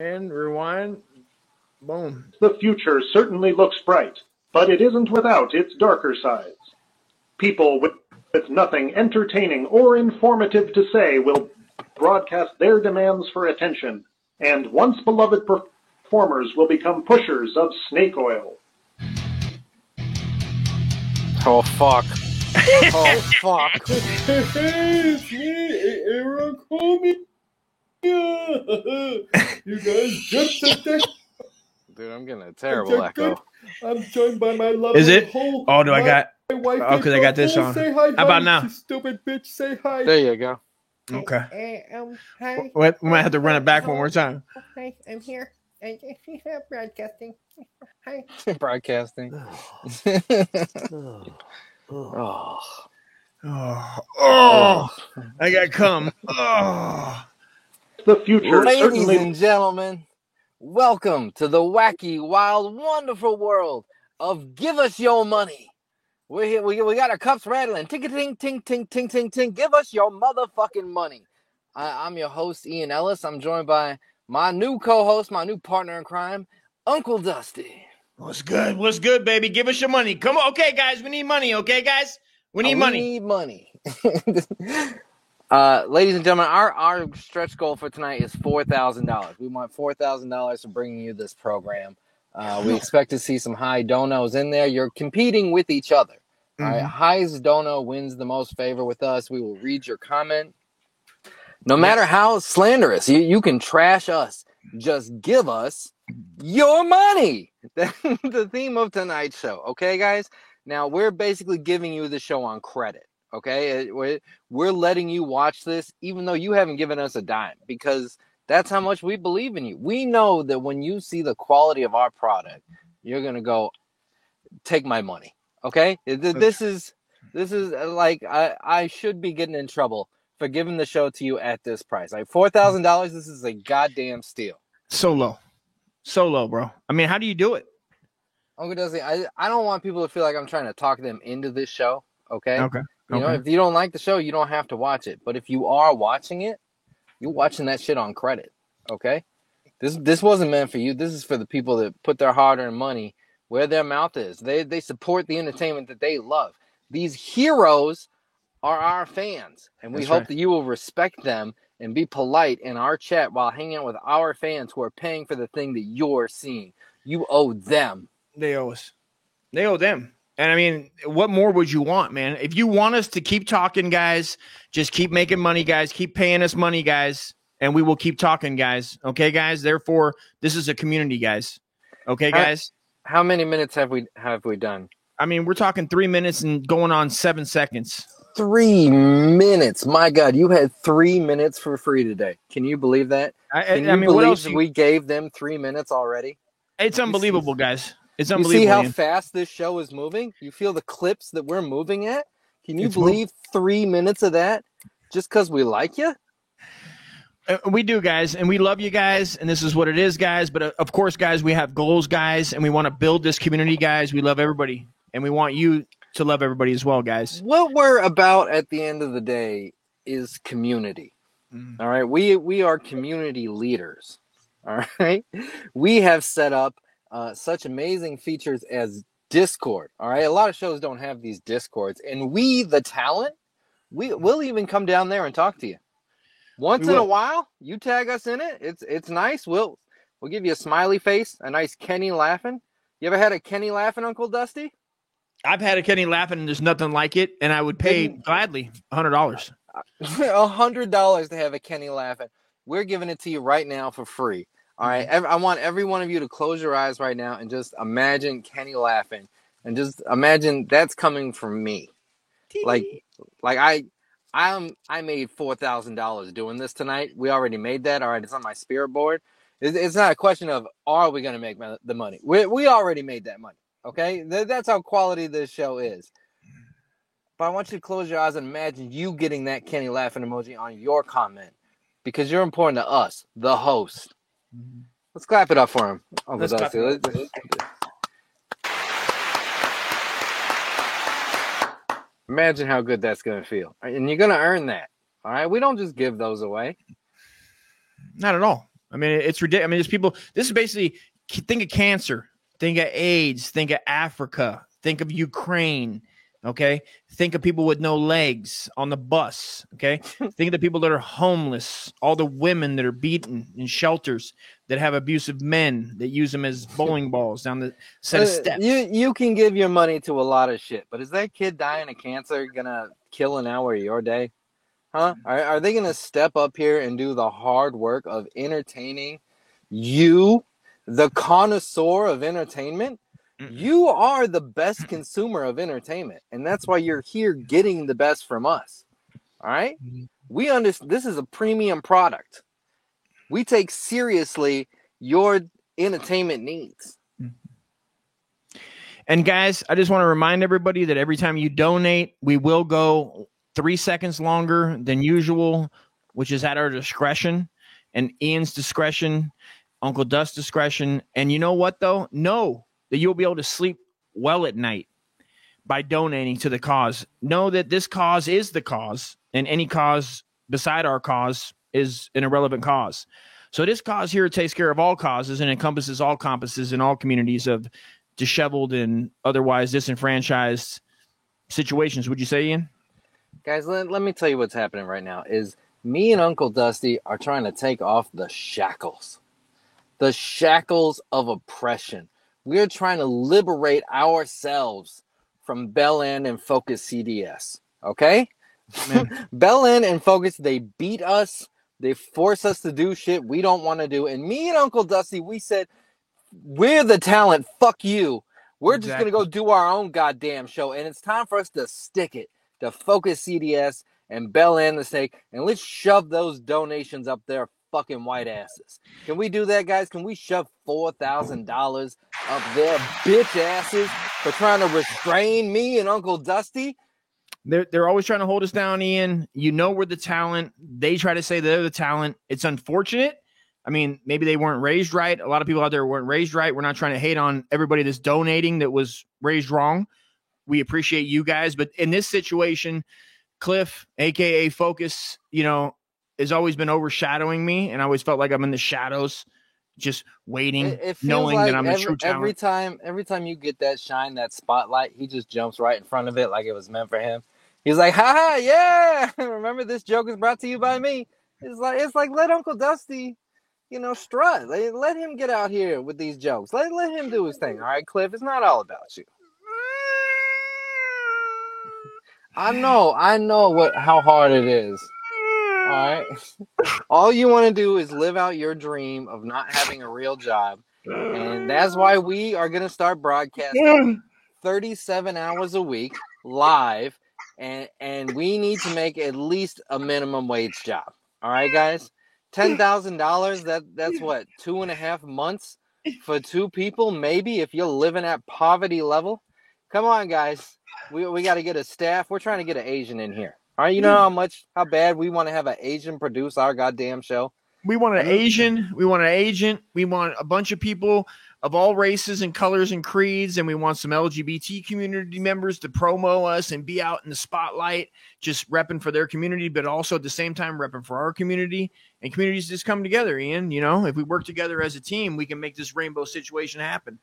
And rewind. Boom. The future certainly looks bright, but it isn't without its darker sides. People with, with nothing entertaining or informative to say will broadcast their demands for attention, and once beloved performers will become pushers of snake oil. Oh fuck. oh fuck. it's me, Aaron Comey. You guys just a dick. Dude, I'm getting a terrible echo. I'm joined by my love. Is it? Whole, Oh, do I got? my wife Oh, 'cause I got this on. Say hi, How about now? Stupid bitch, say hi. There you go. Okay. um, hi. We we might have to run it back one more time. Hi, I'm here. I broadcasting. Hi. Broadcasting. oh. Oh, oh, I got come. Oh, The future Ladies certainly and gentlemen, welcome to the wacky, wild, wonderful world of Give Us Your Money. We're here, we, we got our cups rattling. Ting ting ting ting ting ting ting. Give us your motherfucking money. I, I'm your host, Ian Ellis. I'm joined by my new co-host, my new partner in crime, Uncle Dusty. what's good? What's good, baby? Give us your money. Come on, okay, guys. We need money. Okay, guys. We need Uh, money. We need money. uh, ladies and gentlemen, our, our stretch goal for tonight is four thousand dollars. We want four thousand dollars for bringing you this program. Uh, we expect to see some high donos in there. You're competing with each other. All right, Mhm. highest dono wins the most favor with us. We will read your comment, no matter how slanderous. You you can trash us. Just give us your money. the theme of tonight's show. Okay, guys. Now we're basically giving you the show on credit. Okay, we're, we're letting you watch this even though you haven't given us a dime because that's how much we believe in you. We know that when you see the quality of our product, you're gonna go take my money. Okay, Th- th- this is this is uh, like I I should be getting in trouble for giving the show to you at this price. Like four thousand dollars. This is a goddamn steal. So low, so low, bro. I mean, how do you do it? Uncle Dusty, I I don't want people to feel like I'm trying to talk them into this show. Okay. Okay. You know, if you don't like the show, you don't have to watch it. But if you are watching it, you're watching that shit on credit. Okay? This this wasn't meant for you. This is for the people that put their hard-earned money where their mouth is. They they support the entertainment that they love. These heroes are our fans, and we That's hope right. that you will respect them and be polite in our chat while hanging out with our fans who are paying for the thing that you're seeing. You owe them. They owe us. They owe them. And I mean, what more would you want, man? If you want us to keep talking, guys, just keep making money, guys. Keep paying us money, guys, and we will keep talking, guys. Okay, guys. Therefore, this is a community, guys. Okay, guys. How many minutes have we have we done? I mean, we're talking three minutes and going on seven seconds. Three minutes. My God, you had three minutes for free today. Can you believe that? I, I, Can you I mean, what believe else? you- we gave them three minutes already? it's unbelievable, guys. It's You see how fast this show is moving? You feel the clips that we're moving at? Can you It's believe three minutes of that just because we like you? Uh, we do, guys, and we love you guys, and this is what it is, guys. But uh, of course, guys, we have goals, guys, and we want to build this community, guys. We love everybody, and we want you to love everybody as well, guys. What we're about at the end of the day is community. Mhm. All right. We we are community leaders. All right. We have set up uh, such amazing features as Discord. All right. A lot of shows don't have these Discords, and we, the talent, we will even come down there and talk to you. Once We in a while, you tag us in it. It's it's nice. We'll we'll give you a smiley face, a nice Kenny laughing. You ever had a Kenny laughing, Uncle Dusty? I've had a Kenny laughing, and there's nothing like it, and I would pay Didn't- gladly hundred dollars. A hundred dollars to have a Kenny laughing. We're giving it to you right now for free. All right. I want every one of you to close your eyes right now and just imagine Kenny laughing, and just imagine that's coming from me. Like, like I, I'm I made four thousand dollars doing this tonight. We already made that. All right. It's on my spirit board. It's, it's not a question of are we going to make the money. We we already made that money. Okay. Th- that's how quality this show is. But I want you to close your eyes and imagine you getting that Kenny laughing emoji on your comment because you're important to us, the host. Let's clap it up for him, oh, Uncle Let's Dusty. Let's- Imagine how good that's going to feel. And you're going to earn that. All right. We don't just give those away. Not at all. I mean, it's ridiculous. I mean, there's people. This is basically think of cancer, think of AIDS, think of Africa, think of Ukraine. Okay, think of people with no legs on the bus. Okay, think of the people that are homeless, all the women that are beaten in shelters that have abusive men that use them as bowling balls down the set of Uh, steps. You you can give your money to a lot of shit, but is that kid dying of cancer gonna kill an hour of your day? Huh? Are, are they gonna step up here and do the hard work of entertaining you, the connoisseur of entertainment? You are the best consumer of entertainment, and that's why you're here getting the best from us. All right? Mhm. We understand this is a premium product. We take seriously your entertainment needs. And guys, I just want to remind everybody that every time you donate, we will go three seconds longer than usual, which is at our discretion and Ian's discretion, Uncle Dust's discretion. And you know what, though? Know that you'll be able to sleep well at night by donating to the cause. Know that this cause is the cause, and any cause beside our cause is an irrelevant cause. So this cause here takes care of all causes and encompasses all compasses in all communities of disheveled and otherwise disenfranchised situations. Would you say, Ian? Guys, let, let me tell you what's happening right now is me and Uncle Dusty are trying to take off the shackles. The shackles of oppression. We're trying to liberate ourselves from Bell End and Focus CDS. Okay? Bell End and Focus, they beat us. They force us to do shit we don't want to do. And me and Uncle Dusty, we said, we're the talent. Fuck you. We're just going to go do our own goddamn show. And it's time for us to stick it to Focus CDS and Bell End the Snake. And let's shove those donations up their fucking white asses. Can we do that, guys? Can we shove $4,000 up their bitch asses for trying to restrain me and Uncle Dusty? They're, they're always trying to hold us down, Ian. You know we're the talent. They try to say they're the talent. It's unfortunate. I mean, maybe they weren't raised right. A lot of people out there weren't raised right. We're not trying to hate on everybody that's donating that was raised wrong. We appreciate you guys, but in this situation, Cliff, aka Focus, you know, has always been overshadowing me, and I always felt like I'm in the shadows, just waiting, It, it knowing like that I'm the every, true talent. every time, every time you get that shine, that spotlight, he just jumps right in front of it like it was meant for him. He's like, "Ha ha, yeah! Remember this joke is brought to you by me." It's like it's like let Uncle Dusty, you know, strut. Let, let him get out here with these jokes. Let let him do his thing. All right, Cliff. It's not all about you. I know, I know what how hard it is. All right. All you want to do is live out your dream of not having a real job. And that's why we are going to start broadcasting 37 hours a week live. And, and we need to make at least a minimum wage job. All right, guys? $10,000, that, that's what, two and a half months for two people? Maybe if you're living at poverty level. Come on, guys. We, we got to get a staff. We're trying to get an Asian in here. All right, you know how much, how bad we want to have an Asian produce our goddamn show? We want an. Asian. We want an agent. We want a bunch of people of all races and colors and creeds, and we want some LGBT community members to promo us and be out in the spotlight, just repping for their community, but also at the same time repping for our community. And communities just come together, Ian. You know, if we work together as a team, we can make this rainbow situation happen.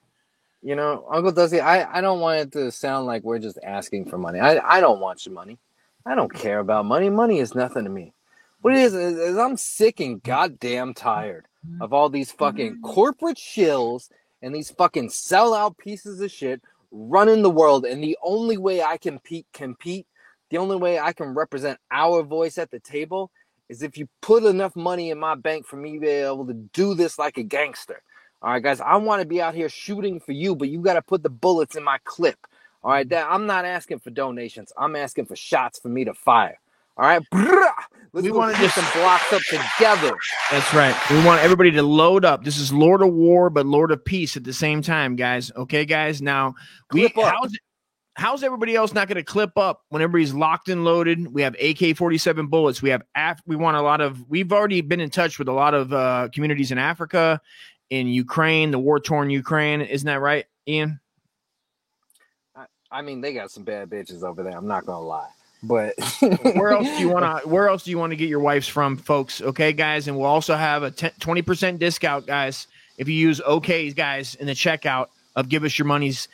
You know, Uncle Dusty, I, I don't want it to sound like we're just asking for money. I, I don't want your money. I don't care about money. Money is nothing to me. What it is, is, I'm sick and goddamn tired of all these fucking corporate shills and these fucking sellout pieces of shit running the world. And the only way I can compete, compete, the only way I can represent our voice at the table is if you put enough money in my bank for me to be able to do this like a gangster. All right, guys, I want to be out here shooting for you, but you got to put the bullets in my clip. All right, that I'm not asking for donations. I'm asking for shots for me to fire. All right, Brrrah! let's We go wanna put just- some blocks up together. That's right. We want everybody to load up. This is Lord of War, but Lord of Peace at the same time, guys. Okay, guys. Now, we Clip up. how's how's everybody else not going to clip up when everybody's locked and loaded? We have AK forty seven bullets. We have af- we want a lot of. We've already been in touch with a lot of uh, communities in Africa, in Ukraine, the war torn Ukraine. Isn't that right, Ian? I mean, they got some bad bitches over there. I'm not gonna lie. But where else do you want to where else do you want to get your wives from folks okay guys and we'll also have a 20% discount guys if you use OKs, guys in the checkout of give us your money's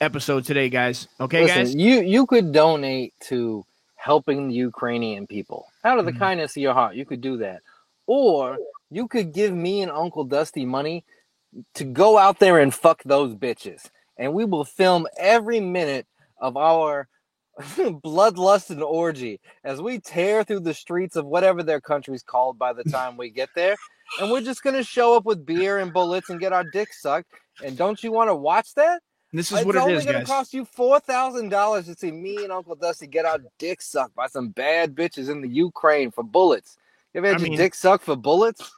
episode today guys okay listen, guys you you could donate to helping the Ukrainian people out of the Mhm. kindness of your heart. You could do that, or you could give me and Uncle Dusty money to go out there and fuck those bitches, and we will film every minute of our bloodlust and orgy as we tear through the streets of whatever their country's called by the time we get there. And we're just gonna show up with beer and bullets and get our dick sucked. And don't you want to watch that? this is what it's what it only is gonna guys cost you four thousand dollars to see me and Uncle Dusty get our dick sucked by some bad bitches in the Ukraine for bullets. You ever had I your mean- dick sucked for bullets?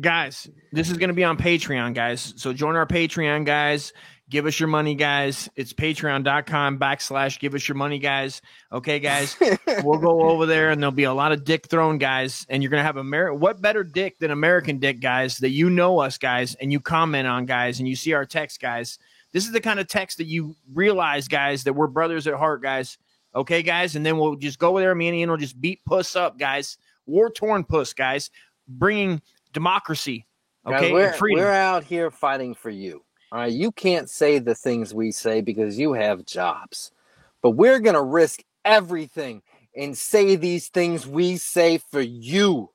guys this is going to be on patreon guys so join our patreon guys give us your money guys. It's patreon.com backslash give us your money guys. Okay guys we'll go over there and there'll be a lot of dick thrown guys and you're gonna have Amer- what better dick than american dick guys that you know us guys and you comment on guys and you see our text guys. This is the kind of text that you realize guys that we're brothers at heart guys. Okay guys and then we'll just go over there me and ian will just beat puss up guys. War torn puss guys bringing democracy Guys, okay we're, and freedom. we're out here fighting for you. All right, you can't say the things we say because you have jobs, but we're gonna risk everything and say these things we say for you.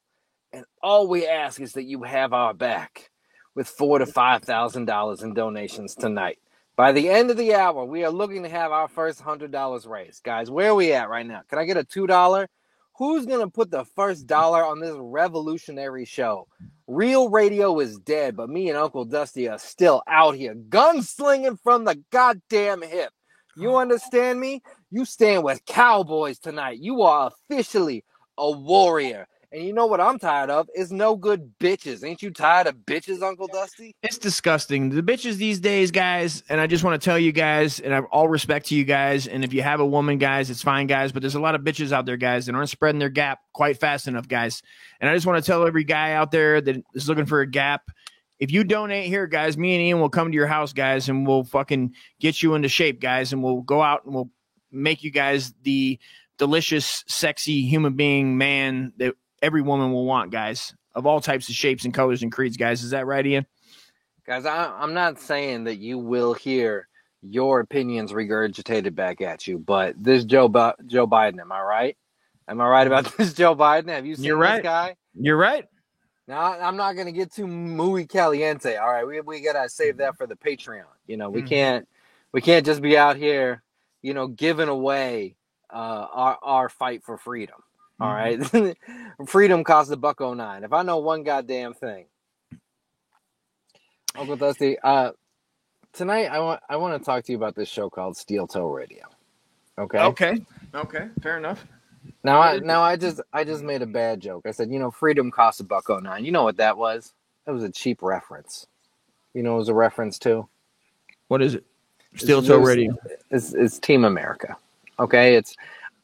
And all we ask is that you have our back with four to five thousand dollars in donations tonight. By the end of the hour, we are looking to have our first hundred dollars raised. Guys, where are we at right now? Can I get a two dollar? Who's gonna put the first dollar on this revolutionary show? Real radio is dead, but me and Uncle Dusty are still out here gunslinging from the goddamn hip. You oh. understand me? You stand with cowboys tonight. You are officially a warrior. And you know what I'm tired of? Is no good bitches. Ain't you tired of bitches, Uncle Dusty? It's disgusting. The bitches these days, guys, and I just want to tell you guys, and I have all respect to you guys. And if you have a woman, guys, it's fine, guys. But there's a lot of bitches out there, guys, that aren't spreading their gap quite fast enough, guys. And I just want to tell every guy out there that is looking for a gap. If you donate here, guys, me and Ian will come to your house, guys, and we'll fucking get you into shape, guys, and we'll go out and we'll make you guys the delicious, sexy human being man that every woman will want, guys, of all types of shapes and colors and creeds, guys. Is that right, Ian? Guys, I, I'm not saying that you will hear your opinions regurgitated back at you, but this Joe Bi- Joe Biden, am I right? Am I right about this Joe Biden? Have you seen You're this right. guy? You're right. Now I- I'm not gonna get too muy caliente. All right, we we gotta save that for the Patreon. You know, we Mhm. can't we can't just be out here, you know, giving away uh, our our fight for freedom. All right, freedom costs a buck oh nine. If I know one goddamn thing, Uncle Dusty, uh, tonight I want I want to talk to you about this show called Steel Toe Radio. Okay. Okay. Okay. Fair enough. Now I now I just I just made a bad joke. I said, you know, freedom costs a buck oh nine. You know what that was? That was a cheap reference. You know, it was a reference to What is it? Steel toe radio. It's, it's Team America. Okay, it's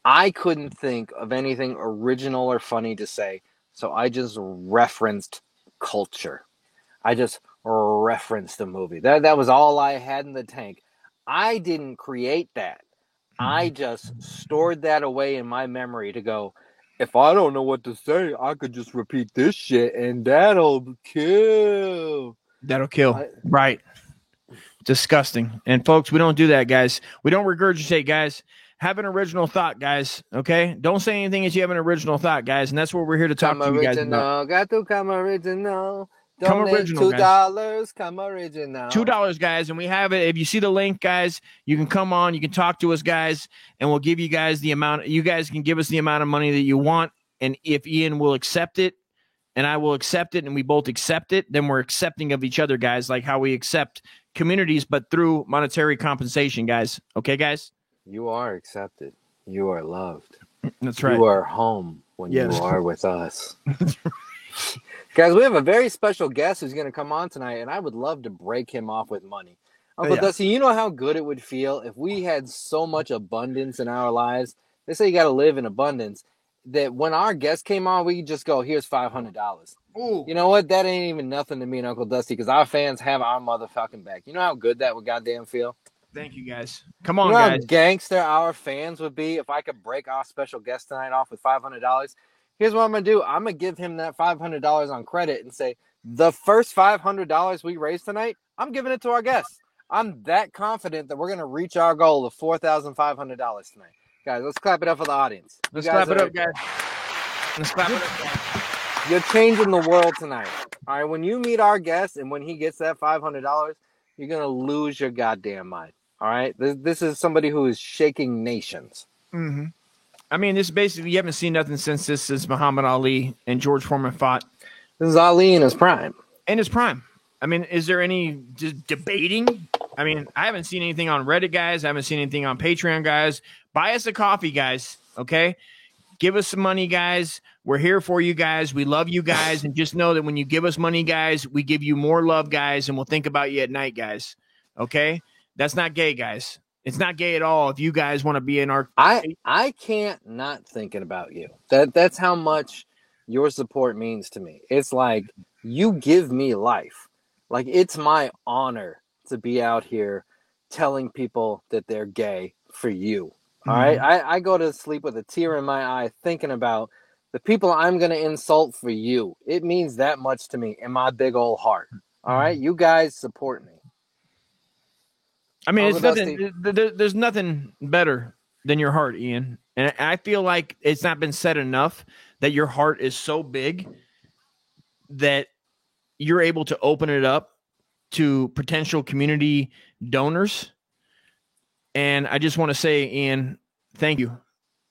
I couldn't think of anything original or funny to say, so I just referenced culture. I just referenced the movie. That that was all I had in the tank. I didn't create that. I mm-hmm. just stored that away in my memory to go. If I don't know what to say, I could just repeat this shit and that'll kill. That'll kill. I- right. Disgusting. And folks, we don't do that, guys. We don't regurgitate, guys. Have an original thought, guys. Okay. Don't say anything as you have an original thought, guys. And that's what we're here to talk Come to you guys about. original, got to come original. Come original, two dollars. Come original. Two dollars, guys, and we have it. If you see the link, guys, you can come on. You can talk to us, guys, and we'll give you guys the amount. You guys can give us the amount of money that you want, and if Ian will accept it, and I will accept it, and we both accept it, then we're accepting of each other, guys, like how we accept communities, but through monetary compensation, guys. Okay, guys. You are accepted. You are loved. That's right. You are home when Yes. you are with us. Guys, we have a very special guest who's going to come on tonight, and I would love to break him off with money. Oh, Uncle Yeah. Dusty, you know how good it would feel if we had so much abundance in our lives? They say you got to live in abundance. That when our guest came on, we just go, here's $500. Ooh. You know what? That ain't even nothing to me and Uncle Dusty because our fans have our motherfucking back. You know how good that would goddamn feel? Thank you guys. Come You on, know how guys. gangster our fans would be if I could break our special guest tonight off with five hundred dollars. Here's what I'm gonna do. I'm gonna give him that five hundred dollars on credit and say the first five hundred dollars we raise tonight, I'm giving it to our guests. I'm that confident that we're gonna reach our goal of four thousand five hundred dollars tonight, guys. Let's clap it up for the audience. You Let's clap it up, guys. Let's clap it up. guys. You're changing the world tonight. All right. When you meet our guest and when he gets that five hundred dollars, you're gonna lose your goddamn mind. All right. This, this is somebody who is shaking nations. hmm I mean, this is basically you haven't seen nothing since this since Muhammad Ali and George Foreman fought This is Ali in his prime. in his prime. I mean, is there any d- debating? I mean, I haven't seen anything on Reddit, guys. I haven't seen anything on Patreon, guys. Buy us a coffee, guys. Okay. Give us some money, guys. We're here for you guys. We love you guys. And just know that when you give us money, guys, we give you more love, guys, and we'll think about you at night, guys. Okay. That's not gay, guys. It's not gay at all if you guys want to be in our I I can't not thinking about you. That that's how much your support means to me. It's like you give me life. Like it's my honor to be out here telling people that they're gay for you. All right. Mm-hmm. I, I go to sleep with a tear in my eye thinking about the people I'm gonna insult for you. It means that much to me in my big old heart. All right. Mm-hmm. You guys support me. I mean, it's nothing. Dusty. th- th- There's nothing better than your heart, Ian. And I feel like it's not been said enough that your heart is so big that you're able to open it up to potential community donors. And I just want to say, Ian, thank you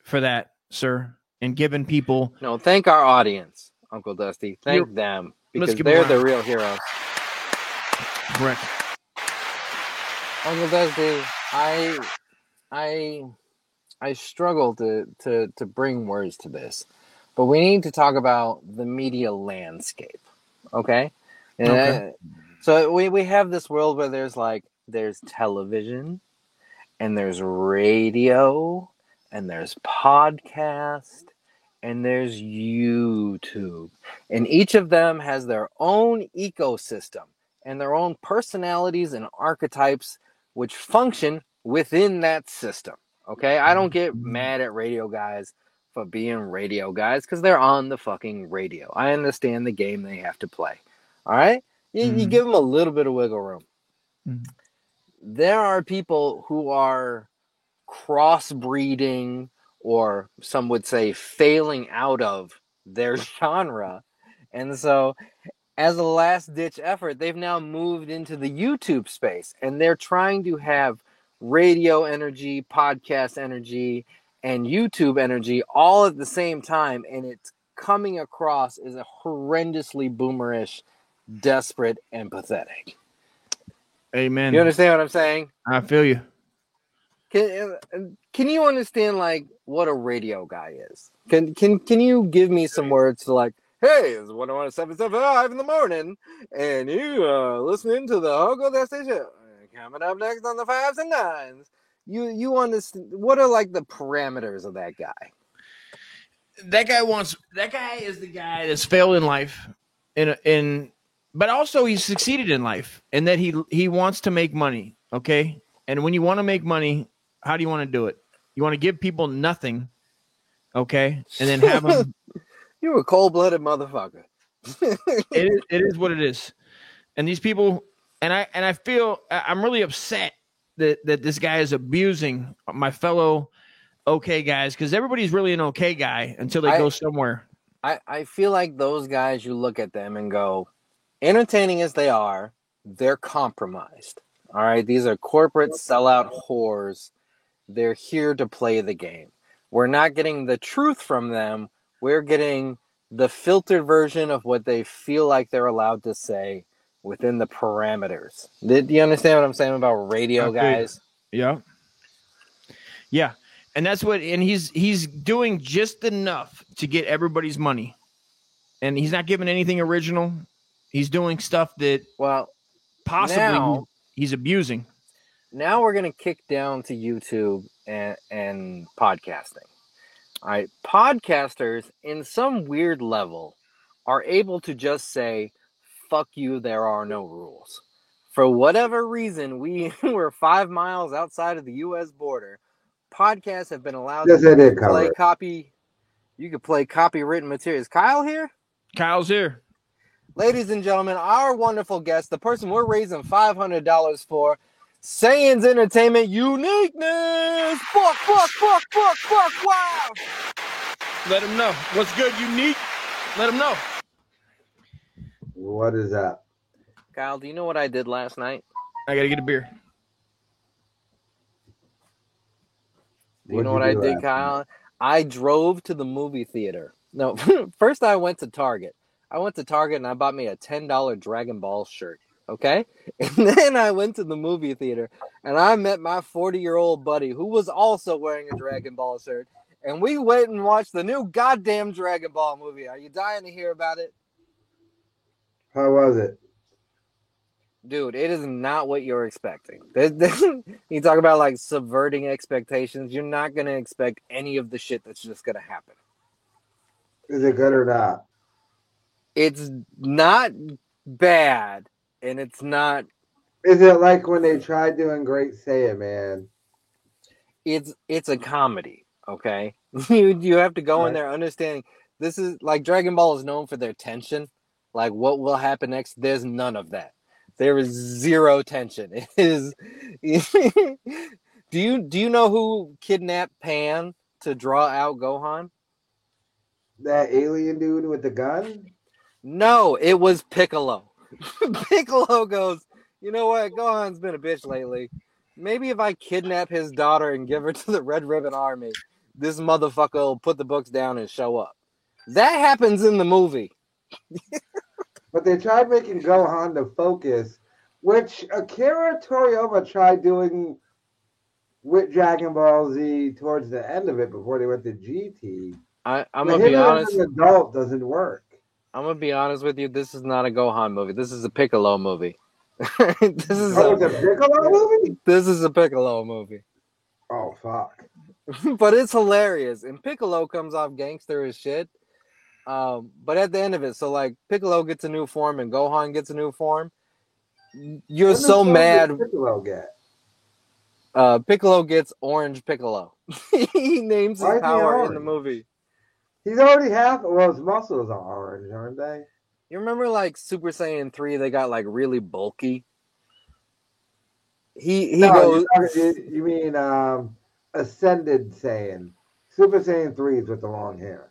for that, sir, and giving people. No, thank our audience, Uncle Dusty. Thank You're- them because they're the real heroes. Correct. Uncle Dusty, I, I, I struggle to to to bring words to this, but we need to talk about the media landscape. Okay, And, Okay. so we we have this world where there's like there's television, and there's radio, and there's podcast, and there's YouTube, and each of them has their own ecosystem and their own personalities and archetypes which function within that system. Okay, I don't get mad at radio guys for being radio guys because they're on the fucking radio. I understand the game they have to play. All right, you, you Mhm. give them a little bit of wiggle room. Mhm. There are people who are crossbreeding, or some would say failing out of their genre, and so as a last ditch effort, they've now moved into the YouTube space and they're trying to have radio energy, podcast energy, and YouTube energy all at the same time. And it's coming across as a horrendously boomerish, desperate, and pathetic. Amen. You understand what I'm saying? I feel you. Can, uh, can you understand like what a radio guy is? Can can can you give me some words to like, hey, it's one oh one seven seven five in the morning, and you are listening to the Uncle That Station. Coming up next on the fives and nines. You you understand what are like the parameters of that guy? that guy wants that guy is the guy that's failed in life in in but also he's succeeded in life and that he he wants to make money okay and when you want to make money how do you want to do it you want to give people nothing okay and then have them You're a cold blooded motherfucker. it is, it is what it is and these people and i and i feel i'm really upset that that this guy is abusing my fellow okay guys because everybody's really an okay guy until they I- go somewhere I, I feel like those guys, you look at them and go, entertaining as they are, they're compromised. All right. These are corporate sellout whores. They're here to play the game. We're not getting the truth from them. We're getting the filtered version of what they feel like they're allowed to say within the parameters. Did you understand what I'm saying about radio you. guys? Yeah. Yeah. And that's what and he's he's doing just enough to get everybody's money. And he's not giving anything original. He's doing stuff that Well, possibly Now- he's, he's abusing. now we're going to kick down to YouTube and, and podcasting. All right. Podcasters, in some weird level, are able to just say, fuck you, there are no rules. for whatever reason, we were five miles outside of the U.S. border. Podcasts have been allowed Yes, to I cover play it. copy. You could play copywritten materials. Kyle here, Kyle's here. ladies and gentlemen, our wonderful guest, the person we're raising five hundred dollars for, Sayans Entertainment Uniqueness. Fuck, fuck, fuck, fuck, fuck, wow. Let him know what's good. Unique. Let him know. What is that? Kyle, do you know what I did last night? I gotta get a beer. Do you know What'd what you I do did, last Kyle? I drove to the movie theater. No, first I went to Target. I went to Target and I bought me a $10 Dragon Ball shirt. Okay. And then I went to the movie theater and I met my 40 year old buddy who was also wearing a Dragon Ball shirt. And we went and watched the new goddamn Dragon Ball movie. Are you dying to hear about it? How was it? Dude, it is not what you're expecting. You talk about like subverting expectations. You're not going to expect any of the shit that's just going to happen. Is it good or not? it's not bad and it's not Is it like when they tried doing Great Saiyaman? it's it's a comedy okay? You you have to go in there understanding this is like dragon ball is known for their tension. Like what will happen next? There's none of that. There is zero tension. It is do you do you know who kidnapped pan to draw out gohan? That alien dude with the gun? No, it was Piccolo. Piccolo goes, you know what? Gohan's been a bitch lately. Maybe if I kidnap his daughter and give her to the Red Ribbon Army, this motherfucker will put the books down and show up. That happens in the movie. But they tried making Gohan the focus, which Akira Toriyama tried doing with Dragon Ball Z towards the end of it before they went to GT. I, I'm But gonna be as honest. an adult doesn't work. I'm gonna be honest with you. This is not a Gohan movie. This is a Piccolo movie. this is Oh, a a Piccolo movie? this is a Piccolo movie. Oh fuck. but it's hilarious. And Piccolo comes off gangster as shit. Um, but at the end of it, so like Piccolo gets a new form and Gohan gets a new form. You're What so mad. Piccolo get? Uh, Piccolo gets Orange Piccolo. he names Why his power in the movie. He's already half. Well, his muscles are orange, aren't they? You remember like Super Saiyan three? They got like really bulky. He he no, goes. you're talking- you, you mean um, ascended Saiyan, Super Saiyan threes with the long hair.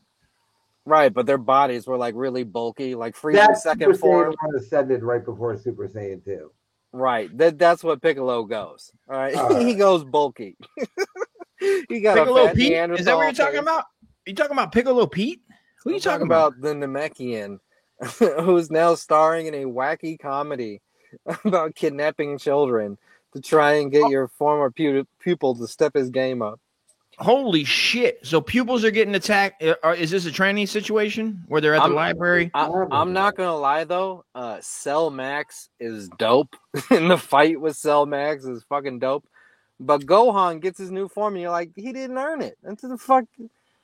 Right, but their bodies were like really bulky, like Frieza's That's second Super form. Saiyan ascended right before Super Saiyan two. Right. That that's what Piccolo goes. All right. All he goes bulky. he got Piccolo a fat Pete. Is that what you're talking face. about? You talking about Piccolo Pete? Who are you I'm talking about? the Namekian, who's now starring in a wacky comedy about kidnapping children to try and Oh. get your former pu- pupil to step his game up. Holy shit! So pupils are getting attacked. Uh, Is this a training situation where they're at I'm- the library? I, I'm not gonna lie though, uh, Cell Max is dope. and the fight with Cell Max is fucking dope. But Gohan gets his new form, and you're like, he didn't earn it. Into the fuck.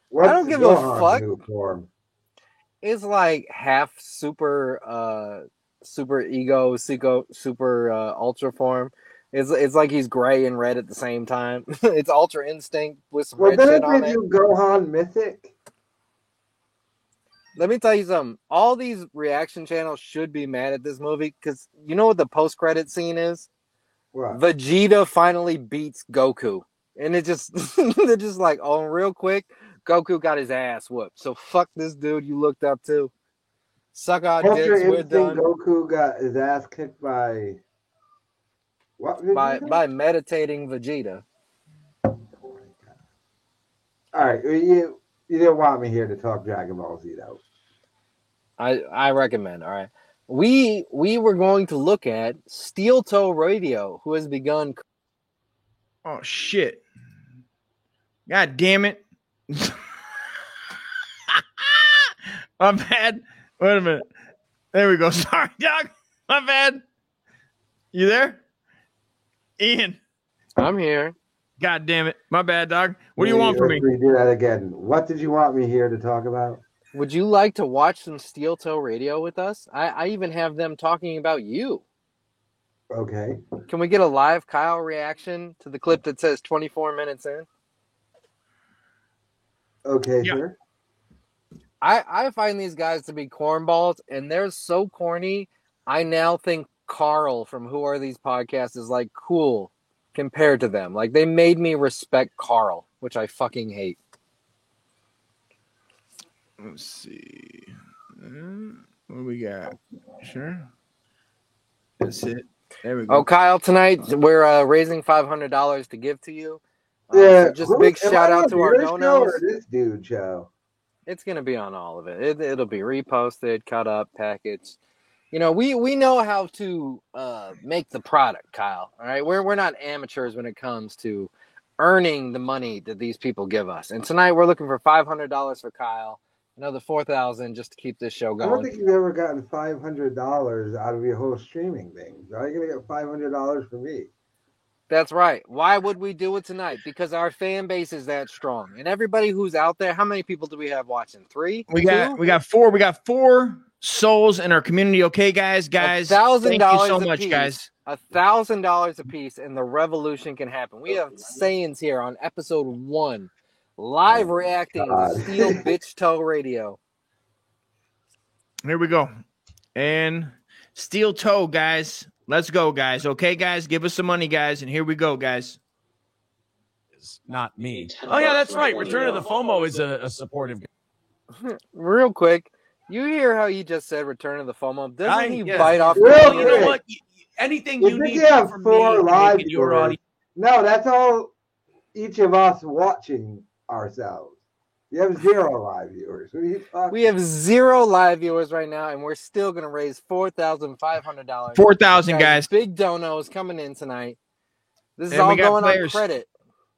What's don't give a fuck. it's like half super uh super ego super super uh ultra form. It's it's like he's gray and red at the same time. It's ultra instinct with some Well, red shit on it. do Gohan Mythic. let me tell you something. All these reaction channels should be mad at this movie because you know what the post-credit scene is? What? vegeta finally beats goku. And it just they're just like oh real quick goku got his ass whooped so fuck this dude you looked up to suck our Ultra dicks we're done Goku got his ass kicked by what? by by meditating Vegeta. All right, you you didn't want me here to talk Dragon Ball Z though. I I recommend. All right, we we were going to look at Steel Toe Radio, who has begun. Oh shit! God damn it! My bad. Wait a minute. There we go. Sorry, Doc. My bad. You there? Ian. I'm here. God damn it. My bad, dog. What do you want from me? let's that again. What did you want me here to talk about? Would you like to watch some Steel Toe Radio with us? I, I even have them talking about you. Okay. Can we get a live Kyle reaction to the clip that says 24 minutes in? Okay, Yeah. sir. I, I find these guys to be cornballs, and they're so corny. I now think Carl from Who Are These Podcasts is like cool compared to them. Like they made me respect Carl, which I fucking hate. Let's see. Uh, what do we got? Sure. That's it. There we go. Oh, Kyle, tonight we're uh, raising five hundred dollars to give to you. Uh, so Yeah. just who- big shout out to our no This dude show. It's gonna be on all of it. it. It'll be reposted, cut up, packaged. You know, we we know how to uh, make the product, Kyle. All right, we're we're not amateurs when it comes to earning the money that these people give us. And tonight we're looking for five hundred dollars for Kyle, another four thousand just to keep this show going. I don't think you've ever gotten five hundred dollars out of your whole streaming thing. Are you gonna get five hundred dollars from me? That's right. Why would we do it tonight? Because our fan base is that strong, and everybody who's out there. How many people do we have watching? Three. We got Two? we got four. We got four souls in our community. Okay, guys, guys. a thousand Thank you so dollars a much, piece. guys. a thousand dollars a piece and the revolution can happen. We have sayings here on episode one, live oh reacting God. to Steel Bitch Toe Radio. Here we go. And steel toe, guys. Let's go, guys. Okay, guys. Give us some money, guys. And here we go, guys. is not me. Oh yeah, that's right. Return of the FOMO is a, a supportive. Real quick, you hear how he just said "Return of the FOMO"? Doesn't I- he yeah. bite off? Real the Well, you know what? You- you- Anything You you think need you have from four me to live your audience. No, that's all each of us watching ourselves. You have zero live viewers. What are you talking We have zero live viewers right now, and we're still going to raise four thousand five hundred dollars. Four thousand, guys. Big donos coming in tonight. This is And all we got going on players. credit.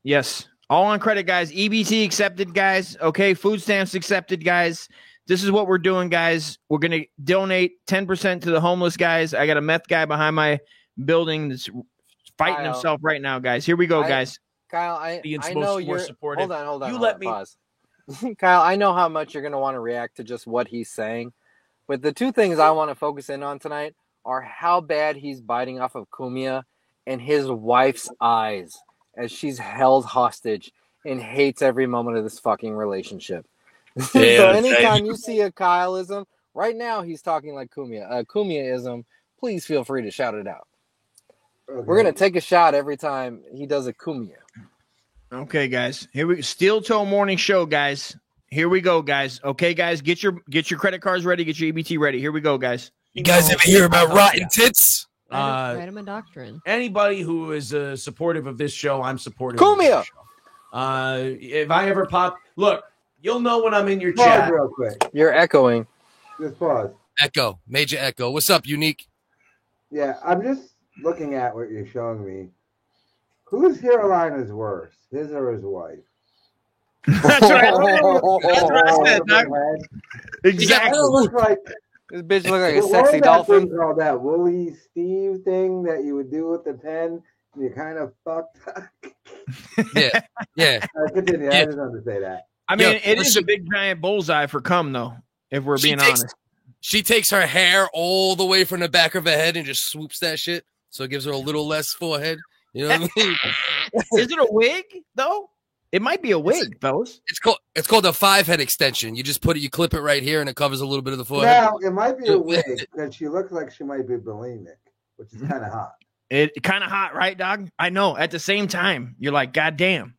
Yes. All on credit, guys. EBT accepted, guys. Okay. Food stamps accepted, guys. This is what we're doing, guys. We're going to donate 10% to the homeless guys. I got a meth guy behind my building that's fighting Kyle. himself right now, guys. Here we go, I- guys. Kyle, I, I supposed know to be more you're. supportive. Hold on, hold on. You hold let on, me- Pause. Kyle, I know how much you're going to want to react to just what he's saying, but the two things I want to focus in on tonight are how bad he's biting off of Cumia and his wife's eyes as she's held hostage and hates every moment of this fucking relationship. so anytime you see a Kyleism, right now he's talking like Cumia. A Cumiaism, please feel free to shout it out. about? We're gonna take a shot every time he does a Cumia. Okay, guys. Here we Steel Toe Morning Show, guys. Here we go, guys. Okay, guys. Get your get your credit cards ready. Get your EBT ready. Here we go, guys. You guys ever hear about rotten tits? Uh, Vitamin Doctrine. anybody who is uh, supportive of this show, I'm supportive. of me up. Uh, if I ever pop, look, you'll know when I'm in your Pause chat. real quick. You're echoing. Just pause. Echo, major echo. What's up, unique? Yeah, I'm just looking at what you're showing me. Whose hairline is worse, his or his wife? That's right. That's what I said, Doc. It Exactly. looks like This bitch look like a what sexy was that thing dolphin. called that Woolly Steve thing that you would do with the pen. and You kind of fucked. Yeah, yeah. I continue. I Yeah. didn't want to say that. I mean, Yeah, it is a big giant bullseye for cum, though. If we're She being takes- honest. She takes her hair all the way from the back of her head and just swoops that shit, so it gives her a little less forehead. You know what I mean? is it a wig though? It might be a wig, fellas. It's called it's called a five head extension. You just put it, you clip it right here, and it covers a little bit of the forehead. Now it might be a wig because she looks like she might be bulimic, which is kind of hot. It kind of hot, right, dog? I know. At the same time, you're like, God damn.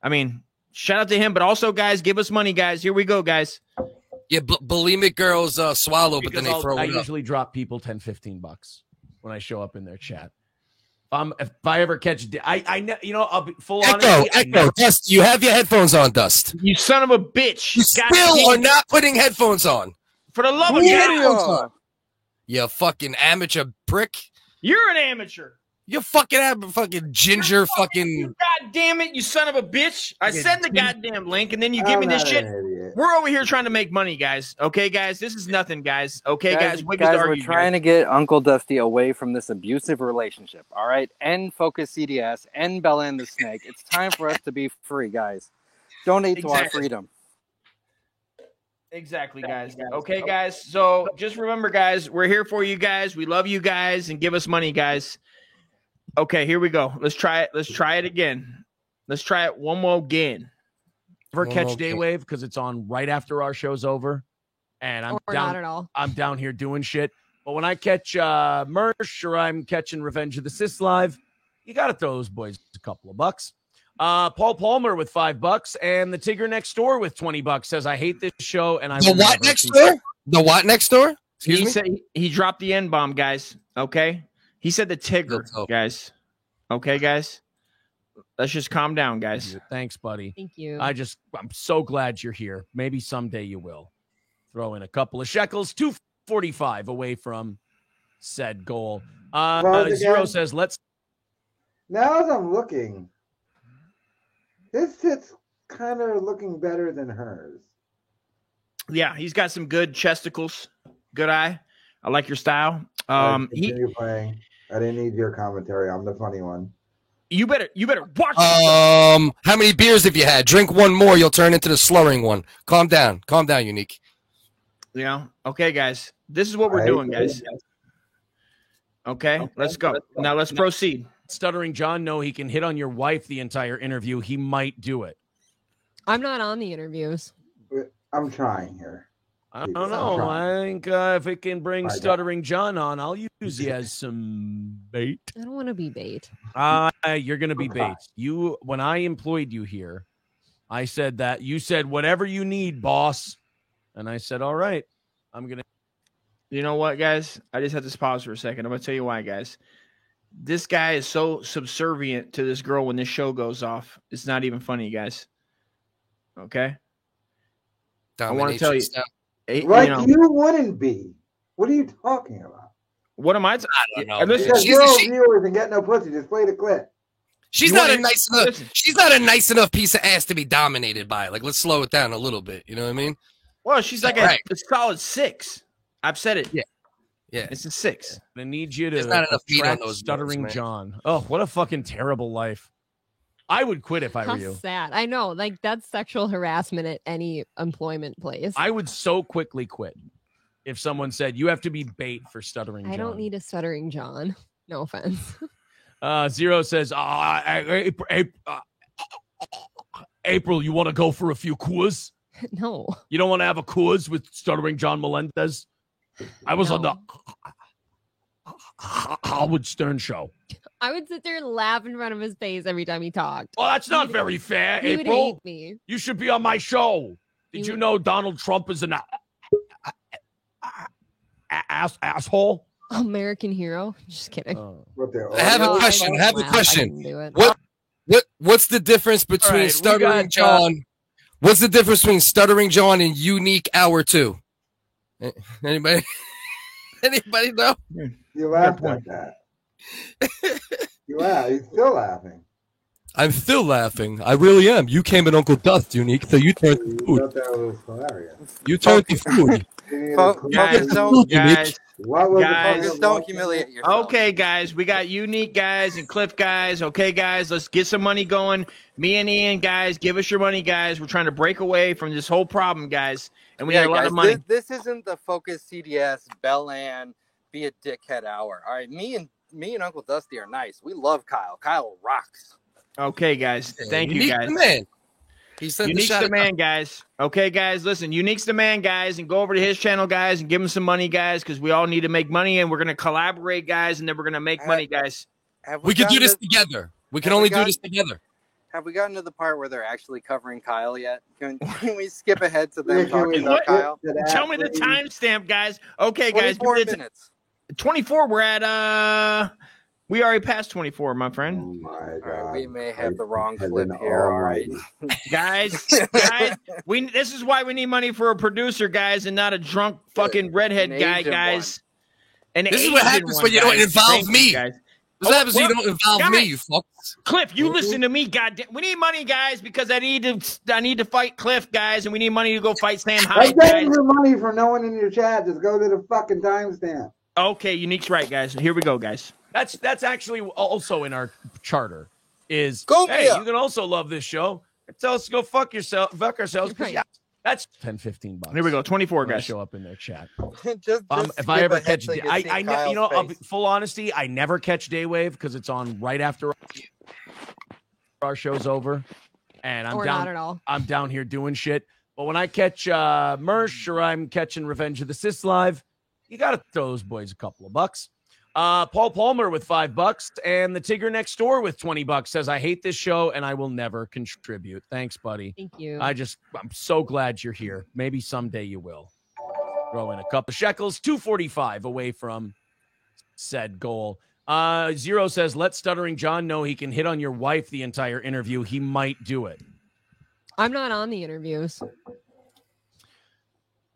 I mean, shout out to him, but also, guys, give us money, guys. Here we go, guys. Yeah, b- bulimic girls uh, swallow, but then they I'll- throw I it up. usually drop people 10, 15 bucks when I show up in their chat. Um, if I ever catch, di- I, I, ne- you know, I'll be full on. Echo, honesty. Echo, Dust. You have your headphones on, Dust. You son of a bitch. You God still damn are not putting headphones on. For the love of Yeah. God, headphones on. You fucking amateur prick. you're an amateur. You fucking am- fucking ginger fucking. God damn it, you son of a bitch. I Fucking sent the goddamn link and then you give me this not shit. We're over here trying to make money, guys. Okay, guys? This is nothing, guys. Okay, guys? Wiggins guys we're argued here. trying to get Uncle Dusty away from this abusive relationship. All right, end Focus CDS, end Bella and the Snake. It's time for us to be free, guys. Donate to our freedom. Exactly, guys. Okay, oh. guys. So just remember, guys, we're here for you guys. We love you guys and give us money, guys. Okay, here we go. Let's try it. Let's try it again. Let's try it one more again. Ever One catch more game. Daywave because it's on right after our show's over, and I'm or down. not at all. I'm down here doing shit. But when I catch uh Mersh or I'm catching Revenge of the Sis live, you got to throw those boys a couple of bucks. Uh, Paul Palmer with five bucks and the Tigger next door with twenty bucks says I hate this show and I The what next see- door? The what next door? Excuse he me. said he dropped the N bomb, guys. Okay. He said the Tigger, guys. Okay, guys. Let's just calm down, guys. Thanks, buddy. Thank you. I just I'm so glad you're here. Maybe someday you will. Throw in a couple of shekels, two forty five away from said goal. Uh, Well, again- Zero says let's Now as I'm looking, his tits kind of looking better than hers. Yeah, he's got some good chesticles. Good eye. I like your style. Alright, Um, he, continue playing. I didn't need your commentary. I'm the funny one. You better, you better watch. Um, how many beers have you had? Drink one more, you'll turn into the slurring one. Calm down, calm down, unique. You know, okay, guys. This is what we're Right. doing, guys. Okay, let's go. Now let's proceed. stuttering John no, he can hit on your wife the entire interview. He might do it. I'm not on the interviews. I'm trying here. I don't I'm know. I think uh, if it can bring I got- stuttering John on, I'll use you as some bait. I don't want to be bait. Uh, you're gonna be Okay. bait. You when I employed you here, I said that you said whatever you need, boss, and I said all right. I'm gonna. You know what, guys? I just have to pause for a second. I'm gonna tell you why, guys. This guy is so subservient to this girl when this show goes off. It's not even funny, guys. Okay. I wanna tell you- Dominatrix style. Eh, Like you know, you wouldn't be. What are you talking about? what am I? T- I don't know. Listen, Because She's- you're she- viewers and get no pussy. Just play the clip. She's You not a wanna- nice enough. listen. She's not a nice enough piece of ass to be dominated by. Like, let's slow it down a little bit. You know what I mean? well, she's like Right. a, a solid six. I've said it. Yeah. Yeah. It's a six. I need you to There's not enough meat on those stuttering bones. John. Oh, what a fucking terrible life. I would quit if I How were you. sad. I know. Like that's sexual harassment at any employment place. I would so quickly quit if someone said you have to be bait for stuttering. I don't need a stuttering John. No offense. Uh, Zero says, uh, April, uh, April, you want to go for a few coors? no. You don't want to have a coors with stuttering John Melendez? I was on the Howard Stern show. I would sit there and laugh in front of his face every time he talked. Well, that's not very fair, He would April. hate me. You should be on my show. Did He you would- know Donald Trump is an a- a- ass asshole? American hero. Just kidding. Oh. I have a question, I have a question. couldn't do it. What what what's the difference between right, stuttering got, uh, John? What's the difference between stuttering John and unique hour two? Anybody? Anybody know? You laughed point. at that. You laugh. He's still laughing. I'm still laughing. I really am. You came in Uncle Dust, unique. So you turned You to food. thought that was hilarious. You turned to food. You needed Fo- to clean Guys, don't- guys, guys, the Just fucking don't humiliate yourself. Okay, guys, we got unique guys and Cliff guys. Okay, guys, let's get some money going. Me and Ian, guys, give us your money, guys. We're trying to break away from this whole problem, guys, and we yeah, got a lot guys, of money. This, this isn't the Focus CDS Bell Bellan be a dickhead hour. All right, me and me and Uncle Dusty are nice. We love Kyle. Kyle rocks. Okay, guys, thank you, Unique guys. the man. He sent the Unique's shot. the man, guys. Okay, guys, listen. Unique's the man, guys, and go over to his channel, guys, and give him some money, guys, because we all need to make money, and we're gonna collaborate, guys, and then we're gonna make money, guys. Have We could do this to- together. We can Have we only do this together. Have we gotten to the part where they're actually covering Kyle yet? Can, can we skip ahead to them talking we about skip Kyle? Tell me the please? timestamp, guys. Okay, guys, give Twenty-four me minutes. 24. We're at uh, we already passed 24, my friend. Oh friend. my All right, god. we may have the wrong clip here. All right. Guys, guys, we this is why we need money for a producer, guys, and not a drunk fucking redhead An guy, Asian guys. And This is what happens one, when you don't involve Thank you, me. guys. What Oh, happens when you don't involve guys. me, you fucks? Cliff, you listen to me, goddamn. We need money, guys, because I need to. I need to fight Cliff, guys, and we need money to go fight Sam I'm Hyde, getting guys. your money for no one in your chat. Just go to the fucking timestamp. Okay, Unique's right, guys. Here we go, guys. That's that's actually also in our charter. Is Go hey, you can also love this show. Tell us to go fuck yourself, fuck ourselves. 'cause Right. yeah, That's 10, 15 bucks. Here we go. 24 guys. show up in their chat. just, Um, just if I skip ever ahead catch, so you I, I, ne- you know, I'll be, full honesty, I never catch Daywave because it's on right after our show's over, and I'm or down. not at all. I'm down here doing shit. But when I catch uh, Mersh or I'm catching Revenge of the Cis live, you got to throw those boys a couple of bucks. Uh, Paul Palmer with five bucks and the Tigger next door with 20 bucks says, I hate this show and I will never contribute. Thanks, buddy. Thank you. I just, I'm so glad you're here. Maybe someday you will. Throw in a couple of shekels, 245 away from said goal. Uh, Zero says, let Stuttering John know he can hit on your wife the entire interview. He might do it. I'm not on the interviews.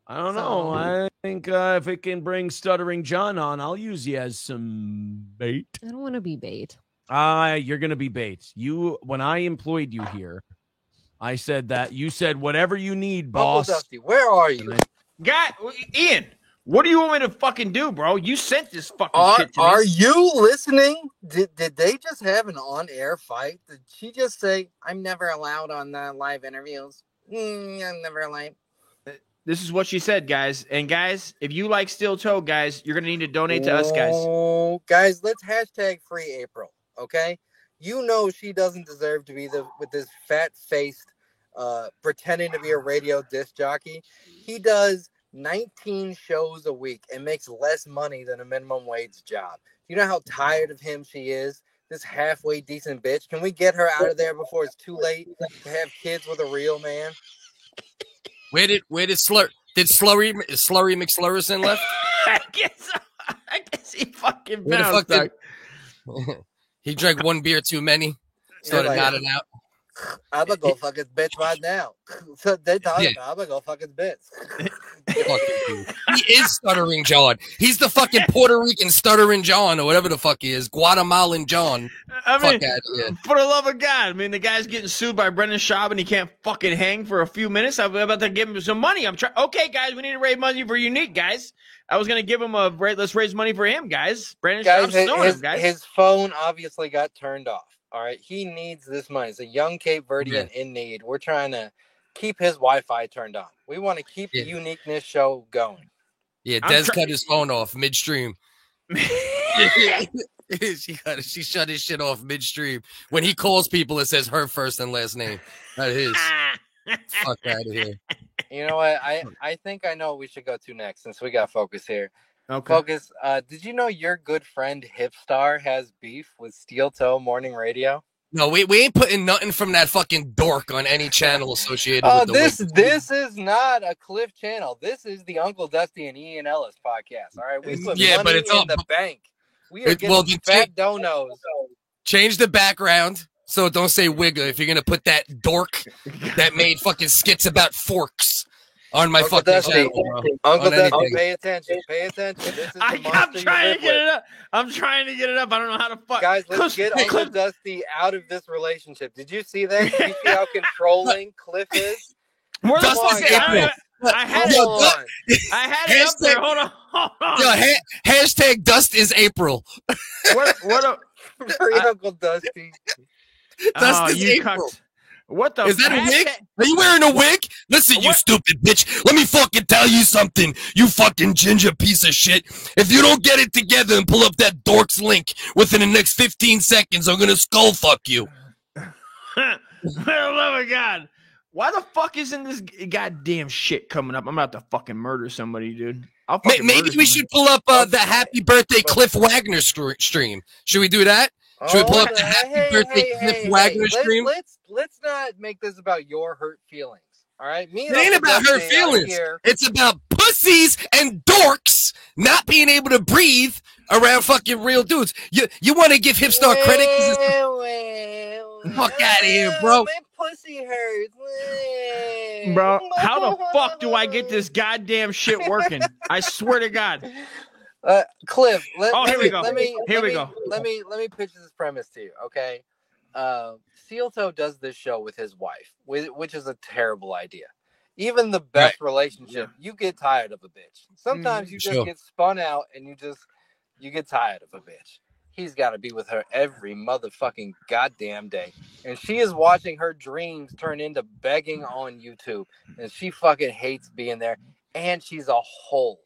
I don't know. I think uh, if it can bring Stuttering John on, I'll use you as some bait. I don't want to be bait. Ah, you're gonna be bait. You when I employed you here, I said that you said whatever you need, Uncle boss. Dusty, where are you? Guy, Ian, what do you want me to fucking do, bro? You sent this fucking Are, shit to me. are you listening? Did did they just have an on air fight? Did she just say, "I'm never allowed on the live interviews"? Mm, I'm never allowed. This is what she said, guys. And guys, if you like steel toe, guys, you're gonna need to donate to us, guys. Guys, let's hashtag free April. Okay, you know she doesn't deserve to be the with this fat faced, uh, pretending to be a radio disc jockey. He does 19 shows a week and makes less money than a minimum wage job. You know how tired of him she is. This halfway decent bitch. Can we get her out of there before it's too late to have kids with a real man? Where did where did Slur did Slurry is Slurry McSlurrison left? I guess I guess he fucking bounced. fuck did he drank one beer too many? Started like- nodding out. I'm gonna go fuck his bitch right now. So they talking Yeah. about I'm gonna go fuck his bitch. Fucking. He is stuttering John. He's the fucking Puerto Rican stuttering John or whatever the fuck he is. Guatemalan John. I mean, Fuck out of here. for the love of God, I mean, the guy's getting sued by Brendan Schaub and he can't fucking hang for a few minutes. I'm about to give him some money. I'm trying. Okay, guys, we need to raise money for Unique, guys. I was gonna give him a ra- let's raise money for him, guys. Brendan guys, Schaub's his, his, him, guys. his phone obviously got turned off. All right, he needs this money. It's a young Cape Verdean in need. We're trying to keep his Wi-Fi turned on. We want to keep Yeah. the uniqueness show going. Yeah, Des try- cut his phone off midstream. she got she shut his shit off midstream. When he calls people, it says her first and last name, not his. Fuck out of here. You know what? I I think I know what we should go to next since we got focus here. Okay. Focus. Uh, did you know your good friend Hipstar has beef with Steel Toe Morning Radio? No, we, we ain't putting nothing from that fucking dork on any channel associated Oh, with the this Wicked. this is not a Cliff channel. This is the Uncle Dusty and Ian Ellis podcast. All right, we put Yeah, money but it's in all- the bank. We are It- getting well, then fat donos. Change the background so don't say Wigga if you're gonna put that dork that made fucking skits about forks on my Uncle fucking Dusty, channel. bro. Uncle On Dusty, pay attention. Pay attention. This is the I, I'm trying to get with. it up. I'm trying to get it up. I don't know how to fuck. Guys, let's Cliff- get Uncle Cliff- Dusty out of this relationship. Did you see that? Did you see how controlling Cliff is? Where the Dust fuck? is I, April. I had it. Hold on. I had it up there. Hashtag- Hold on. Hold on. Yo, ha- hashtag dust is April. what? What? A, Free Uncle Dusty. Dust oh, is you April. cucked. What the? Fuck? Is that a wig? Are you wearing a wig? Listen, you stupid bitch. Let me fucking tell you something, you fucking ginger piece of shit. If you don't get it together and pull up that dork's link within the next 15 seconds, I'm gonna skull fuck you. For the love of God. Why the fuck isn't this goddamn shit coming up? I'm about to fucking murder somebody, dude. I'll May- Maybe we somebody. should pull up uh, the Happy Birthday Cliff Wagner stream. Should we do that? Should we pull up oh, the. Happy Hey, Birthday hey, Cliff hey, Wagner hey. stream? Let's, let's let's not make this about your hurt feelings. All right, me. It ain't about her Dusty out feelings. Here. It's about pussies and dorks not being able to breathe around fucking real dudes. You you want to give Hipstar credit? 'cause it's- Well, well, Fuck outta here, bro. My pussy hurts. Bro, how the fuck do I get this goddamn shit working? I swear to God. Uh, Cliff, let, Oh, let here me, we go. Let me, Here let we me- go. Let me let me pitch this premise to you, okay? Uh, Steel Toe does this show with his wife, which is a terrible idea. Even the best relationship, you get tired of a bitch. Sometimes you just Sure. get spun out and you just you get tired of a bitch. he's got to be with her every motherfucking goddamn day. And she is watching her dreams turn into begging on YouTube. And she fucking hates being there. And she's a hole.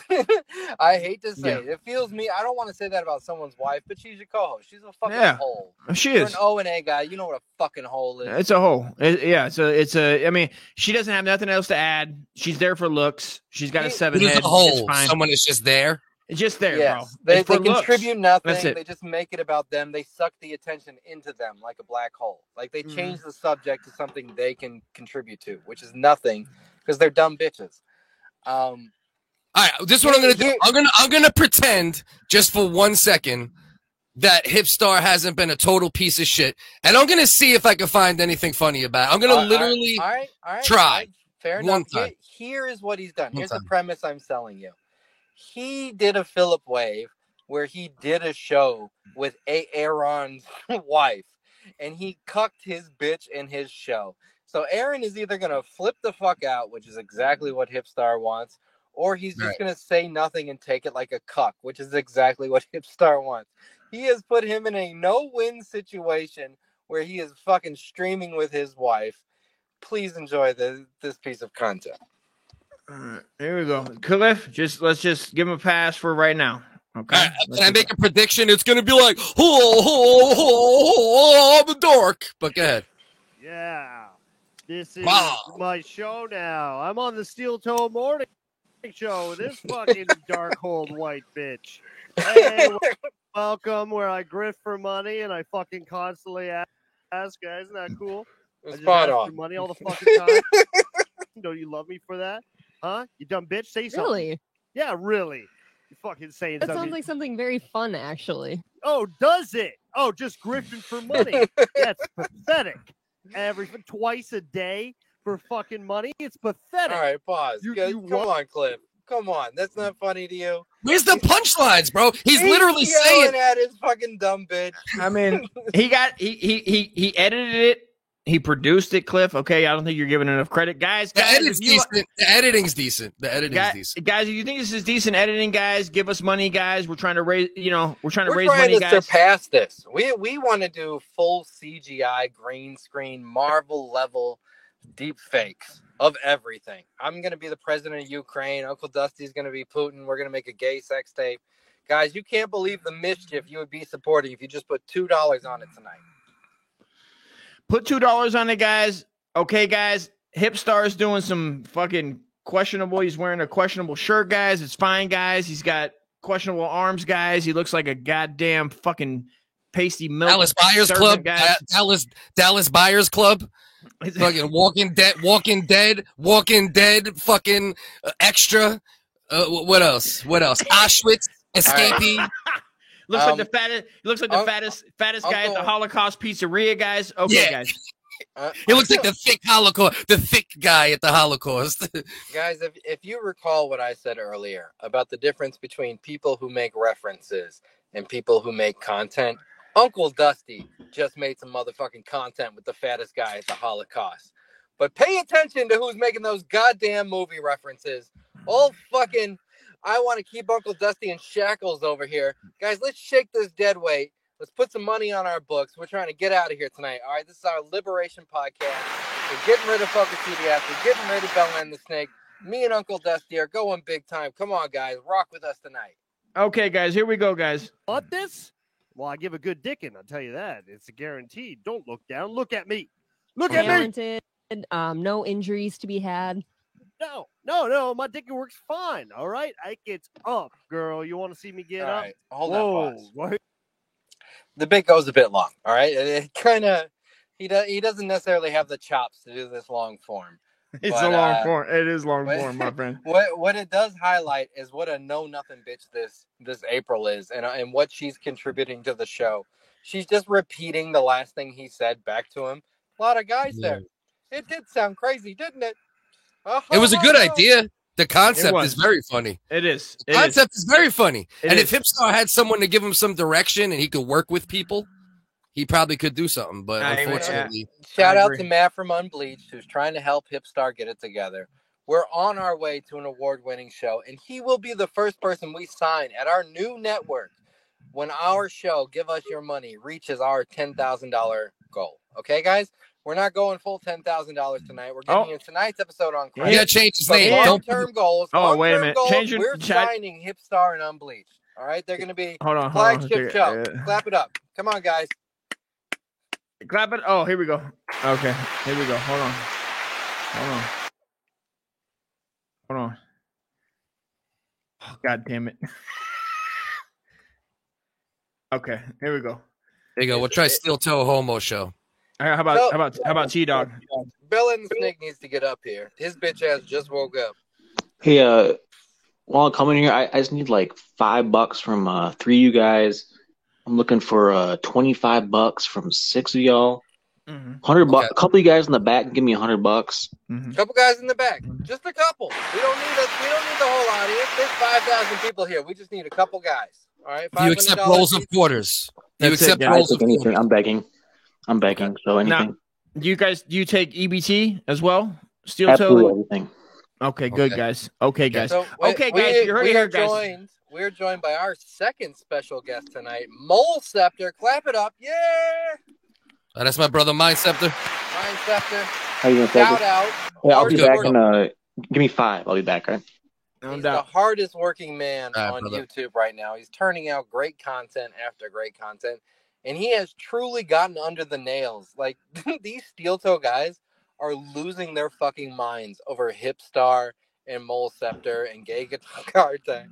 I hate to say Yeah. it. It feels me. I don't want to say that about someone's wife, but she's your co-host. She's a fucking Yeah. hole. She You're is. an O and A guy. You know what a fucking hole is. It's a hole. It- yeah, it's a. It's a. I mean, she doesn't have nothing else to add. She's there for looks. She's got a seven It is head. a hole. It's fine. Someone is just there. It's just there, yes. bro. They, It's for they looks. contribute nothing. That's it. They just make it about them. They suck the attention into them like a black hole. Like they Mhm. change the subject to something they can contribute to, which is nothing because they're dumb bitches. Um, All right, this is what I'm gonna do. I'm gonna I'm gonna pretend just for one second that Hipstar hasn't been a total piece of shit, and I'm gonna see if I can find anything funny about. It. I'm gonna all literally. all right, all right, try. right, Fair One enough. time. Here- here is what he's done. One Here's time. the premise I'm selling you. He did a Philip Wave where he did a show with a Aaron's wife, and he cucked his bitch in his show. So Aaron is either gonna flip the fuck out, which is exactly what Hipstar wants, or he's just Right. gonna say nothing and take it like a cuck, which is exactly what Hipstar wants. He has put him in a no-win situation where he is fucking streaming with his wife. Please enjoy the, this piece of content. All right, here we go. Cliff, just let's just give him a pass for right now. Okay. All right, can I do make a prediction? It's gonna be like, oh, oh, oh, oh, I'm a dork. But go ahead. Yeah. This is Wow. my show now. I'm on the Steel Toe Morning Show this fucking dark hold white bitch. Hey, welcome where I grift for money and I fucking constantly ask, ask guys, isn't that cool? I just Spot ask on. for money all the fucking time. Don't you love me for that? Huh? You dumb bitch? Say something. Really? Yeah, really. You fucking saying That something. sounds like something very fun, actually. Oh, does it? Oh, just grifting for money. That's pathetic. Every twice a day for fucking money. It's pathetic. All right, pause. You- Go- you Come on, Cliff. Come on. That's not funny to you. Where's the punchlines, bro? He's literally saying. at his fucking dumb bitch. I mean, he got he he he he edited it. He produced it, Cliff. Okay, I don't think you're giving enough credit, guys. The guys, edit's if you- decent. The editing's decent. The editing's Guys, decent. guys, if you think this is decent editing, guys, give us money, guys. We're trying to raise, you know, we're trying to We're raise trying money, to guys. surpass this. We we want to do full CGI, green screen, Marvel level deep fakes of everything. I'm gonna be the president of Ukraine. Uncle Dusty's gonna be Putin. We're gonna make a gay sex tape. Guys, you can't believe the mischief you would be supporting if you just put two dollars on it tonight. Put two dollars on it, guys. Okay, guys. Hipstar's doing some fucking questionable. He's wearing a questionable shirt, guys. It's fine, guys. He's got questionable arms, guys. He looks like a goddamn fucking pasty milk. Dallas Buyers Club. guys. Dallas Dallas Buyers Club. fucking Walking Dead. Walking Dead. Walking Dead. Fucking uh, extra. Uh, what else? What else? Auschwitz. Escapee. Looks Um, like the fattest. Looks like the Unc- fattest, fattest guy at the Holocaust pizzeria, guys. Okay, Yeah. guys. Uh, He looks like the thick Holocaust. The thick guy at the Holocaust. Guys, if, if you recall what I said earlier about the difference between people who make references and people who make content, Uncle Dusty just made some motherfucking content with the fattest guy at the Holocaust. But pay attention to who's making those goddamn movie references. All fucking, I want to keep Uncle Dusty in shackles over here. Guys, let's shake this dead weight. Let's put some money on our books. We're trying to get out of here tonight. All right, this is our liberation podcast. We're getting rid of Focus CDF. We're getting rid of Bella and the Snake. Me and Uncle Dusty are going big time. Come on, guys, rock with us tonight. Okay, guys. Here we go, guys. What this? Well, I give a good dicking. I'll tell you that. It's a guarantee. Don't look down. Look at me. Look at me. Talented. Um, no injuries to be had. No, no, no. My dicking works fine. All right. I gets up, girl. You want to see me get All up? right, hold Whoa. on, pause. What? The bit goes a bit long. All right, it, it kind of he does he doesn't necessarily have the chops to do this long form. It's But, a long uh, form. It is long but- form, my friend. What what it does highlight is what a know nothing bitch this this April is, and uh, and what she's contributing to the show. She's just repeating the last thing he said back to him. A lot of guys there. It did sound crazy, didn't it? it was a good Oh, idea. The concept is very funny. It is. The It is. concept is. very funny. It and is. if Hipstar had someone to give him some direction and he could work with people, he probably could do something. But I- unfortunately, Shout out to Matt from Unbleached, who's trying to help Hipstar get it together. We're on our way to an award winning show, and he will be the first person we sign at our new network. when our show, Give Us Your Money, reaches our $10,000 goal. Okay, guys? We're not going full $10,000 tonight. We're giving Oh. you tonight's episode on You credit. gotta change his But name. long Don't term goals. Oh, wait a long-term minute. Goals, Change your- we're chat- signing Hipstar and Unbleached. All right, they're going to be Hold on. Hold on. flagship show. Clap it up. Come on, guys. Clap it. Oh, here we go. Okay. Here we go. Hold on. Hold on. Hold on. Oh, God damn it. okay. Here we go. There you go. We'll try Steel Toe Homo show. All right, how about So- how about how about T Dog? Bill and Snake needs to get up here. His bitch ass just woke up. Hey, uh, while I'm coming here, I, I just need like five bucks from uh, three of you guys. I'm looking for uh, 25 bucks from six of y'all. Mhm. Hundred bucks. Okay. A couple of you guys in the back give me a hundred bucks. Mhm. couple guys in the back. Just a couple. We don't need a, we don't need the whole audience. There's five thousand people here. We just need a couple guys. All right. You accept rolls of quarters? You That's it, accept guys. Rolls of anything. quarters? I'm begging. I'm begging. So anything. Do you guys do you take EBT as well? Steel Absolutely toe. everything. Okay, good Okay. guys. Okay, guys. So, we- Okay, we- guys, you heard we it are here, guys. Joined, we're joined by our second special guest tonight, Mole Scepter. Clap it up. Yeah. Oh, that's my brother, Mind Scepter. Ryan Scepter. How you doing, Shout Cedric? out. Yeah, I'll be Good. back in uh give me five. I'll be back, right? No He's doubt. the hardest working man All right, on brother. YouTube right now. He's turning out great content after great content. And he has truly gotten under the nails. Like these steel toe guys are losing their fucking minds over Hipstar and Mole Scepter and Gay Guitar Tech.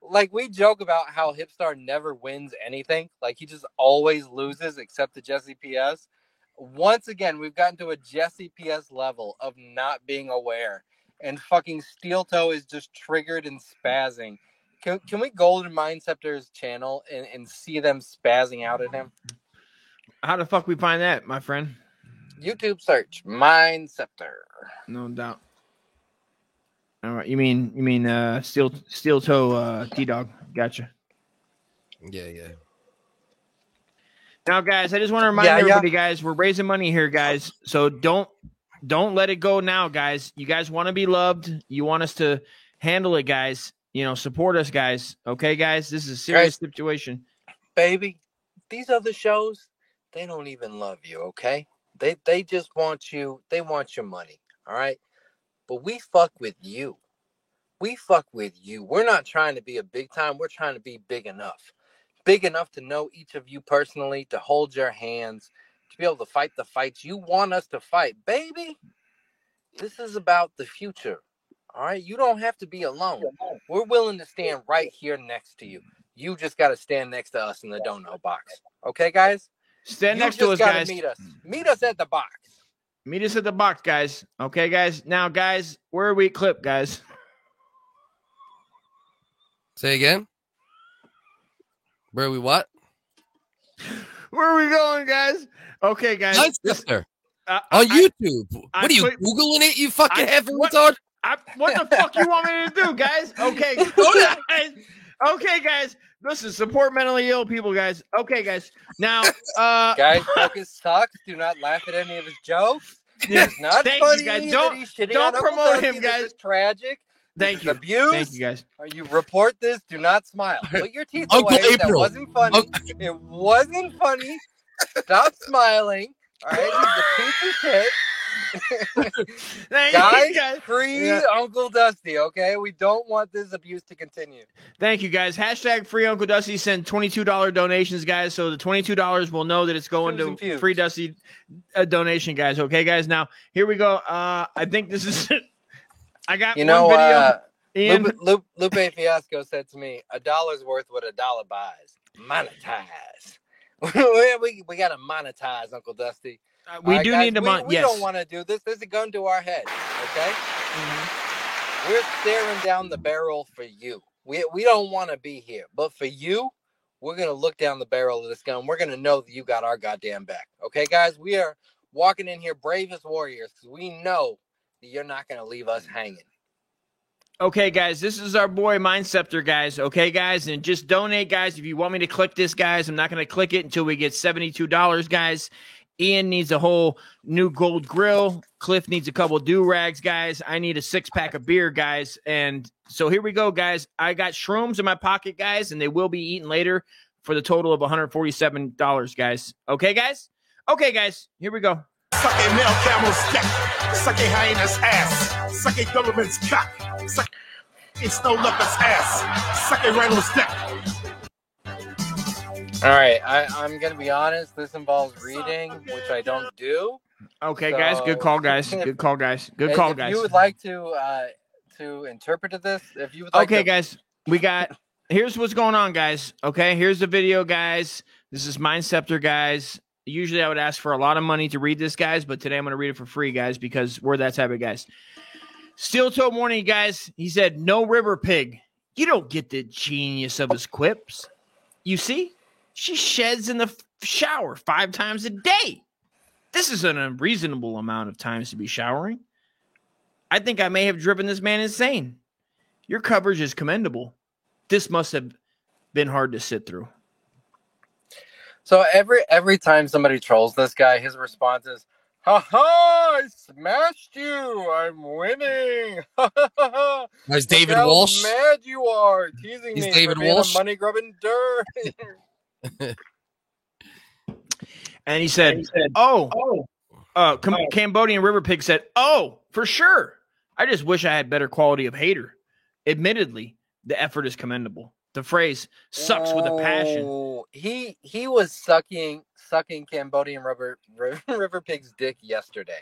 Like we joke about how Hipstar never wins anything. Like he just always loses except to Jesse PS. Once again, we've gotten to a Jesse PS level of not being aware and fucking Steel Toe is just triggered and spazzing. Can, can we go to Mind Scepter's channel and, and see them spazzing out at him? How the fuck we find that, my friend? YouTube search Mind Scepter. No doubt. All right. You mean you mean uh steel steel toe uh T dog. Gotcha. Yeah, yeah. Now, guys, I just want to remind Yeah, yeah. everybody, guys, we're raising money here, guys. So don't don't let it go now, guys. You guys want to be loved. You want us to handle it, guys. You know, support us, guys. Okay, guys. This is a serious situation. Baby, these other shows, they don't even love you, okay? They they just want you, they want your money, all right? But we fuck with you. We fuck with you. We're not trying to be a big time, we're trying to be big enough. Big enough to know each of you personally, to hold your hands, to be able to fight the fights you want us to fight. Baby, this is about the future. All right, you don't have to be alone. We're willing to stand right here next to you. You just got to stand next to us in the donut box. Okay, guys? Stand You next to us, gotta guys. Meet us. Meet us at the box. Meet us at the box, guys. Okay, guys. Now, guys, where are we clip, guys? Say again. Where are we? What? Where are we going, guys? Okay, guys. Mind This- uh, on I- YouTube. I what are you put- googling it? You fucking what- retard. I, what the fuck you want me to do, guys? Okay, guys. Okay, guys. Listen, support mentally ill people, guys. Okay, guys. Now, uh, Guys, Focus sucks. Do not laugh at any of his jokes. Yeah, It's not thank you, funny guys. Don't- don't promote Dusty. him, This guys. is tragic. thank This you. is Abuse. Thank you, guys. Or you report this. Do not smile. Put your teeth Uncle away. That April. wasn't funny. Unc- It wasn't funny. Stop smiling. All right, he's a piece of shit. Thank Guys, you, guys. free Yeah. Uncle Dusty. Okay, we don't want this abuse to continue. Thank you, guys. Hashtag free Uncle Dusty send $22 donations, guys. So the $22 will know that it's going to free Dusty uh, donation, guys. Okay, guys. Now, here we go. Uh, I think this is I got You know, one video. uh, Ian, Lupe, Lupe, Lupe Fiasco said to me, "A dollar's worth what a dollar buys. Monetize. we, we, we got to monetize, Uncle Dusty. Uh, we right, do guys, need to we, mon- We yes. don't want to do this. There's a gun to our head. Okay, Mhm. we're staring down the barrel for you. We we don't want to be here, but for you, we're gonna look down the barrel of this gun. We're gonna know that you got our goddamn back. Okay, guys, we are walking in here brave as warriors because we know that you're not gonna leave us hanging. Okay, guys, this is our boy Mind Scepter, guys. Okay, guys, and just donate, guys. If you want me to click this, guys, I'm not going to click it until we get $72, guys. Ian needs a whole new gold grill. Cliff needs a couple do rags, guys. I need a six pack of beer, guys. And so here we go, guys. I got shrooms in my pocket, guys, and they will be eaten later for the total of $147, guys. Okay, guys? Okay, guys, here we go. Suck a male camel's dick. Suck a hyena's ass. Suck a government's cock. Suck a snow leopard's ass. Suck a rhino's dick. All right, I, I'm gonna be honest. This involves reading, which I don't do. Okay, guys, good call, guys. Good call, guys. Good call, if guys. If you would like to uh, to interpret this, if you would like okay, to, guys, we got here's what's going on, guys. Okay, here's the video, guys. This is Mind Scepter, guys. Usually I would ask for a lot of money to read this, guys, but today I'm going to read it for free, guys, because we're that type of guys. Steel Toe Morning, guys. He said, No river pig. You don't get the genius of his quips. You see, she sheds in the shower five times a day. This is an unreasonable amount of times to be showering. I think I may have driven this man insane. Your coverage is commendable. This must have been hard to sit through. So every every time somebody trolls this guy, his response is, "Ha ha! I smashed you! I'm winning!" That's Look David how Walsh. Mad you are teasing me. He's me David for being Walsh. a money grubbing dirt. And he said, "Oh, uh, Cam- Cambodian River Pig said, "Oh, for sure. I just wish I had better quality of hater. Admittedly, the effort is commendable. The phrase sucks with a passion. Oh, He he was sucking sucking Cambodian rubber river, river pig's dick yesterday.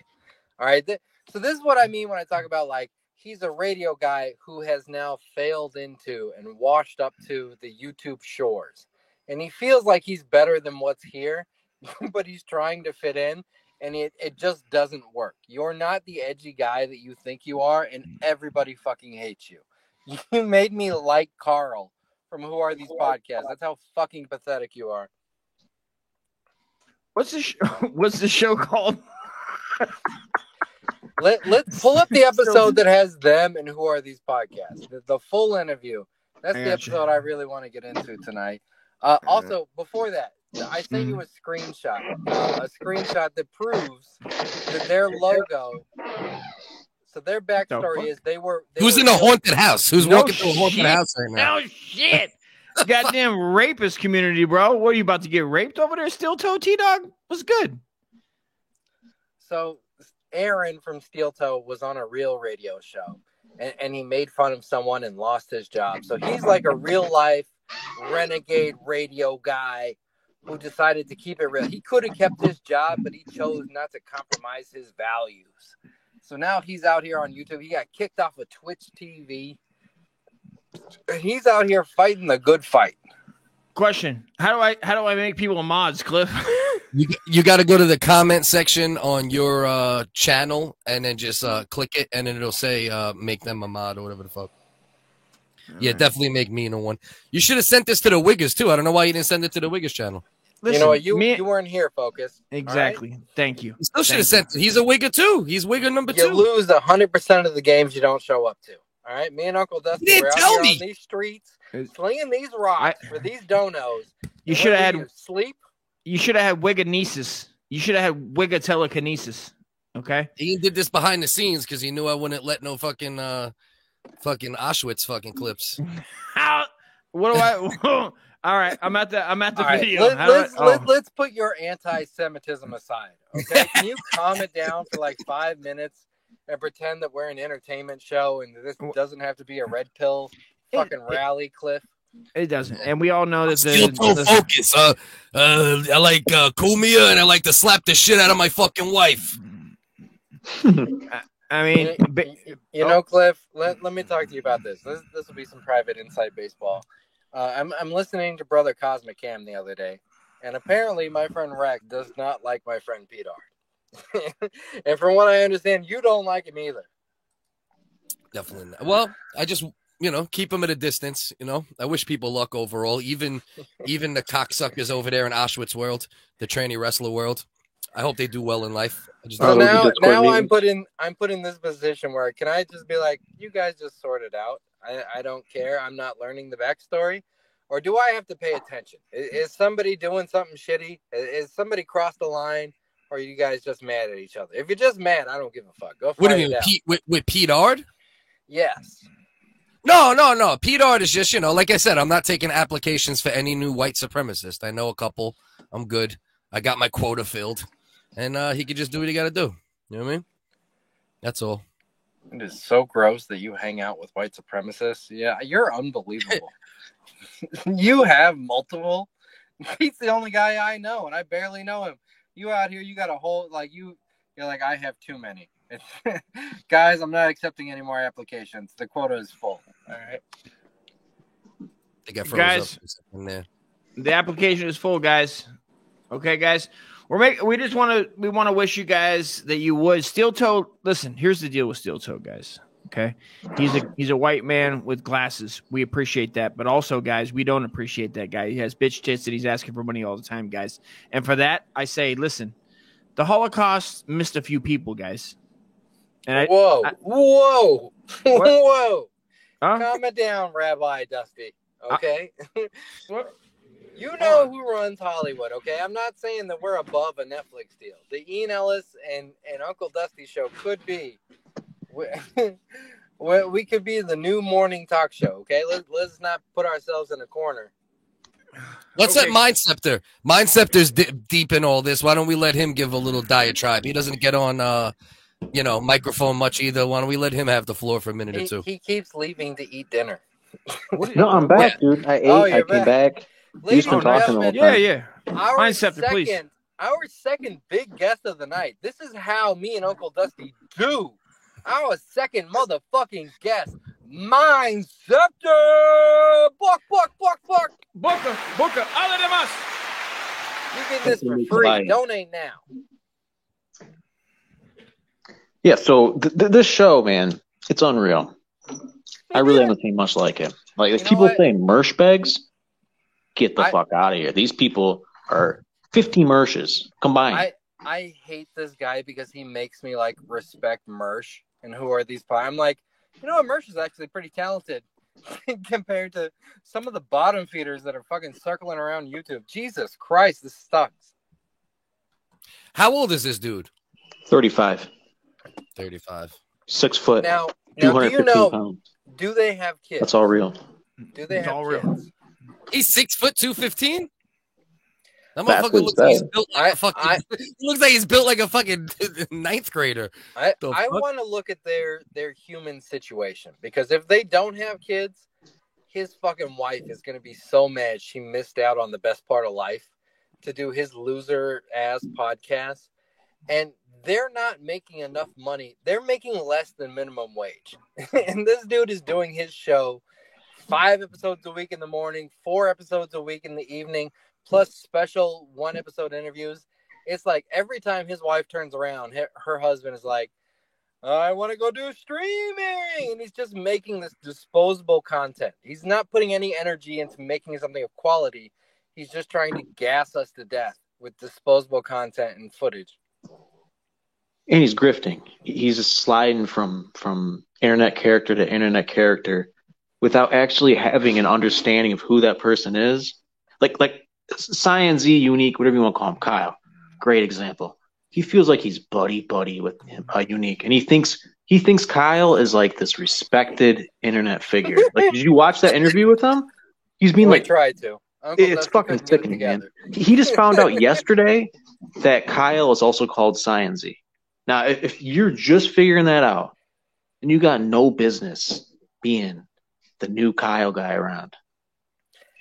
All right. Th- so this is what I mean when I talk about like he's a radio guy who has now failed into and washed up to the YouTube shores. And he feels like he's better than what's here, but he's trying to fit in and it, it just doesn't work. You're not the edgy guy that you think you are, and mm. everybody fucking hates you. You made me like Carl from Who Are These Podcasts. That's how fucking pathetic you are. What's the sh- what's the show called? Let let's pull up the episode that has them and Who Are These Podcasts. The, the full interview. That's the episode I really want to get into tonight. Uh, also, before that, I sent you a screenshot, uh, a screenshot that proves that their logo. So their backstory is they were. They Who's were in a haunted house? Who's No walking through a haunted house right now? No shit. Goddamn rapist community, bro. What are you about to get raped over there? Steel toe T dog? What's good? So Aaron from Steel Toe was on a real radio show, and, and he made fun of someone and lost his job. So he's like a real life renegade radio guy who decided to keep it real. He could have kept his job, but he chose not to compromise his values. So now he's out here on YouTube. He got kicked off of Twitch TV. He's out here fighting the good fight. Question: How do I how do I make people mods, Cliff? You, you got to go to the comment section on your uh, channel and then just uh, click it, and then it'll say uh, make them a mod or whatever the fuck. Yeah, definitely make me no one. You should have sent this to the Wiggers too. I don't know why you didn't send it to the Wiggers channel. you know what? You, me- you weren't here, Focus. all right? exactly. Thank you. You still should have sent. He's a Wigger too. He's Wigger number You two. lose hundred percent of the games you don't show up to. All right, me and Uncle Dusty didn't we're out tell here me. on these streets, It's- slinging these rocks for these donos. You should have had you sleep. you should have had wigonesis. You should have had wigga telekinesis. Okay. He did this behind the scenes because he knew I wouldn't let no fucking uh, fucking Auschwitz fucking clips. How? What do I? All right, I'm at the I'm at the All right, video. let, How do I- let's let, oh. let's put your anti-Semitism aside. Okay, can you calm it down for like five minutes and pretend that we're an entertainment show and this doesn't have to be a red pill fucking rally, Cliff? It doesn't, and we all know that the, Steel toe the- focus. Uh, uh, I like uh, Cumia and I like to slap the shit out of my fucking wife. I mean, you, you know, Cliff. Let, let me talk to you about this. This this will be some private inside baseball. Uh, I'm I'm listening to Brother Cosmic Cam the other day, and apparently my friend Rex does not like my friend Pete Art. and from what I understand, you don't like him either. Definitely. Not. Well, I just you know keep him at a distance. You know, I wish people luck overall. Even even the cocksuckers over there in Auschwitz world, the tranny wrestler world. I hope they do well in life. I just So now, now I'm put in I'm put in this position where can I just be like, you guys just sort it out. I, I don't care. I'm not learning the backstory, or do I have to pay attention? Is, is somebody doing something shitty? Is, is somebody crossed the line, or are you guys just mad at each other? If you're just mad, I don't give a fuck. Go fight What do you it mean. Pete with, with Pete Ard? Yes. No, no, no. Pete Art is just, you know, like I said, I'm not taking applications for any new white supremacist. I know a couple. I'm good. I got my quota filled. And uh, he could just do what he got to do. You know what I mean? That's all. It is so gross that you hang out with white supremacists. Yeah, you're unbelievable. you have multiple. He's the only guy I know, and I barely know him. You out here, you got a whole like you. You're like I have too many. Guys, I'm not accepting any more applications. The quota is full. All right. I got Guys. up for there. The application is full, guys. Okay, guys. We're making. We just want to. We want to wish you guys that you would steel toe. Listen, here's the deal with steel toe, guys. Okay, he's a he's a white man with glasses. We appreciate that, but also, guys, we don't appreciate that guy. He has bitch tits and he's asking for money all the time, guys. And for that, I say, listen, the Holocaust missed a few people, guys. And I, whoa, I- whoa, What? whoa! Huh? Calm it down, Rabbi Dusty. Okay. You know who runs Hollywood, okay? I'm not saying that we're above a Netflix deal. The Ian Ellis and, and Uncle Dusty show could be, we, we we could be the new morning talk show, okay? Let, let's not put ourselves in a corner. What's Okay. that Mind Scepter? Mind Scepter's di- deep in all this. Why don't we let him give a little diatribe? He doesn't get on, uh, you know, microphone much either. Why don't we let him have the floor for a minute or two? he keeps leaving to eat dinner. No, I'm back, dude. I ate. Oh, I came back. back. Ladies and talking the whole gentlemen, yeah, yeah. Our Mind second, please. our second big guest of the night. This is how me and Uncle Dusty do. Our second motherfucking guest, Mind Scepter. Buck, buck, buck, buck. Boca, boca, alle demás. You get this for free. fine. Donate now. Yeah. So th- th- this show, man, it's unreal. I really haven't seen much like it. Like if You know people what? say merch bags, get the I- fuck out of here. These people are 50 merches combined. I I hate this guy because he makes me like respect Mersh and who are these? pi- I'm like, you know what? Mersh is actually pretty talented compared to some of the bottom feeders that are fucking circling around YouTube. Jesus Christ, this sucks. How old is this dude? 35, 35. six foot, Now, now do you know? pounds. Do they have kids? That's all real. Do they It's have all real. Kids? He's six foot two fifteen. That motherfucker what's looks like he's built like I- a fucking. I- looks like he's built like a fucking ninth grader. I, The I fuck? want to look at their their human situation because if they don't have kids, his fucking wife is going to be so mad she missed out on the best part of life to do his loser ass podcast, and they're not making enough money. They're making less than minimum wage, and this dude is doing his show five episodes a week in the morning, four episodes a week in the evening, plus special one episode interviews it's like every time his wife turns around, her, husband is like, I want to go do streaming. And he's just making this disposable content. He's not putting any energy into making something of quality. He's just trying to gas us to death with disposable content and footage. And he's grifting. He's sliding from from internet character to internet character without actually having an understanding of who that person is. Like like Science Z, unique, whatever you want to call him, Kyle. Great example. He feels like he's buddy buddy with him, uh, unique, and he thinks he thinks Kyle is like this respected internet figure. like, did you watch that interview with him? He's being we like, tried to. Uncle it's fucking sickening, man. He just found out yesterday that Kyle is also called Scienzy. Now, if, if you're just figuring that out, then you got no business being the new Kyle guy around.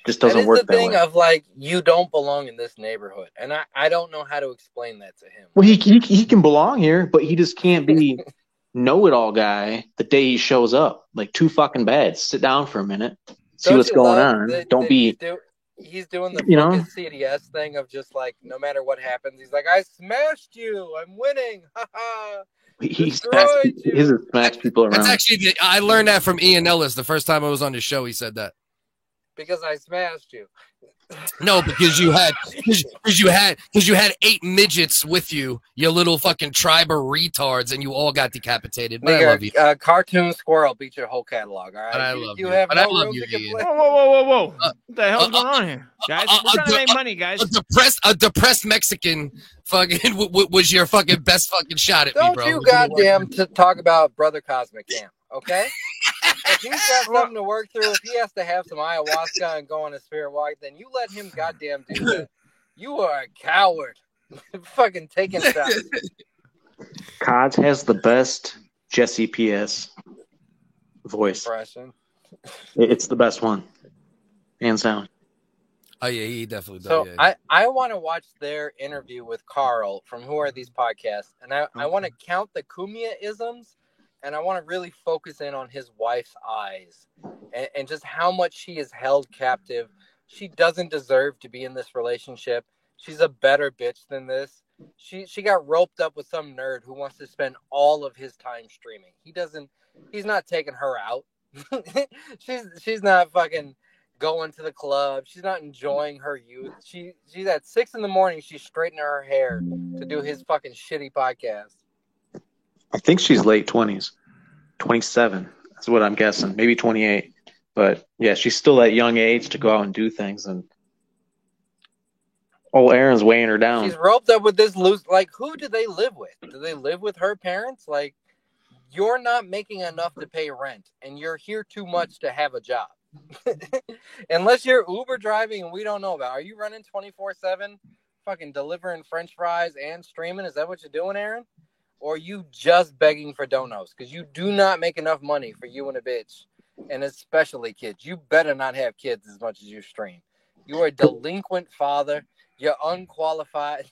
Just doesn't is work the that thing way. of like, you don't belong in this neighborhood. And I, I don't know how to explain that to him. well, he, he he can belong here, but he just can't be know-it-all guy the day he shows up. Like too fucking bad. Sit down for a minute, see Don't what's going on. that- Don't that be He's, do, he's doing the You know? CDS thing of just like no matter what happens, he's like, "I smashed you. I'm winning." Ha ha. He, he Destroyed smacks, you. his smacks people around. That's actually the, I learned that from Ian Ellis the first time I was on the show. He said that. Because I smashed you. No, because you had because you had because you had eight midgets with you, you little fucking tribe of retards, and you all got decapitated. But I love you. A cartoon squirrel beat your whole catalog. All right. But I you, love you you. have But I love you, Ian. Whoa, whoa, whoa, whoa, whoa! Uh, what the hell's uh, going on here, guys? uh, We're uh, trying to uh, make uh, money, guys. A depressed a depressed Mexican fucking w- w- was your fucking best fucking shot at me, bro. Don't you goddamn to talk about Brother Cosmic Camp, okay? If he's got something to work through, if he has to have some ayahuasca and go on a spirit walk, then you let him goddamn do that. You are a coward. Fucking taking shots. Cods has the best Jesse PS voice. Impression. It's the best one, hands down. Oh yeah, he definitely does. So yeah. I, I want to watch their interview with Carl from Who Are These Podcasts, and I, I want to count the Kumia isms, and I want to really focus in on his wife's eyes, and, and just how much she is held captive. She doesn't deserve to be in this relationship. She's a better bitch than this. She she got roped up with some nerd who wants to spend all of his time streaming. He doesn't. He's not taking her out. she's she's not fucking going to the club. She's not enjoying her youth. She she's at six in the morning. She's straightening her hair to do his fucking shitty podcast. I think she's late twenties, twenty seven. That's what I'm guessing. Maybe twenty eight. But yeah, she's still at young age to go out and do things. And old Aaron's weighing her down. She's roped up with this loose. Like, who do they live with? Do they live with her parents? Like, you're not making enough to pay rent, and you're here too much to have a job. Unless you're Uber driving and we don't know about. Are you running twenty four seven, fucking delivering French fries and streaming? Is that what you're doing, Aaron? Or you just begging for donos? Because you do not make enough money for you and a bitch, and especially kids. You better not have kids as much as you stream. You are a delinquent father. You're unqualified.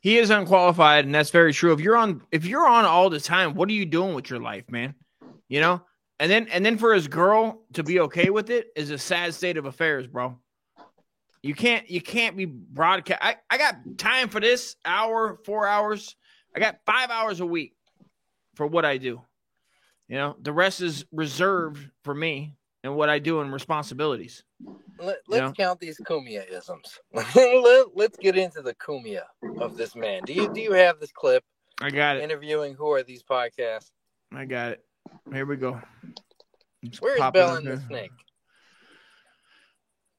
He is unqualified, and that's very true. If you're on, if you're on all the time, what are you doing with your life, man? You know, and then and then for his girl to be okay with it is a sad state of affairs, bro. You can't you can't be broadcast. I, I got time for this hour, four hours. I got five hours a week for what I do. You know, the rest is reserved for me and what I do and responsibilities. Let, Yeah. let's count these Cumia isms. Let, let's get into the Cumia of this man. Do you do you have this clip I got it. interviewing who are these podcasts? I got it. Here we go. Just Where's Bell and the. Snake?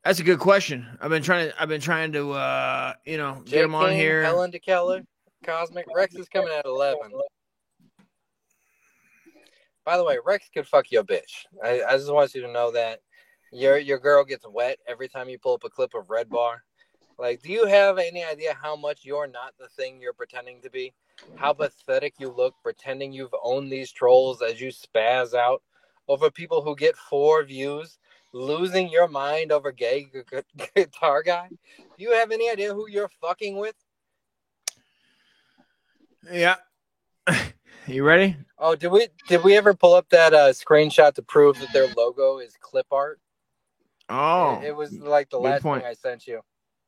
That's a good question. I've been trying to. I've been trying to. uh You know, Jay get him on King, here. Helen DeKeller, Cosmic Rex is coming at eleven. By the way, Rex could fuck your bitch. I, I just want you to know that your your girl gets wet every time you pull up a clip of Red Bar. Like, do you have any idea how much you're not the thing you're pretending to be? How pathetic you look pretending you've owned these trolls as you spaz out over people who get four views, losing your mind over gay gu- gu- guitar guy? Do you have any idea who you're fucking with? Yeah. you ready? Oh, did we did we ever pull up that uh, screenshot to prove that their logo is clip art? Oh, it, it was like the last point. thing I sent you.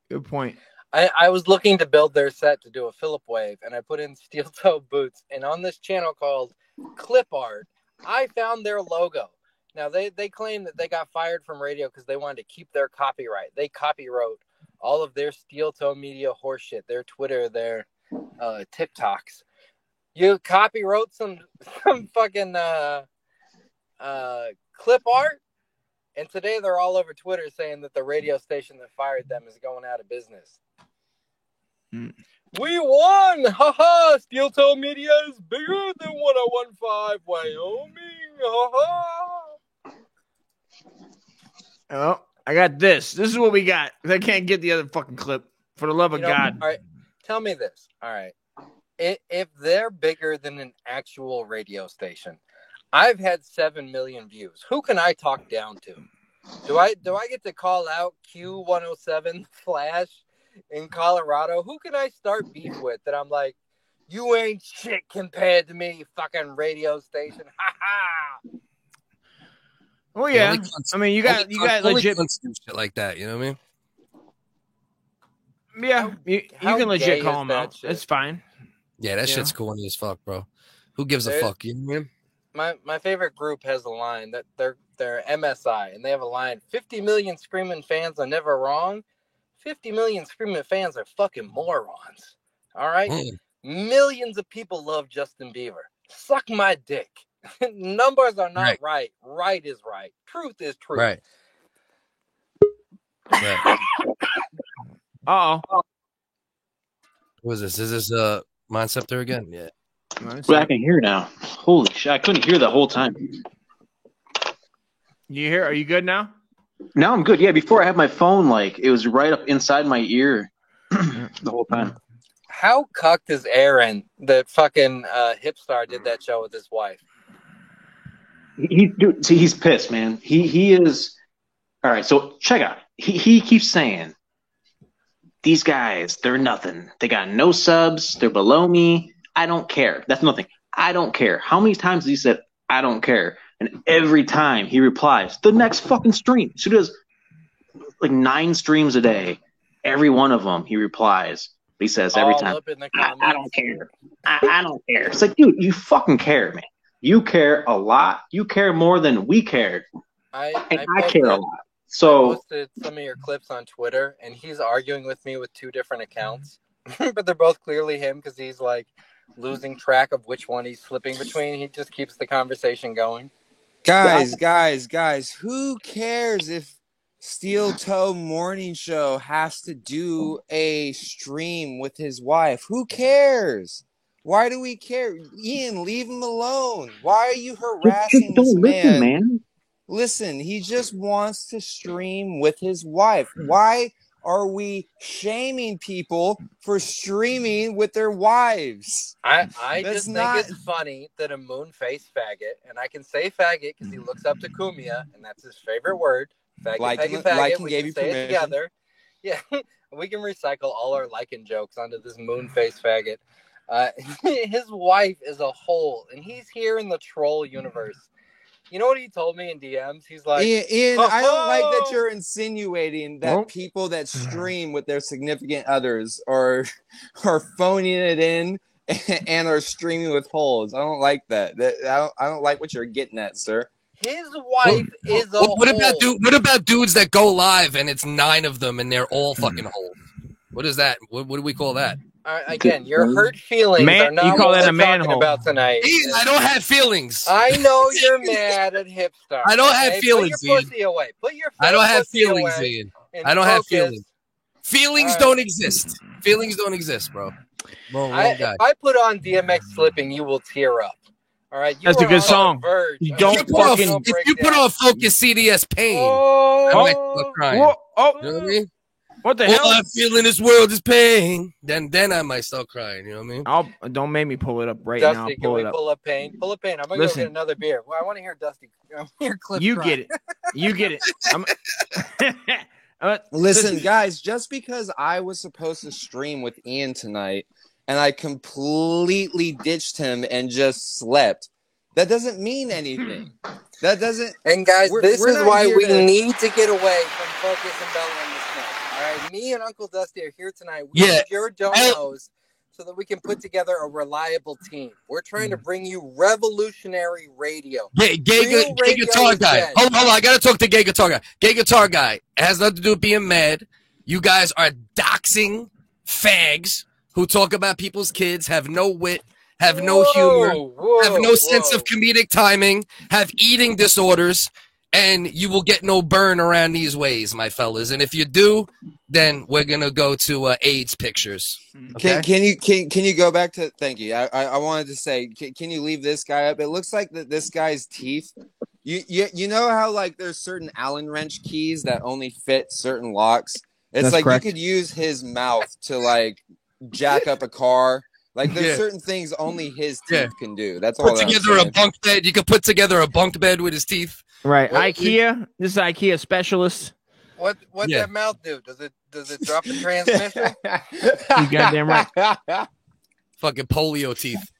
Good point. I, I was looking to build their set to do a Philip wave, and I put in steel toe boots. And on this channel called Clip Art, I found their logo. Now they they claim that they got fired from radio because they wanted to keep their copyright. They copywrote all of their steel toe media horseshit, their Twitter, their uh, TikToks. You copywrote some some fucking uh, uh, clip art, and today they're all over Twitter saying that the radio station that fired them is going out of business. We won! Haha! Steel Toe Media is bigger than 1015 Wyoming! Haha! Oh, I got this. This is what we got. I can't get the other fucking clip. For the love of know, God. All right, tell me this. All right, if, if they're bigger than an actual radio station, I've had seven million views. Who can I talk down to? Do I do I get to call out Q107 Flash in Colorado? Who can I start beef with that I'm like, you ain't shit compared to me, fucking radio station. Ha ha. Oh yeah. I mean, you got you got only legit. shit like that. You know what I mean? Yeah, you, you how can legit call him that out. shit? It's fine. Yeah, that Yeah. shit's corny as fuck, bro. Who gives a fuck? You know what I mean? my my favorite group has a line that they're they're MSI and they have a line 50 million screaming fans are never wrong. 50 million screaming fans are fucking morons. All right? Mm. Millions of people love Justin Bieber. Suck my dick. Numbers are not Right. right. right. is right. Truth is truth. Right. Right. Uh oh. Who is this? Is this uh Mindceptor again? Yeah. Well, I can hear now. Holy shit! I couldn't hear the whole time. You hear? Are you good now? Now I'm good. Yeah, before I had my phone, like it was right up inside my ear the whole time. How cucked is Aaron that fucking uh, Hipstar did that show with his wife? He, he dude, see, he's pissed, man. He he is. All right, so check out. He he keeps saying these guys, they're nothing. They got no subs. They're below me. I don't care. That's nothing. I don't care. How many times has he said I don't care? And every time he replies, the next fucking stream. So he does like nine streams a day. Every one of them, he replies. He says every All time, up in the I, I don't care. I, I don't care. It's like, dude, you fucking care, man. You care a lot. You care more than we care. I, And I, I care a posted- lot. I So posted some of your clips on Twitter, and he's arguing with me with two different accounts, but they're both clearly him because he's like losing track of which one he's slipping between. He just keeps the conversation going. Guys, guys, guys, who cares if Steel Toe Morning Show has to do a stream with his wife? Who cares? Why do we care? Ian, leave him alone. Why are you harassing just this don't listen, man. Listen, he just wants to stream with his wife. Why are we shaming people for streaming with their wives? I, I That's just not- think it's funny that a moon face faggot, and I can say faggot because he looks up to Cumia, and that's his favorite word. Faggot, Lycan- faggot, faggot. Lycan we gave can you say it permission. together. Yeah, we can recycle all our lichen jokes onto this moon face faggot. Uh, his wife is a hole, and he's here in the troll universe. You know what he told me in DMs? He's like, Ian, Ian, I don't like that you're insinuating that Well- people that stream with their significant others are are phoning it in and are streaming with holes. I don't like that. That I don't, I don't like what you're getting at, sir. His wife is a What, what about dude? What about dudes that go live and it's nine of them and they're all Hmm. fucking holes? What is that? What, what do we call that? Uh, again, your hurt feelings Man- are not you call what that a we're talking manhole. about tonight. Ian, I don't have feelings. I know you're mad at Hipstar. I don't have okay? feelings, Put your Ian. pussy away. Put your I don't have feelings, away Ian. I don't have feelings. Feelings All right. don't exist. Feelings don't exist, bro. Wrong, wrong I, if I put on DMX slipping, you will tear up. All right, you That's a good song. verge You don't If you put on- if you put on Focus CDS Pain, Oh. I might start crying. Whoa, oh, You know what I mean? What the All hell? I feel in this world is pain. Then, then I might start crying. You know what I mean? I'll don't make me pull it up right Dusty, now. can Pull we it up. pull up pain? Pull up pain. I'm gonna Listen. go get another beer. Well, I want to hear Dusty. I want to hear Cliff. You cry. get it. You get it. I'm, Uh, Listen, guys, just because I was supposed to stream with Ian tonight and I completely ditched him and just slept, that doesn't mean anything. That doesn't. And guys, We're- this we're is why we to- need to get away from Focus and Bella and the Snake. All right, me and Uncle Dusty are here tonight. We Yeah. your donos so that we can put together a reliable team. We're trying to mm. bring you revolutionary radio. Gay, gay, gay guitar guy. dead. Hold on, hold on. I gotta talk to gay guitar guy. Gay guitar guy. It has nothing to do with being mad. You guys are doxing fags who talk about people's kids, have no wit, have no humor, Whoa, have no sense of comedic timing, have eating disorders, and you will get no burn around these ways, my fellas. And if you do, then we're gonna go to uh, AIDS pictures. Okay? Can, can you can can you go back to? Thank you. I I, I wanted to say, can, can you leave this guy up? It looks like that this guy's teeth. You, you you know how like there's certain Allen wrench keys that only fit certain locks. It's That's like correct. you could use his mouth to like jack up a car. Like there's Yeah. certain things only his teeth Yeah. can do. That's all. Put that I'm together a bunk bed. You could put together a bunk bed with his teeth. Right, Well, IKEA. This is IKEA specialist. What what Yeah. that mouth do? Does it does it drop the transmission? You goddamn right. Fucking polio teeth.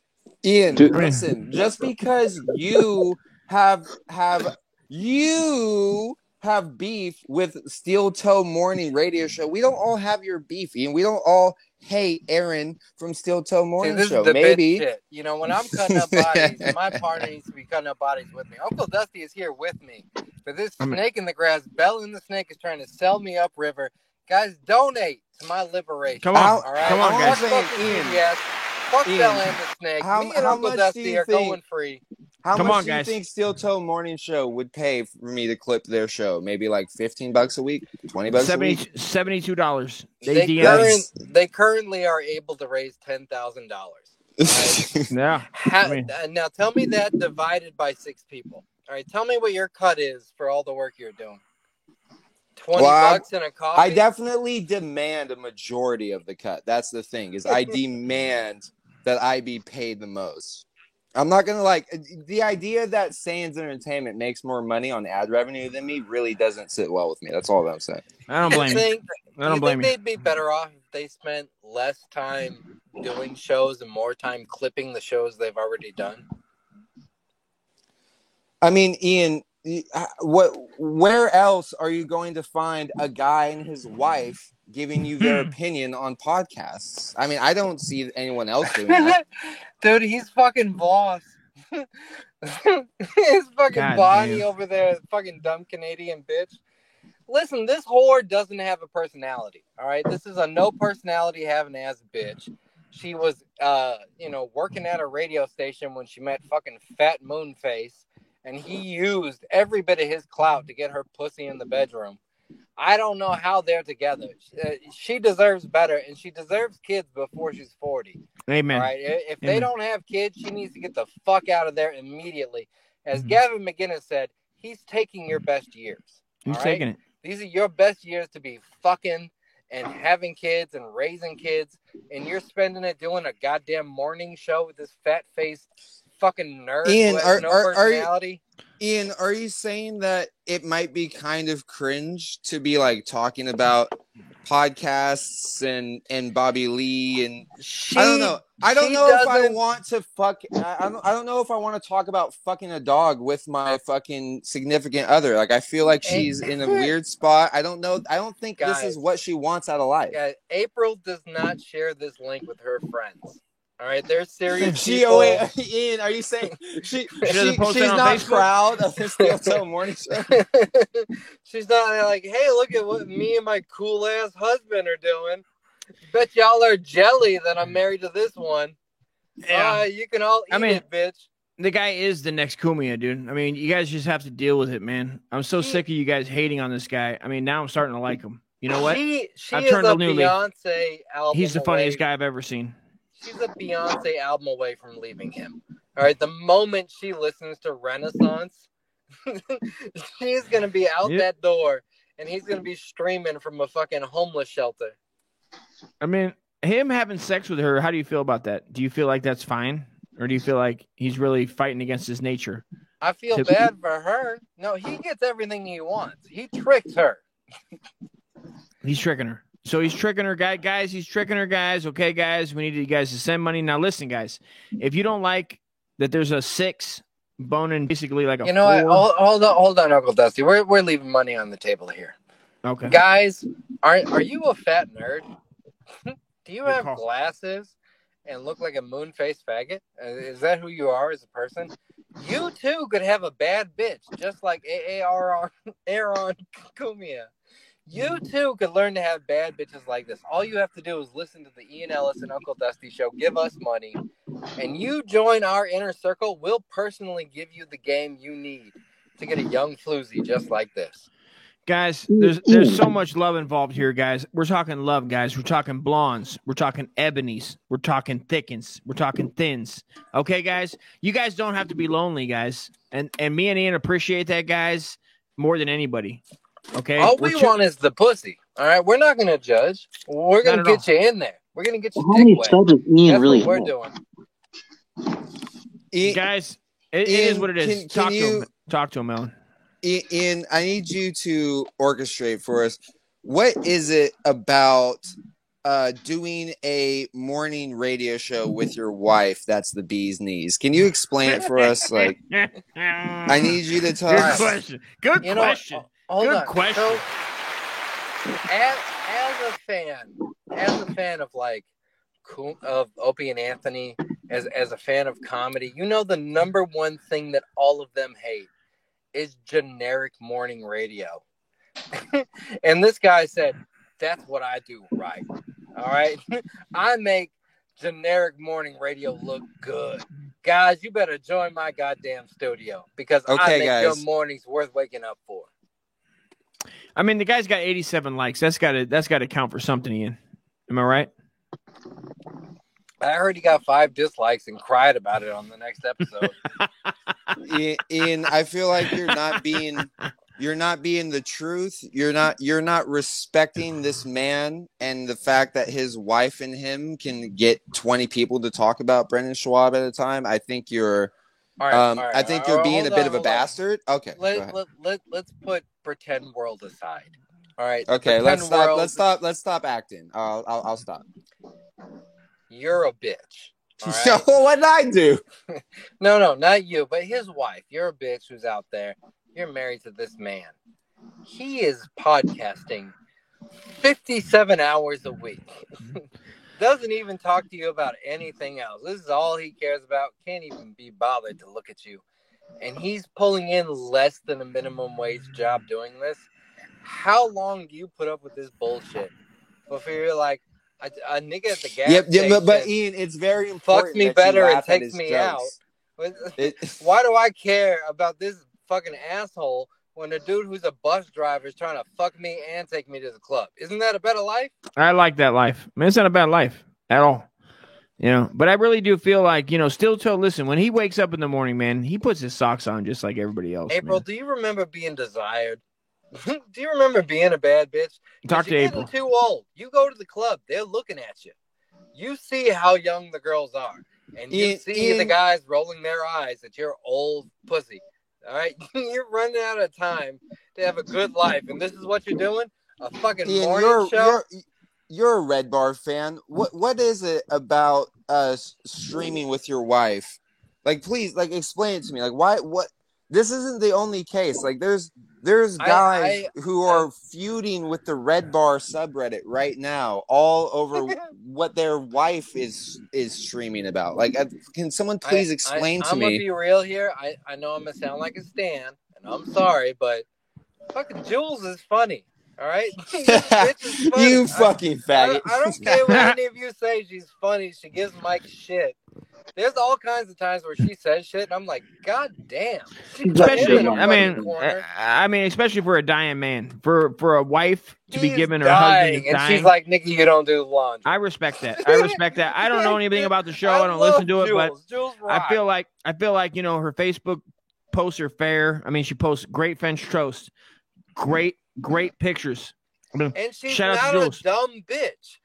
Ian, Dude. listen, just because you have have you have beef with Steel Toe Morning Radio Show, we don't all have your beef, and We don't all hate Aaron from Steel Toe Morning this Show. Maybe. shit. You know, when I'm cutting up bodies, my partner needs to be cutting up bodies with me. Uncle Dusty is here with me. But this I'm- snake in the grass, Bella and the snake is trying to sell me upriver. Guys, donate to my liberation. Come on, How- All right? come on, Fuck guys. fucking Ian, CBS. Fuck Ian, Bella and the snake. how- me and how Uncle much Dusty are think- going free. How Come much on, do you guys. think Steel Toe Morning Show would pay for me to clip their show? Maybe like fifteen bucks a week, twenty bucks a week. $72. They, They, current, they currently are able to raise ten thousand dollars. yeah. Ha- I mean- uh, now tell me that divided by six people. All right, tell me what your cut is for all the work you're doing. Twenty Well, I- bucks and a coffee. I definitely demand a majority of the cut. That's the thing is I demand that I be paid the most. I'm not gonna like the idea that Sands Entertainment makes more money on ad revenue than me really doesn't sit well with me. That's all that I'm saying. I don't blame you. think, I don't you blame think you. they'd be better off if they spent less time doing shows and more time clipping the shows they've already done? I mean, Ian, uh, what? Where else are you going to find a guy and his wife giving you their opinion on podcasts? I mean, I don't see anyone else doing that. Dude, he's fucking boss. His fucking God Bonnie damn. over there, fucking dumb Canadian bitch. Listen, this whore doesn't have a personality. All right, this is a no personality having ass bitch. She was, uh, you know, working at a radio station when she met fucking Fat Moonface, and he used every bit of his clout to get her pussy in the bedroom. I don't know how they're together. Uh, She deserves better, and she deserves kids before she's forty. Amen. All right. If they don't have kids, she needs to get the fuck out of there immediately. Mm-hmm. As Gavin McInnes said, he's taking your best years. He's right? taking it. These are your best years to be fucking and having kids and raising kids, and you're spending it doing a goddamn morning show with this fat faced fucking nerd Ian, are, no are, are you. Ian, are you saying that it might be kind of cringe to be like talking about podcasts and and Bobby Lee and I don't know. I don't she know if I want to fuck. I, I don't. I don't know if I want to talk about fucking a dog with my fucking significant other. Like I feel like she's in a weird spot. I don't know. I don't think this is what she wants out of life. Yeah, April does not share this link with her friends. All right, they're serious She, oh wait, Ian, are you saying she, she, doesn't she's not Facebook? proud of the Steel Toe Morning Show? She's not like, hey, look at what me and my cool ass husband are doing. Bet y'all are jelly that I'm married to this one. Yeah. Uh, you can all eat I mean, it, bitch. The guy is the next Cumia, dude. I mean, you guys just have to deal with it, man. I'm so sick of you guys hating on this guy. I mean, now I'm starting to like him. You know what? She, she I've is a a new leaf. Beyonce album. He's the funniest away. guy I've ever seen. She's a Beyonce album away from leaving him. All right, the moment she listens to Renaissance, she's gonna be out Yep. that door, and he's gonna be streaming from a fucking homeless shelter. I mean, him having sex with her, how do you feel about that? Do you feel like that's fine? Or do you feel like he's really fighting against his nature? I feel To- bad for her. No, he gets everything he wants. He tricked her. He's tricking her. So he's tricking her, guy, guys. He's tricking her, guys. Okay, guys, we need you guys to send money. Now, listen, guys, if you don't like that, there's a six boning, basically like a You know what? four. Hold, hold on, hold on, Uncle Dusty. We're we're leaving money on the table here. Okay. Guys, are are you a fat nerd? Do you Good have call. glasses and look like a moon faced faggot? Uh, Is that who you are as a person? You too could have a bad bitch, just like Aaron Aaron Cumia. You too could learn to have bad bitches like this. All you have to do is listen to the Ian Ellis and Uncle Dusty show. Give us money, and you join our inner circle. We'll personally give you the game you need to get a young floozy just like this. Guys, there's there's so much love involved here, guys. We're talking love, guys. We're talking blondes. We're talking ebonies. We're talking thickens. We're talking thins. Okay, guys. You guys don't have to be lonely, guys. And and me and Ian appreciate that, guys, more than anybody. Okay. All We're want is the pussy. All right, we're not gonna judge. We're gonna Not at get you in there. We're gonna get you How many dick wet. Ian That's really what we're have? doing. guys, it, it is what it is. can- Talk can to you- him. Talk to him, Ellen. I- Ian, I need you to orchestrate for us. What is it about uh, doing a morning radio show with your wife that's the bee's knees? Can you explain it for us? Like, I need you to tell Good us. question. Good You know, question. Hold Good on. question. So, as, as a fan, as a fan of like of Opie and Anthony, as as a fan of comedy, you know the number one thing that all of them hate is generic morning radio. and this guy said, "That's what I do right." All right, I make generic morning radio look good. Guys, you better join my goddamn studio because I Okay, make your mornings worth waking up for. I mean, the guy's got 87 likes. That's got to that's got to count for something, Ian. Am I right? I heard he got five dislikes and cried about it on the next episode. I- Ian, I feel like you're not being you're not being the truth. You're not you're not respecting this man and the fact that his wife and him can get 20 people to talk about Brendan Schaub at a time. I think you're All right, um all right, I think all you're right, being a bit on, of a hold on. bastard. Okay. go ahead. let, let, let's put pretend world aside. All right. Okay, let's stop world, let's stop let's stop acting. I'll I'll, I'll stop. You're a bitch. all So what did I do? No, no, not you, but his wife. You're a bitch who's out there. You're married to this man. He is podcasting 57 hours a week. Doesn't even talk to you about anything else. This is all he cares about. Can't even be bothered to look at you. And he's pulling in less than a minimum wage job doing this. How long do you put up with this bullshit before you're like a, a nigga at the gas Yep, yeah, but, but Ian, it's very fucks important. me that better and laugh at takes his me out. jokes. But It- why do I care about this fucking asshole when a dude who's a bus driver is trying to fuck me and take me to the club? Isn't that a better life? I like that life. I mean, it's not a bad life at all. You know, but I really do feel like, you know, still toe, listen, when he wakes up in the morning, man, he puts his socks on just like everybody else. April, do you remember being desired? do you remember being a bad bitch? Talk to April. too old. You go to the club, they're looking at you. You see how young the girls are, and you Ian- see the guys rolling their eyes at your old pussy. All right, you're running out of time to have a good life, and this is what you're doing? A fucking Ian, morning you're, show? you're you're a Red Bar fan. What what is it about uh streaming with your wife? Like, please, like, explain it to me. Like, why? What? This isn't the only case. Like, there's there's guys I- who are feuding with the Red Bar subreddit right now, all over what their wife is is streaming about. Like, uh, can someone please I- explain I, to I'm me? gonna be real here. I, I know I'm gonna sound like a stan, and I'm sorry, but fucking Jules is funny. All right, This bitch is you I- fucking I, faggot. I don't care what any of you say. She's funny. She gives Mike shit. There's all kinds of times where she says shit, and I'm like, God damn. Especially, in a I fucking mean, corner. I I mean, especially for a dying man, for for a wife to be He's given her dying, husband and dying. she's like, Nikki, you don't do laundry. I respect that. I respect that. I don't know anything about the show. I, I don't listen to it, but Jules. Jules I feel like I feel like you know her Facebook posts are fair. I mean, she posts great French toast, great great pictures. I mean, And she's shout out not to a dumb bitch.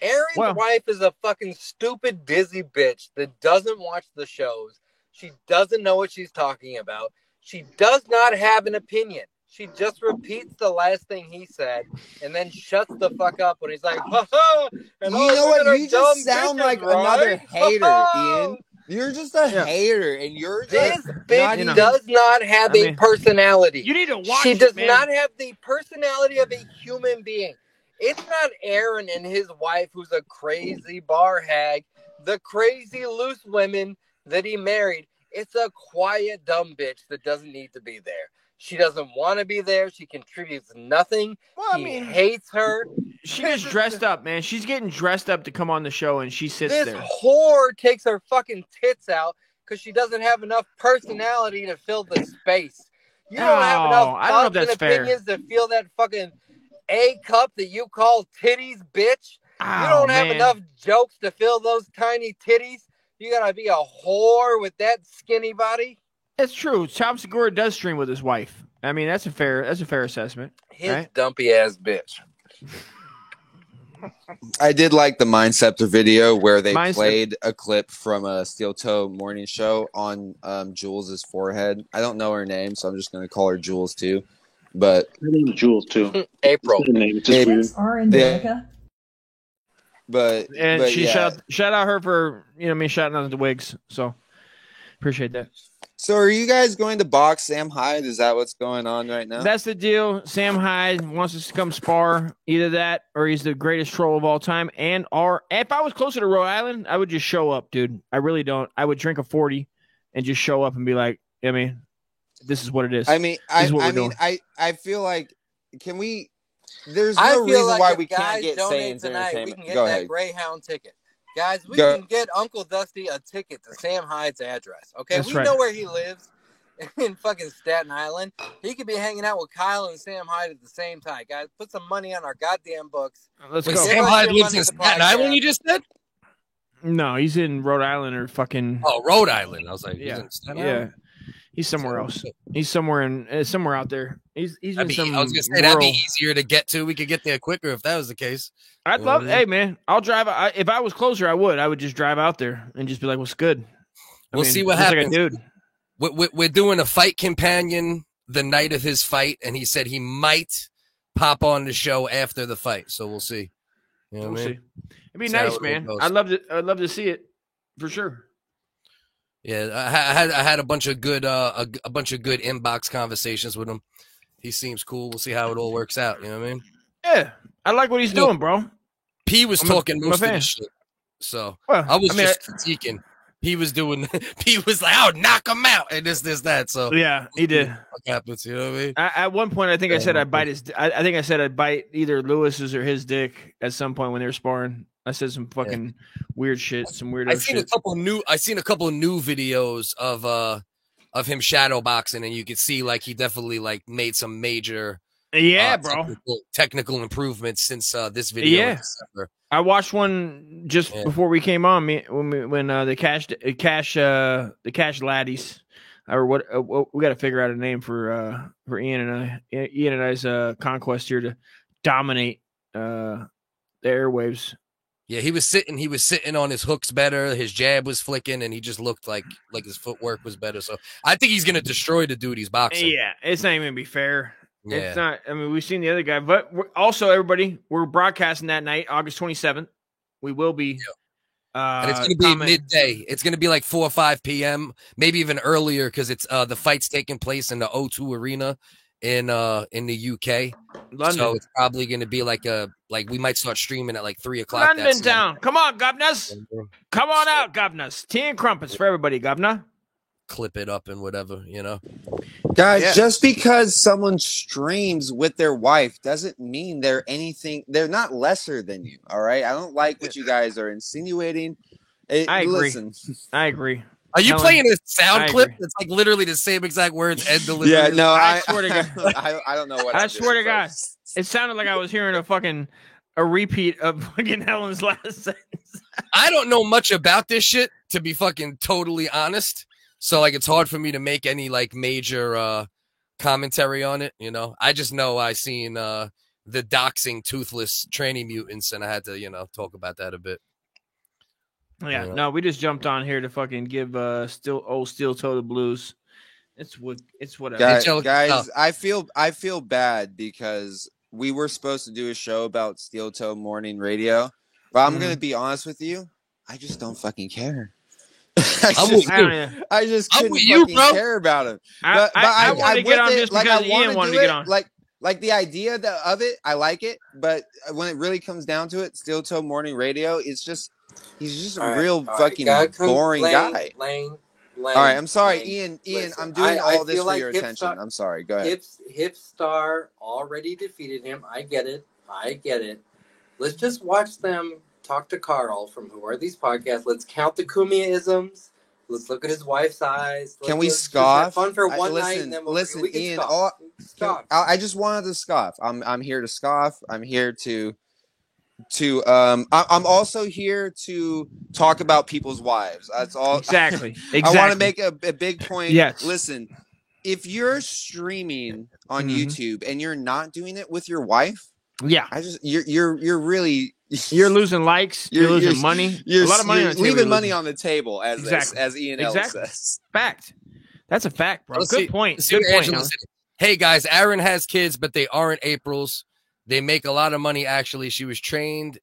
Aaron's Well- wife is a fucking stupid, busy bitch that doesn't watch the shows. She doesn't know what she's talking about. She does not have an opinion. She just repeats the last thing he said and then shuts the fuck up when he's like, ha ha. And You oh, know what? at You just sound bitches, like right? another hater, Ha-ha. Ian. You're just a Yeah. hater, and you're This just bitch not even- does not have I a mean, personality. You need to watch. she it, does man. not have the personality of a human being. It's not Aaron and his wife who's a crazy bar hag, the crazy loose women that he married. It's a quiet dumb bitch that doesn't need to be there. She doesn't want to be there. She contributes nothing. Well, I he mean, hates her. she gets dressed up, man. She's getting dressed up to come on the show, and she sits This there. This whore takes her fucking tits out because she doesn't have enough personality to fill the space. You don't have No, enough I don't know if thoughts and that's fair. opinions to fill that fucking A cup that you call titties, bitch. you Oh, don't have enough jokes to fill those tiny titties. You gotta be a whore with that skinny body. It's true. Tom Segura does stream with his wife. I mean, that's a fair that's a fair assessment. His Right? dumpy ass bitch. I did like the Mindceptor video where they Mindcep- played a clip from a Steel Toe morning show on um, Jules's forehead. I don't know her name, so I'm just going to call her Jules too. But Her name's Jules too. April. Her name. It's just weird. Yeah. but And but she yeah. shout shout out her for you know me shouting out the wigs. So appreciate that. So are you guys going to box Sam Hyde? Is that what's going on right now? That's the deal. Sam Hyde wants us to come spar. Either that or he's the greatest troll of all time. And or if I was closer to Rhode Island, I would just show up, dude. I really don't. I would drink a 40 and just show up and be like, I mean, this is what it is. I mean, This I, is what I we're mean, doing. I, I feel like can we? There's I no feel reason like why we can't get donate Saiyans tonight, we can get Go that ahead. Greyhound ticket. Guys, we Go- can get Uncle Dusty a ticket to Sam Hyde's address. Okay, That's we right. know where he lives in fucking Staten Island. He could be hanging out with Kyle and Sam Hyde at the same time. Guys, put some money on our goddamn books. Let's Wait, go. Sam Hyde lives in Staten Island. You just said. No, he's in Rhode Island or fucking. Oh, Rhode Island. I was like, he's yeah, in Staten yeah. He's somewhere else. He's somewhere in uh, somewhere out there. He's he's in be, some. I was gonna say that'd be easier to get to. We could get there quicker if that was the case. I'd You love. Hey man, I'll drive. I, if I was closer, I would. I would just drive out there and just be like, "What's good?" I We'll mean, see what looks like a happens. dude. We're, we're, doing a fight companion the night of his fight, and he said he might pop on the show after the fight. So we'll see. You know We'll I mean? see. It'd be nice, man. I'd love to. I'd love to see it for sure. Yeah, I, had I had a bunch of good uh a, a bunch of good inbox conversations with him. He seems cool. We'll see how it all works out. You know what I mean? Yeah, I like what he's doing, bro. P was I'm talking a most of the shit. So Well, I was I mean, just critiquing. He was doing. He was like, "I'll knock him out," and this, this, that. So Yeah, he did. What happens? You know what I mean? I, at one point, I think I said I'd bite his. I, I think I said I'd bite either Lewis's or his dick at some point when they were sparring. I said some fucking weird shit, some weird. I seen a shit. couple new. I seen a couple new videos of uh of him shadow boxing, and you could see like he definitely like made some major Yeah, uh, bro. technical, technical improvements since uh this video. Yeah. I watched one just Yeah. before we came on. Me when we, when uh, the cash uh, cash uh the cash laddies or what uh, what- we got to figure out a name for uh for Ian and I Ian and I's uh conquest here to dominate uh the airwaves. Yeah, he was sitting. He was sitting on his hooks better. His jab was flicking, and he just looked like like his footwork was better. So I think he's gonna destroy the dude he's boxing. Yeah, it's not even gonna be fair. Yeah. It's not. I mean, we've seen the other guy, but also everybody, we're broadcasting that night, August twenty seventh. We will be. Uh, and it's going to be comment- midday. It's going to be like four or five p.m., maybe even earlier, because it's uh the fight's taking place in the O2 Arena in uh in the UK. London. So it's probably going to be like a like we might start streaming at like three o'clock. that London night. town. Come on, governors. Come on out, governors. Tea and crumpets for everybody, governor. Clip it up and whatever, you know. Guys, Yeah. just because someone streams with their wife doesn't mean they're anything. They're not lesser than you. All right. I don't like what you guys are insinuating. Eh, I agree. Listen. I agree. Are you Helen, playing a sound I clip? agree. It's like literally the same exact words and delivery. Yeah, no, I I, swear to God. I, I don't know what I I'm swear to God, folks. it sounded like I was hearing a fucking a repeat of fucking Helen's last sentence. I don't know much about this shit to be fucking totally honest. So like it's hard for me to make any like major uh commentary on it, you know. I just know I seen uh the doxing toothless tranny mutants and I had to, you know, talk about that a bit. Yeah, Yeah. no, we just jumped on here to fucking give uh still old steel toe the blues. It's what it's whatever. guys, Angelic- guys oh. I feel I feel bad because we were supposed to do a show about Steel Toe Morning Radio, but I'm Mm-hmm. gonna be honest with you, I just don't fucking care. I I'm just, with I you. don't. I just I'm couldn't with you, fucking bro. care about him. I, But, but I, I, I, wanted to I'm get on it, just like, because I wanna Ian wanted do to it, get on. Like, like the idea that, of it, I like it. But when it really comes down to it, Steel Toe Morning Radio, it's just he's just a All right, real all right, fucking come- boring Lane, guy. Lane, Lane, All right, I'm sorry, Lane. Ian. Ian, Listen, I'm doing I- I all this feel for like your attention. I'm sorry. Go ahead. Hip, Hip Star already defeated him. I get it. I get it. Let's just watch them talk to Carl from Who Are These Podcasts. Let's count the Cumia-isms. Let's look at his wife's eyes. Let's, Can we let's just have scoff? fun for I- one night, listen, and then we'll, listen, we can Ian. scoff. All. I, I just wanted to scoff. I'm I'm here to scoff. I'm here to to um. I, I'm also here to talk about people's wives. That's all. Exactly. exactly I want to make a, a big point. Yes. Listen, if you're streaming on Mhm. YouTube and you're not doing it with your wife, Yeah, I just you're you're you're really you're losing likes. You're, You're- losing you're- money. you're a lot of money you're on the leaving you're money losing. on the table as Exactly. as, as Ian Exactly. says. Fact. That's a fact, bro. Let's Good see- point. see Good point. Angela Helen. said. Hey guys, Aaron has kids, but they aren't April's. They make a lot of money actually. She was trained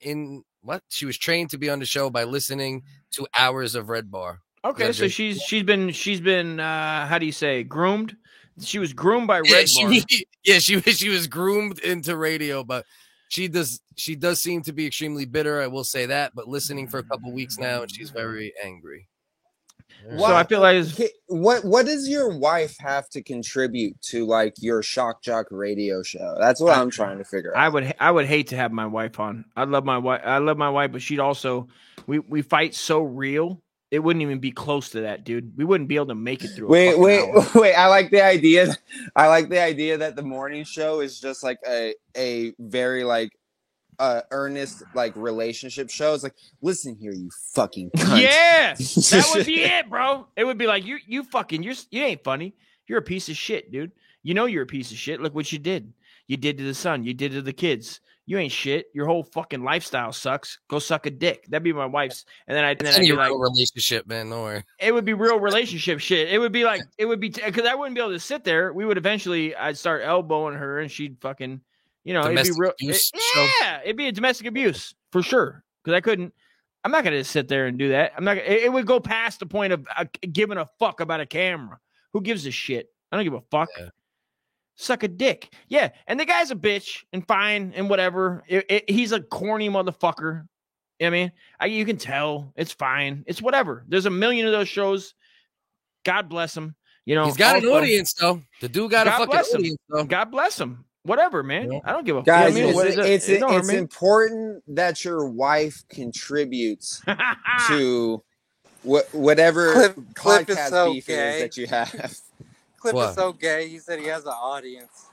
in what? She was trained to be on the show by listening to hours of Red Bar. Okay, so she's she's been she's been uh how do you say groomed? She was groomed by Red Yeah, Bar. she, yeah, she was she was groomed into radio, but she does she does seem to be extremely bitter. I will say that, but listening for a couple weeks now, and she's very angry. So I feel like what what does your wife have to contribute to like your shock jock radio show? That's what I- I'm trying to figure out. I would I would hate to have my wife on. I love my wife. I love my wife, but she'd also we we fight so real. It wouldn't even be close to that, dude. We wouldn't be able to make it through. Wait, wait, hour. wait! I like the idea. I like the idea that the morning show is just like a a very like uh, earnest like relationship shows. Like, listen here, you fucking cunt. Yeah, that would be it, bro. It would be like you, you fucking, you're, you ain't funny. You're a piece of shit, dude. You know you're a piece of shit. Look what you did. You did to the son. You did to the kids. You ain't shit. Your whole fucking lifestyle sucks. Go suck a dick. That'd be my wife's. And then I, then I'd be like, relationship, man. Don't worry. it would be real relationship shit. It would be like it would be because I wouldn't be able to sit there. We would eventually. I'd start elbowing her, and she'd fucking, you know, Domestic it'd be real. abuse it- yeah, it'd be a domestic abuse for sure. Because I couldn't. I'm not gonna just sit there and do that. I'm not. It, it would go past the point of uh, giving a fuck about a camera. Who gives a shit? I don't give a fuck. Suck a dick. Yeah, and the guy's a bitch and fine and whatever. It- he's a corny motherfucker. You know what I mean, I, you can tell it's fine. It's whatever. There's a million of those shows. God bless him. You know, He's got an audience though. The dude got a God fucking bless him. audience though. God bless him. Whatever, man. I don't give a Guys, you know what I mean? it's, What is it? it's, It don't hurt it's important that your wife contributes to what whatever Cliff- Cliff is so beef gay. is that you have. Cliff What? is so gay. He said he has an audience.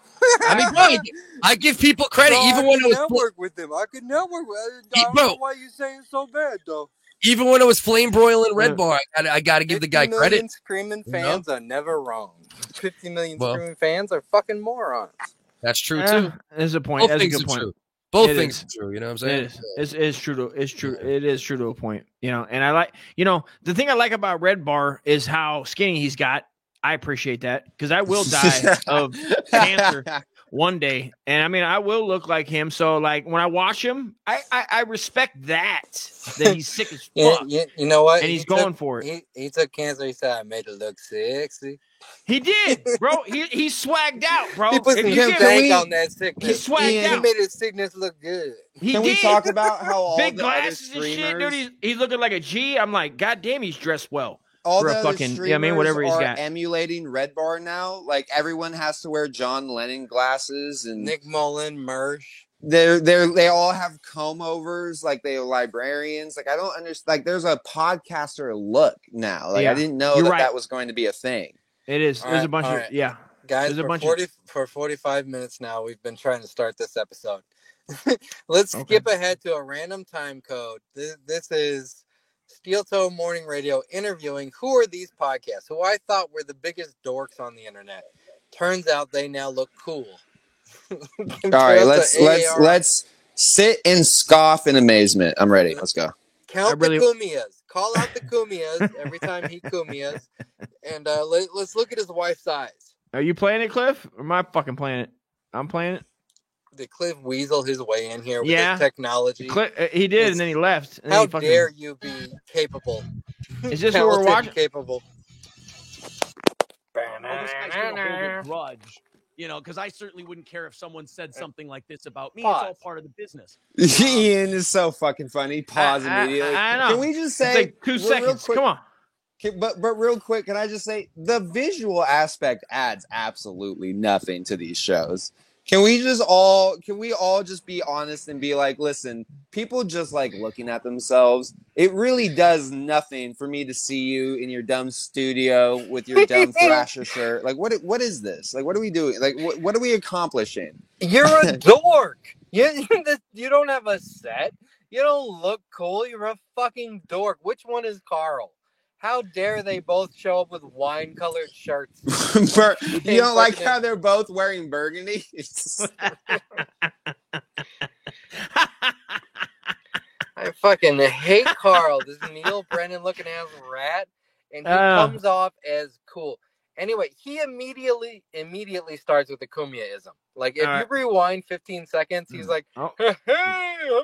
I mean, bro, I- I give people credit No, even I when could it was network with them. I could network with. I don't bro. know why you saying so bad though. even when it was flame broiling red bar. I got I got to give the guy 50 million credit. Screaming You know? fans are never wrong. Fifty million Well. screaming fans are fucking morons. That's true Eh, too. There's a point. Both That's a things good are point. true. Both It things is. are true. You know what I'm It saying? is. It's, it's true to it's true. It is true to a point. You know, and I like you know the thing I like about Red Bar is how skinny he's got. I appreciate that because I will die of cancer one day, and I mean I will look like him. So like when I watch him, I I, I respect that that he's sick as Yeah, fuck. you, you know what? And He he's going took- for it. He, he took cancer. He said, "I made it look sexy." He did, bro. He he swagged out, bro. He put If some you give on that sickness. He swagged He out. made his sickness look good. He Can we did. talk about how all big the other glasses and shit, dude? streamers- He's, he's looking like a G. I'm like, God damn, he's dressed well. All for the a other fucking, streamers yeah, I mean, whatever he's are got. emulating Red Bar now. Like everyone has to wear John Lennon glasses and Nick Mullen, Mersh. they're they're they all have comb overs like they are librarians like i don't understand like there's a podcaster look now like Yeah, i didn't know you're that right. that was going to be a thing It is. All There's right, a bunch of right. yeah. Guys, There's a for bunch of- forty for forty five minutes now, we've been trying to start this episode. Let's Okay. skip ahead to a random time code. This, this is Steel Toe Morning Radio interviewing who are these podcasts who I thought were the biggest dorks on the internet. Turns out they now look cool. all right let's let's AAR. let's sit and scoff in amazement i'm ready let's go count really- the Cumias. Call out the Cumias every time he Cumias, and uh, let, let's look at his wife's eyes. Are you playing it, Cliff? Or am I fucking playing it? I'm playing it. Did Cliff weasel his way in here with Yeah. his technology? Cliff, uh, he did, It's- and then he left. And then How he fucking, dare you be capable? Is this what we're watching? Capable. Oh, this guy's gonna hold a grudge, you know, because I certainly wouldn't care if someone said eh, something like this about me. It's all part of the business. Um, ian is so fucking funny pause I- I- immediately I know. can we just say like two seconds. quick- Come on. can- but but real quick can i just say the visual aspect adds absolutely nothing to these shows can we just all can we all just be honest and be like listen people just like looking at themselves it really does nothing for me to see you in your dumb studio with your dumb thrasher shirt like what what is this like what are we doing like what, what are we accomplishing You're a dork. You you don't have a set. You don't look cool. You're a fucking dork. Which one is Carl? How dare they both show up with wine colored shirts? Bur- you don't like how they're both wearing burgundy I fucking hate Carl, this Neal Brennan looking ass rat, and he Oh. comes off as cool. Anyway, he immediately immediately starts with the Cumiaism. Like if All you rewind 15 seconds, he's hmm. like, Oh. hey,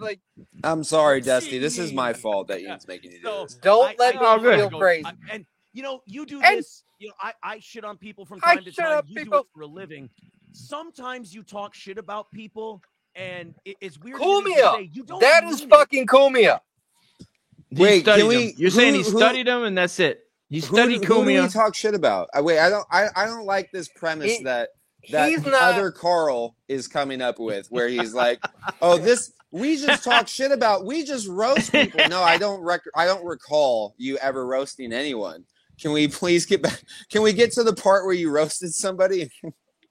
like i'm sorry dusty this is my fault that ian's making you do So this don't let I- me good. feel go- crazy. I- and you know, you do And- this. You know, I, I shit on people from I time to time. up You do it for a living. Sometimes you talk shit about people, and it, it's weird. Cumia! You don't That is mean it. fucking Cumia. He Wait, can we- them. You're saying who- he who- studied them, and that's it. He who, studied who do we talk shit about I, wait i don't I, I don't like this premise He- that that He's not. other carl is coming up with where he's like oh this we just talk shit about we just roast people no i don't rec- i don't recall you ever roasting anyone can we please get back can we get to the part where you roasted somebody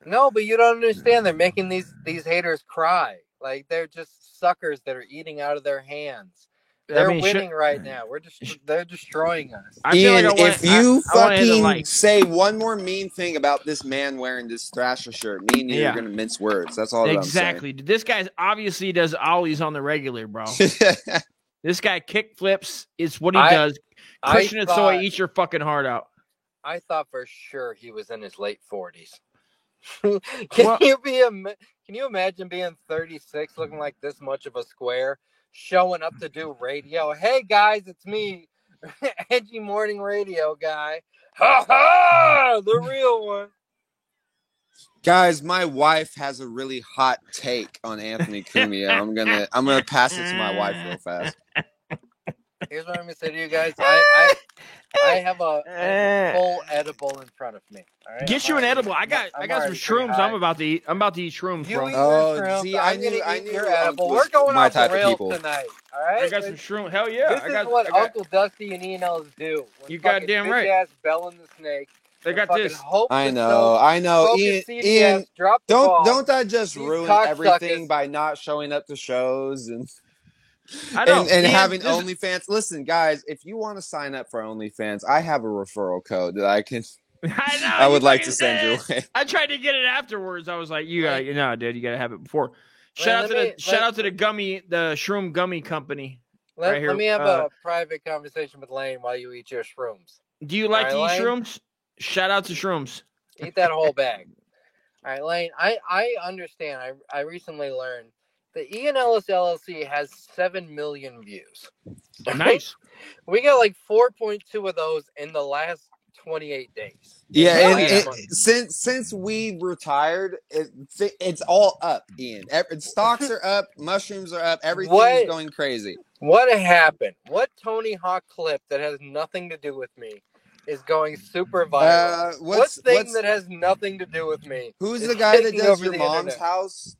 No, but you don't understand. They're making these these haters cry. Like they're just suckers that are eating out of their hands. I They're mean, should- winning right now. We're just they're destroying us. Ian, if you I wanna hit the fucking like. say one more mean thing about this man wearing this Thrasher shirt, me and you Yeah. are gonna mince words. That's all that I'm. Exactly. This guy obviously does ollies on the regular, bro. this guy kick flips. It's what he I- does. I Christian and Soy thought- eat your fucking heart out. I thought for sure he was in his late forties. can you be a can you imagine being 36 looking like this much of a square showing up to do radio hey guys it's me edgy morning radio guy ha ha the real one Guys, my wife has a really hot take on Anthony Cumia. I'm gonna I'm gonna pass it to my wife real fast. here's what i'm gonna say to you guys i i, I have a, a eh. full edible in front of me all right Get I'm you an already- edible. I got I I'm got some already pretty shrooms. high. I'm about to eat. I'm about to eat shrooms, You bro. eat Oh, your shrooms, see, I'm I gonna knew- I eat knew your Uncle edible. was We're going my off the type of rails people. tonight. All right. I got some shroom. Hell yeah. This I got, is what I got- Uncle Dusty and Ian Ellis do. When You fucking goddamn right. bitch-ass Bell and the Snake. They got fucking this. Hope I know, I know. Focus Ian, CDS, Ian, drop the don't ball. don't that just These ruin cocksuckers. everything by not showing up to shows and I know. and, and having this- OnlyFans? Listen, guys, if you want to sign up for OnlyFans, I have a referral code that I can. I know. I would like to send your said it. I tried to get it afterwards. I was like, you got to no, dude, you got to have it before. Shout Man, out let to me- the shout let- out to the gummy, the shroom gummy company. Let, right here. let me have Uh, a private conversation with Lane while you eat your shrooms. Do you like All to eat Lane? shrooms? Shout out to shrooms. Eat that whole bag. All right, Lane. I I understand. I I recently learned that Ian Ellis LLC has seven million views. Nice. we got like four point two of those in the last twenty eight days. Yeah, Hell and yeah. since since we retired, it, it's all up, Ian. Stocks are up, mushrooms are up, everything's What? is going crazy. What happened? What Tony Hawk clip that has nothing to do with me is going super viral? Uh, what what's- thing what's- that has nothing to do with me? Who's the guy that does your mom's internet? house?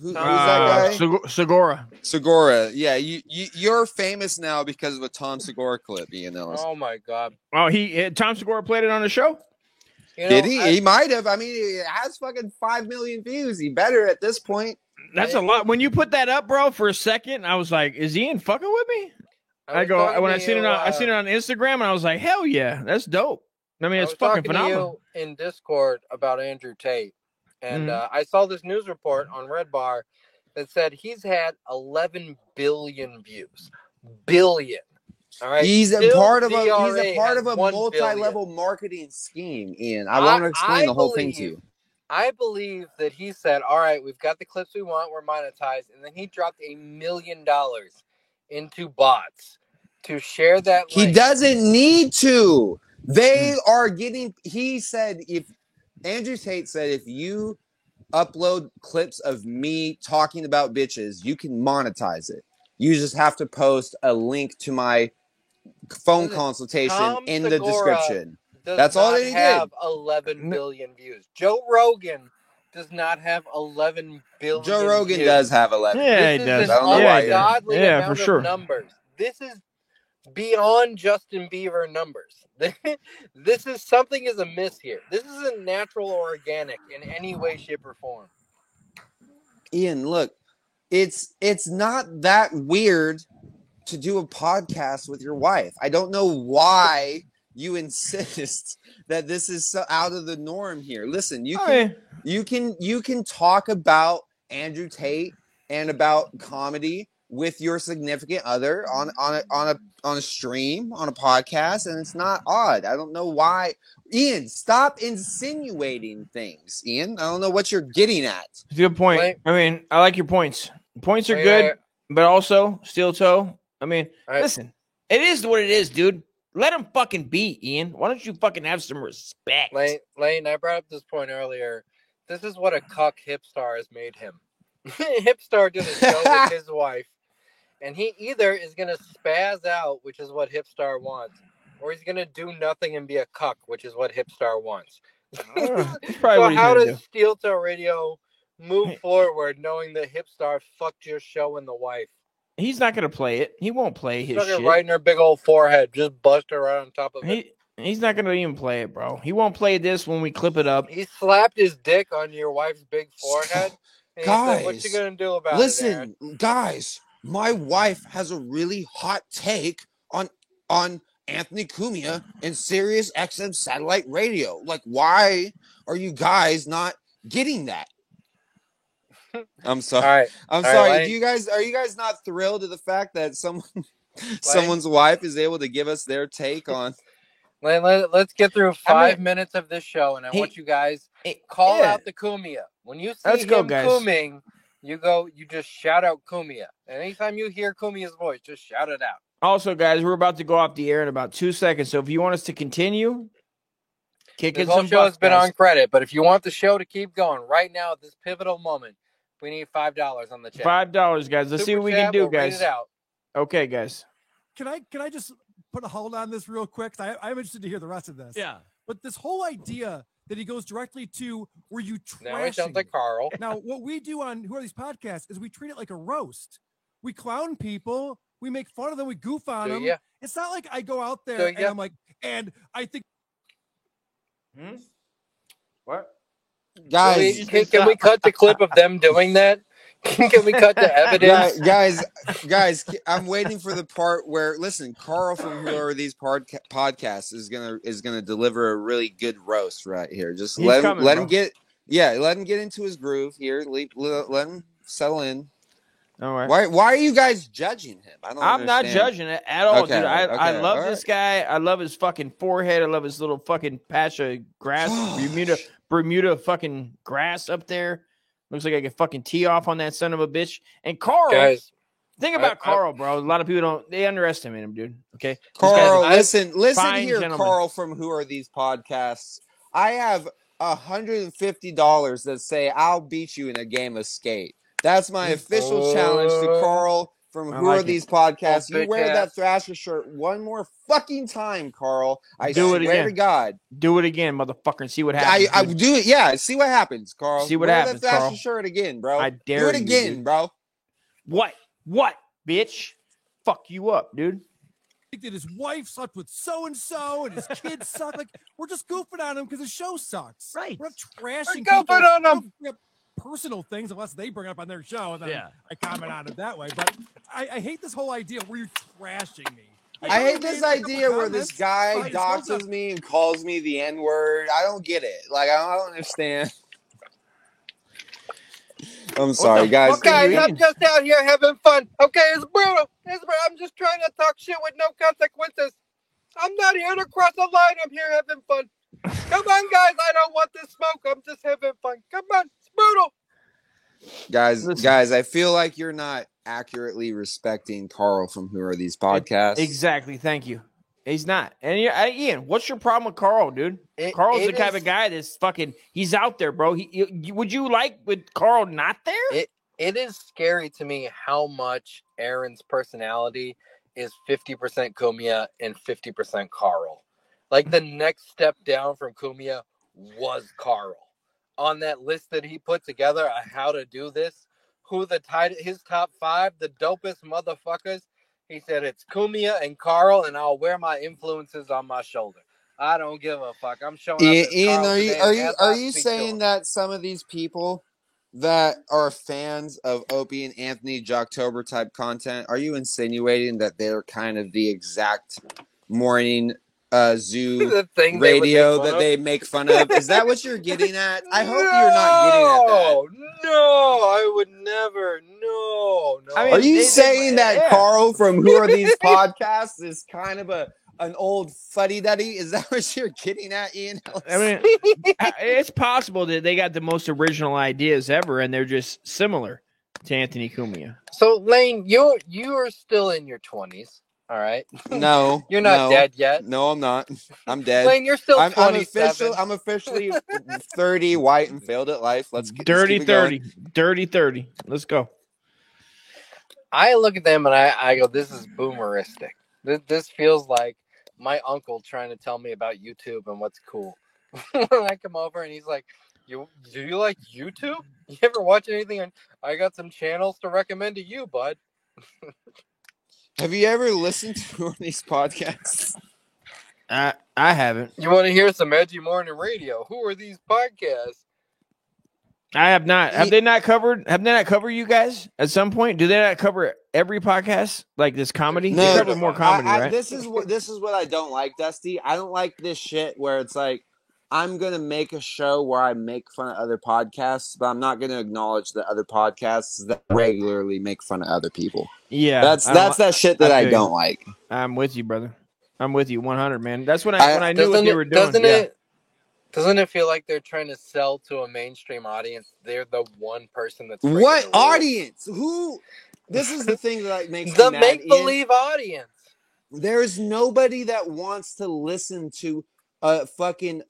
Who, who's Uh, that guy? Seg- Segura. Segura. Yeah, you, you you're famous now because of a Tom Segura clip, Ian Ellis. Oh my god! Oh, he uh, Tom Segura played it on the show. You Did he? I- he might have. I mean, it has fucking five million views. He better at this point. That's a lot. When you put that up, bro, for a second, I was like, "Is Ian fucking with me?" I, was go when I seen it you, on I uh, seen it on Instagram, and I was like, "Hell yeah, that's dope." I mean, I it's was fucking talking to phenomenal. you in Discord about Andrew Tate, and Mhm. uh, I saw this news report on Red Bar that said he's had 11 billion views. Billion. All right. He's a Still part of a he's a part of a multi-level marketing scheme, Ian. I I- want to explain I the whole thing to you. I believe that he said, "All right, we've got the clips we want. We're monetized," and then he dropped a million dollars into bots to share that. He doesn't need to. They are getting. He said if Andrew Tate said if you upload clips of me talking about bitches, you can monetize it. You just have to post a link to my phone Listen, consultation Tom in the Segura description. That's all not that he have did. 11 billion views. Joe Rogan does not have 11 billion. Joe Rogan views. does have 11. Yeah, he this does. is I don't know why. ungodly Yeah, for sure. numbers. This is beyond Justin Bieber numbers. this is something is amiss here. This isn't natural or organic in any way, shape, or form. Ian, look, it's it's not that weird to do a podcast with your wife. I don't know why you insist that this is so out of the norm here. Listen, you can mean- you can you can talk about Andrew Tate and about comedy with your significant other on mm-hmm. on a on a on a stream on a podcast and it's not odd. I don't know why. Ian, stop insinuating things. Ian, I don't know what you're getting at. It's a good point. Wait. I mean, I like your points. Points are Wait, good, wait. but also steel toe. I mean, Alright. listen, it is what it is, dude. Let him fucking be, Ian. Why don't you fucking have some respect? Lane, Lane, I brought up this point earlier. This is what a cuck hipstar has made him. hipstar did a show with his wife, and he either is gonna spaz out, which is what hipstar wants, or he's gonna do nothing and be a cuck, which is what hipstar wants. Uh, so how does do. Steel Toe Radio move forward, knowing that hipstar fucked your show and the wife? He's not gonna play it. He won't play his it shit. right in her big old forehead, just bust her right on top of it. He's not gonna even play it, bro. He won't play this when we clip it up. He slapped his dick on your wife's big forehead He said, what you gonna do about it? listen, guys, my wife has a really hot take on on Anthony Cumia and Sirius XM satellite radio. Like, why are you guys not getting that? I'm sorry. Right. I'm All right, sorry. Lane. Do you guys are you guys not thrilled at the fact that someone someone's wife is able to give us their take on Let, let, let's get through five mean- minutes of this show, and I He- want you guys call yeah. out the Cumia. When you see Let's him go, guys. Kuming, you go, you just shout out Cumia. And anytime you hear Cumia's voice, just shout it out. Also, guys, we're about to go off the air in about two seconds. So if you want us to continue, kick This in whole some show has been guys. on credit, but if you want the show to keep going right now at this pivotal moment, we need five dollars on the chat. Five dollars, guys. Let's see Super what we can do, we'll read guys. it out. Okay, guys. Can I can I just put a hold on this real quick? I, I'm interested to hear the rest of this. Yeah. But this whole idea that he goes directly to where you Now it sounds like Carl. Now, what we do on Who Are These Podcasts is we treat it like a roast. We clown people, we make fun of them, we goof on Do them. ya? It's not like I go out there Do and ya? I'm like, and I think hmm? What? Can we, guys can, can we cut the clip of them doing that? Can, can we cut the evidence? guys, guys, guys, I'm waiting for the part where listen, Carl from Who Are These podca- Podcasts is gonna is gonna deliver a really good roast right here. Just He's let him coming, let bro. him get yeah, let him get into his groove here. Let, let, let him settle in. All right. Why why are you guys judging him? I don't. I'm not understand. judging it at all, Okay, dude. I, I love all this guy. I love his fucking forehead. I love his little fucking patch of grass, Bermuda, Bermuda fucking grass up there. Looks like I could fucking tee off on that son of a bitch. And Carl, Guys, think about I- Carl, bro. A lot of people don't they underestimate him, dude. Okay, Carl, listen, listen here, gentleman. Carl from Who Are These Podcasts? I have hundred and fifty dollars that say I'll beat you in a game of skate. That's my official challenge to Oh. Carl from I Who like Are it. These Podcasts. Oh, You wear bitch that. Thrasher shirt one more fucking time, Carl. I Do it swear to again. God. Do it again, motherfucker, and see what happens. I dude. do it. Yeah, see what happens, Carl. See what wear happens, that Thrasher Carl. shirt again, bro. I dare do it you, again, dude. bro. What? What, bitch? Fuck you up, dude. that his wife slept with so and so and his kids suck. Like we're just goofing on him because the show sucks. Right. We're not trashing We're goofing people. on 'em. We don't bring up Personal things, unless they bring it up on their show, and then Yeah. I comment on it that way. But I, I hate this whole idea where you're trashing me. I hate this made a couple idea where this guy fine, it's well doxes me and calls me the N word. I don't get it. Like I don't understand. I'm sorry, guys. fuck are guys, you I'm eating? just out here having fun. Okay, it's brutal. It's brutal. I'm just trying to talk shit with no consequences. I'm not here to cross a line. I'm here having fun. Come on, guys. I don't want this smoke. I'm just having fun. Come on. It's brutal. guys, Listen. guys, I feel like you're not accurately respecting Carl from Who Are These Podcasts. Exactly. Thank you. He's not. And yeah, uh, Ian, what's your problem with Carl, dude? It- Carl's it the type of guy that's fucking. He's out there, bro. He, you, you- would you like with Carl not there? It it is scary to me how much Aaron's personality is 50% Cumia and 50% Carl. Like the next step down from Cumia was Carl. On that list that he put together on how to do this, who the tight his top five, the dopest motherfuckers, he said it's Cumia and Carl, and I'll wear my influences on my shoulder. I don't give a fuck. I'm showing up. Ian, as Ian, Carl are you are you are you saying that some of these people that are fans of Opie and Anthony Jocktober type content, are you insinuating that they're kind of the exact morning uh zoo The thing they radio fun that of? they make fun of? Is that what you're getting at? I hope you're not getting at that. No, no, I would never. No, no. I mean, Are you they- they- saying that yeah. Carl from Who Are These Podcasts is kind of a an old fuddy duddy? Is that what you're getting at, Ian? Ellis? I mean, it's possible that they got the most original ideas ever, and they're just similar to Anthony Cumia. So Lane, you you are still in your twenties. All right. no, You're not no, dead yet. No, I'm not. I'm dead. Lane, you're still I'm, I'm official. I'm officially 30, white, and failed at life. Let's get Dirty let's keep it going. 30. Dirty 30. Let's go. I look at them and I, I go, this is boomeristic. This, this feels like my uncle trying to tell me about YouTube and what's cool. when I come over and he's like, "You do you like YouTube? You ever watch anything? I got some channels to recommend to you, bud." Have you ever listened to one of these podcasts? I I haven't. You want to hear some edgy morning radio? Who are these podcasts? I have not. Have He- they not covered? Have they not covered you guys at some point? Do they not cover every podcast like this comedy? they cover more comedy, I, I, right? This is what this is what I don't like, Dusty. I don't like this shit where it's like I'm gonna make a show where I make fun of other podcasts, but I'm not gonna acknowledge the other podcasts that regularly make fun of other people. yeah, that's that's that shit that I, feel you. don't like. I'm with you, brother. I'm with you 100, man. That's when I, I- when I knew what doesn't they were doing. doesn't yeah. it doesn't it feel like they're trying to sell to a mainstream audience? They're the one person that's What audience? Who? This is the thing that like, makes the me make Ian. believe audience. There's nobody that wants to listen to a fucking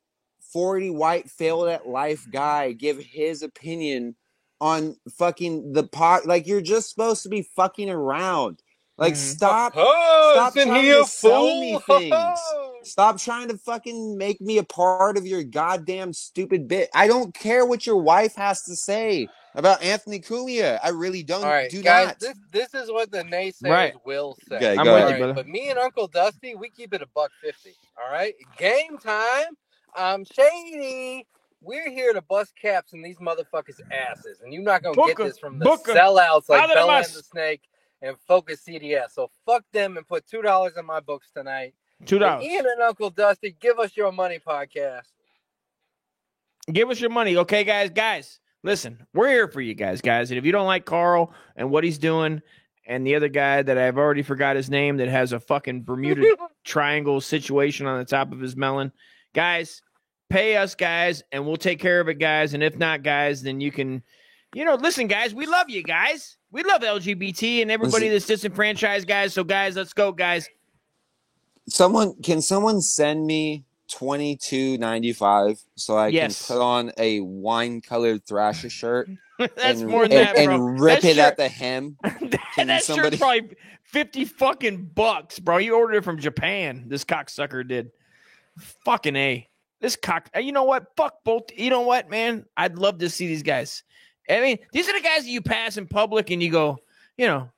40 white failed at life guy give his opinion on fucking the pot. Like you're just supposed to be fucking around. Like mm. stop, Oh, stop isn't trying he to a sell me things. Stop trying to fucking make me a part of your goddamn stupid bit. I don't care what your wife has to say about Anthony Cumia. I really don't. All right, do guys, not. this this is what the naysayers Right. will say. Okay, I'm with ahead. you, brother. But me and Uncle Dusty, we keep it a buck fifty. All right, game time. I'm shady. We're here to bust caps in these motherfuckers' asses, and you're not gonna get this from the Booker, sellouts like Bella and the Snake and Focus CDS. So fuck them and put two dollars in my books tonight. Two dollars. Ian and Uncle Dusty, give us your money podcast. Give us your money, okay, guys. Guys, listen, we're here for you guys, guys. And if you don't like Carl and what he's doing, and the other guy that I've already forgot his name that has a fucking Bermuda triangle situation on the top of his melon, guys, pay us, guys, and we'll take care of it, guys. And if not, guys, then you can, you know, listen, guys, we love you, guys. We love LGBT and everybody Listen. that's disenfranchised, guys. So, guys, let's go, guys. Someone can someone send me twenty two ninety five so I Yes. can put on a wine colored Thrasher shirt That's and, more than and, that, bro. and rip That it shirt- at the hem. Can that somebody- shirt's probably 50 fucking bucks, bro. You ordered it from Japan. This cocksucker did. Fucking A. This cock. uh, You know what? Fuck both. You know what, man? I'd love to see these guys. I mean, these are the guys that you pass in public and you go, you know,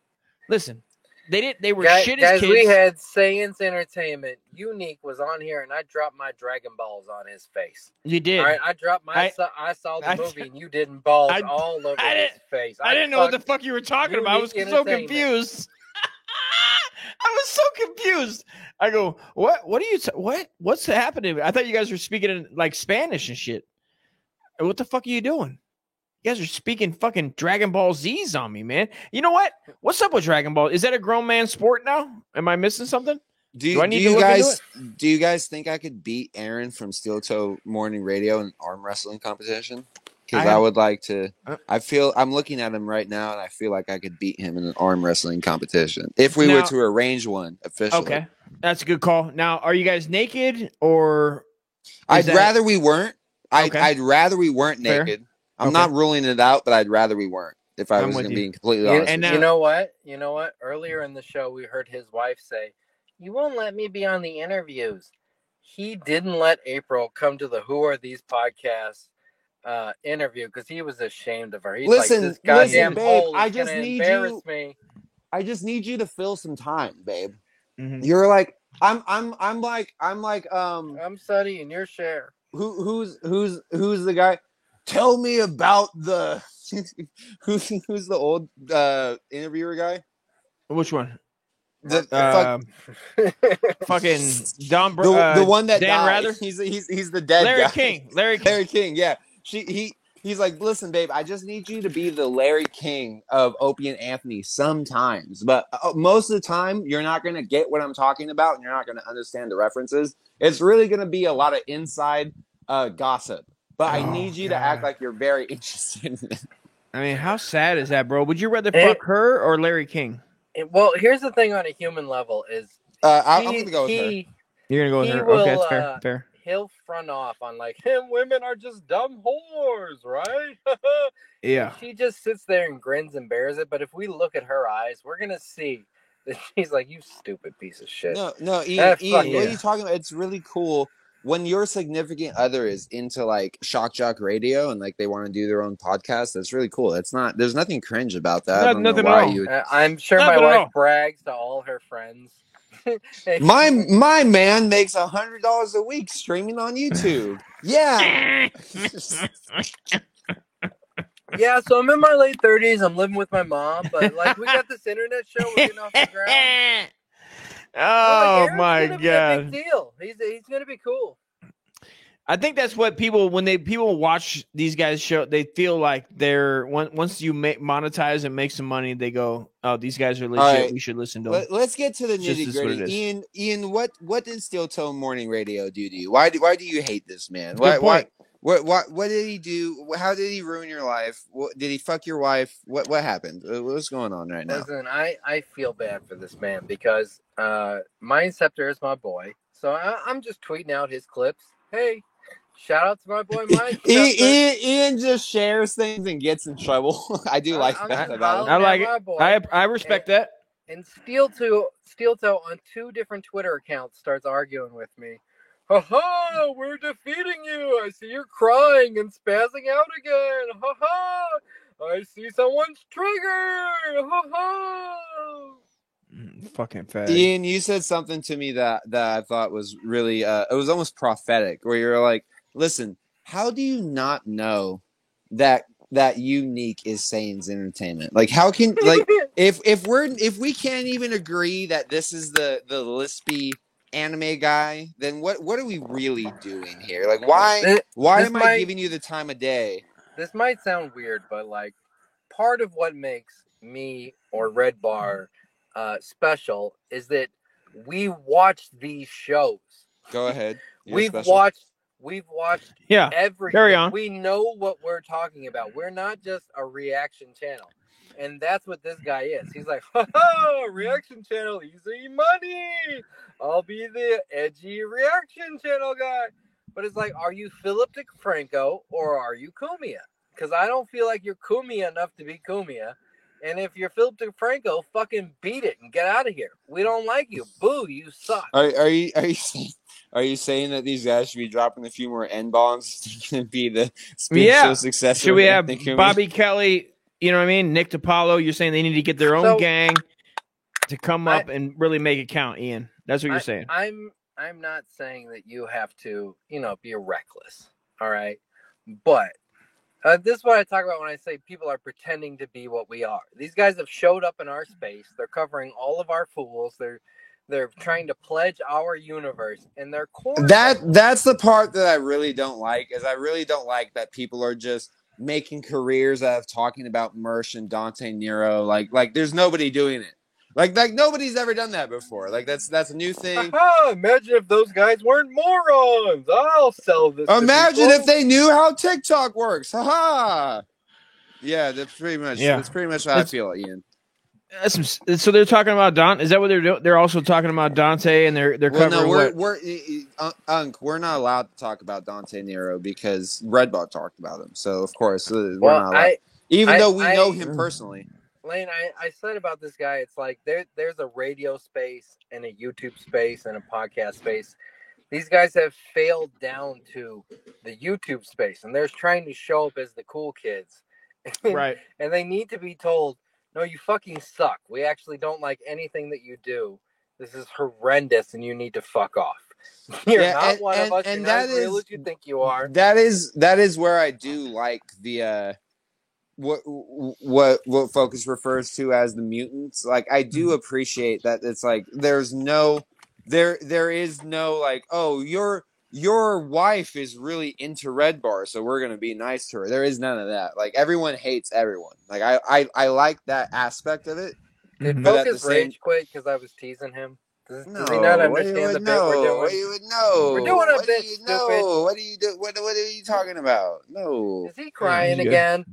listen, they did. They were Guys, shit as guys, kids. we had Science Entertainment. Unique was on here, and I dropped my Dragon Balls on his face. you did. All right, I dropped my. I- I, I saw the I- movie, and you didn't balls I- all over his face. I didn't know what the fuck you were talking about. I was so confused. I was so confused. I go, what? What are you? T- what? What's happening? I thought you guys were speaking in like Spanish and shit. What the fuck are you doing? You guys are speaking fucking Dragon Ball Z's on me, man. You know what? What's up with Dragon Ball? Is that a grown man sport now? Am I missing something? Do you, Do I need to you guys do you guys think I could beat Aaron from Steel Toe Morning Radio in arm wrestling competition? Because I I, would like to. Uh, I feel I'm looking at him right now, and I feel like I could beat him in an arm wrestling competition if we were to arrange one officially. Okay, that's a good call. Now, are you guys naked or? I'd that- rather we weren't. I'd, Okay. I'd rather we weren't Fair. naked. I'm Okay. not ruling it out, but I'd rather we weren't. If I I'm was with going to be completely honest, and with you know what? You know what? Earlier in the show, we heard his wife say, "You won't let me be on the interviews." He didn't let April come to the "Who Are These Podcasts" uh, interview because he was ashamed of her. He's Listen, like, "This goddamn listen, babe, hole I just need you- me." I just need you to fill some time, babe. Mhm. You're like I'm. I'm. I'm like. I'm like. Um. I'm studying your share. who who's who's who's the guy? Tell me about the who's who's the old uh interviewer guy? Which one? The, fuck, Um, fucking Don. Br- the, uh, the one that Dan died. Rather. He's he's he's the dead Larry guy. King. Larry King. Larry King. Yeah. She he he's like, listen, babe, I just need you to be the Larry King of Opie and Anthony sometimes, but uh, most of the time you're not gonna get what I'm talking about, and you're not gonna understand the references. It's really gonna be a lot of inside uh gossip. But I Oh, need you to act like you're very interested in it. I mean, how sad is that, bro? Would you rather Eh. fuck her or Larry King? And- Well, here's the thing on a human level is Uh, I, I'm gonna go with her. You're gonna go with he her. will, okay, that's fair. uh, fair. He'll front off on like him. Women are just dumb whores, right? Yeah. She just sits there and grins and bears it. But if we look at her eyes, we're gonna see that she's like, "You stupid piece of shit." No, no, Ian, That Ian what are you talking about? It's really cool when your significant other is into like shock jock radio and like they want to do their own podcast. That's really cool. It's not. There's nothing cringe about that. I No- don't know nothing at why all. you. Uh, I'm sure Not my wife brags to all her friends. My my man makes a hundred dollars a week streaming on YouTube. Yeah. Yeah, so I'm in my late 30s. I'm living with my mom, but like we got this internet show we're getting off the ground. Oh Aaron's my gonna be a big god. deal. He's he's gonna be cool. I think that's what people when they people watch these guys show they feel like they're once you make monetize and make some money they go oh these guys are legit All right. we should listen to them. Let, us get to the nitty it's what it gritty. is. Ian, Ian, what what did Steel Toe Morning Radio do to you? Why do why do you hate this man? Why, why what what what did he do? How did he ruin your life? What, did he fuck your wife? What what happened? Uh, What's going on right now? Listen, I I feel bad for this man because uh Mind Scepter is my boy, so I, I'm just tweeting out his clips. Hey, shout out to my boy Mike. Ian, Ian, Ian just shares things and gets in trouble. I do like I'm that about him. I like it. boy. I I respect that. And Steel Toe, Steel Toe on two different Twitter accounts starts arguing with me. Ha ha! We're defeating you. I see you're crying and spazzing out again. Ha ha! I see someone's triggered. Ha ha! Fucking fag. Ian, you said something to me that that I thought was really uh it was almost prophetic where you're like, "Listen, how do you not know that that unique is Sane's entertainment? Like how can like if if we're if we can't even agree that this is the the lispy anime guy, then what what are we really doing here? Like why why this am I giving you the time of day? This might sound weird, but like part of what makes me or Red Bar uh, special is that we watch these shows. Go ahead. You're we've special. watched we've watched Yeah, everything. carry on. We know what we're talking about. We're not just a reaction channel. And that's what this guy is. He's like, ha ha, reaction channel, easy money. I'll be the edgy reaction channel guy. But it's like, are you Philip DeFranco or are you Cumia? Because I don't feel like you're Cumia enough to be Cumia. And if you're Philip DeFranco, fucking beat it and get out of here. We don't like you. Boo, you suck. Are, are you are you saying are you saying that these guys should be dropping a few more n bombs to be the speed yeah. so successful? Should we have Anthony Cumia? Bobby Kelly? You know what I mean? Nick DiPaolo. You're saying they need to get their own So- gang to come up and really make it count, Ian. That's what you're I- saying. I'm I'm not saying that you have to, you know, be reckless. All right, but uh, this is what I talk about when I say people are pretending to be what we are. These guys have showed up in our space. They're covering all of our fools. They're they're trying to pledge our universe, and they're cornering. That that's the part that I really don't like. Is I really don't like that people are just making careers out of talking about Mersh and Dante Nero. Like like there's nobody doing it. Like like nobody's ever done that before. Like that's that's a new thing. Imagine if those guys weren't morons. I'll sell this. Imagine people. if they knew how TikTok works. Haha. Yeah, that's pretty much Yeah. that's pretty much how It's- I feel, Ian. That's some, so they're talking about Don. Is that what they're doing? They're also talking about Dante, and they're they're Well, covering no, we're what? we're e- e- Un- Unk. We're not allowed to talk about Dante Nero because Red Bar talked about him. So of course uh, we're Well, not allowed. I- Even I- though we know him personally. Lane, I, I said about this guy, it's like there there's a radio space and a YouTube space and a podcast space. These guys have failed down to the YouTube space and they're trying to show up as the cool kids. Right. and they need to be told, no, you fucking suck. We actually don't like anything that you do. This is horrendous and you need to fuck off. You're Yeah, not and- one and- of us. and You're not that as real as you think you are. That is that is where I do like the uh what what what focus refers to as the mutants. Like I do Mm-hmm. appreciate that it's like there's no there there is no like oh your your wife is really into Red Bar, so we're gonna be nice to her. There is none of that. Like everyone hates everyone. Like I I, I like that aspect of it. Did But at Focus same- Rage quit because I was teasing him? Does, No, does he not what do you understand the would bit we're know? doing? What do you would know? We're doing a What do bit, you stupid. What do you do? What what are you talking about? No. Is he crying Yeah. again?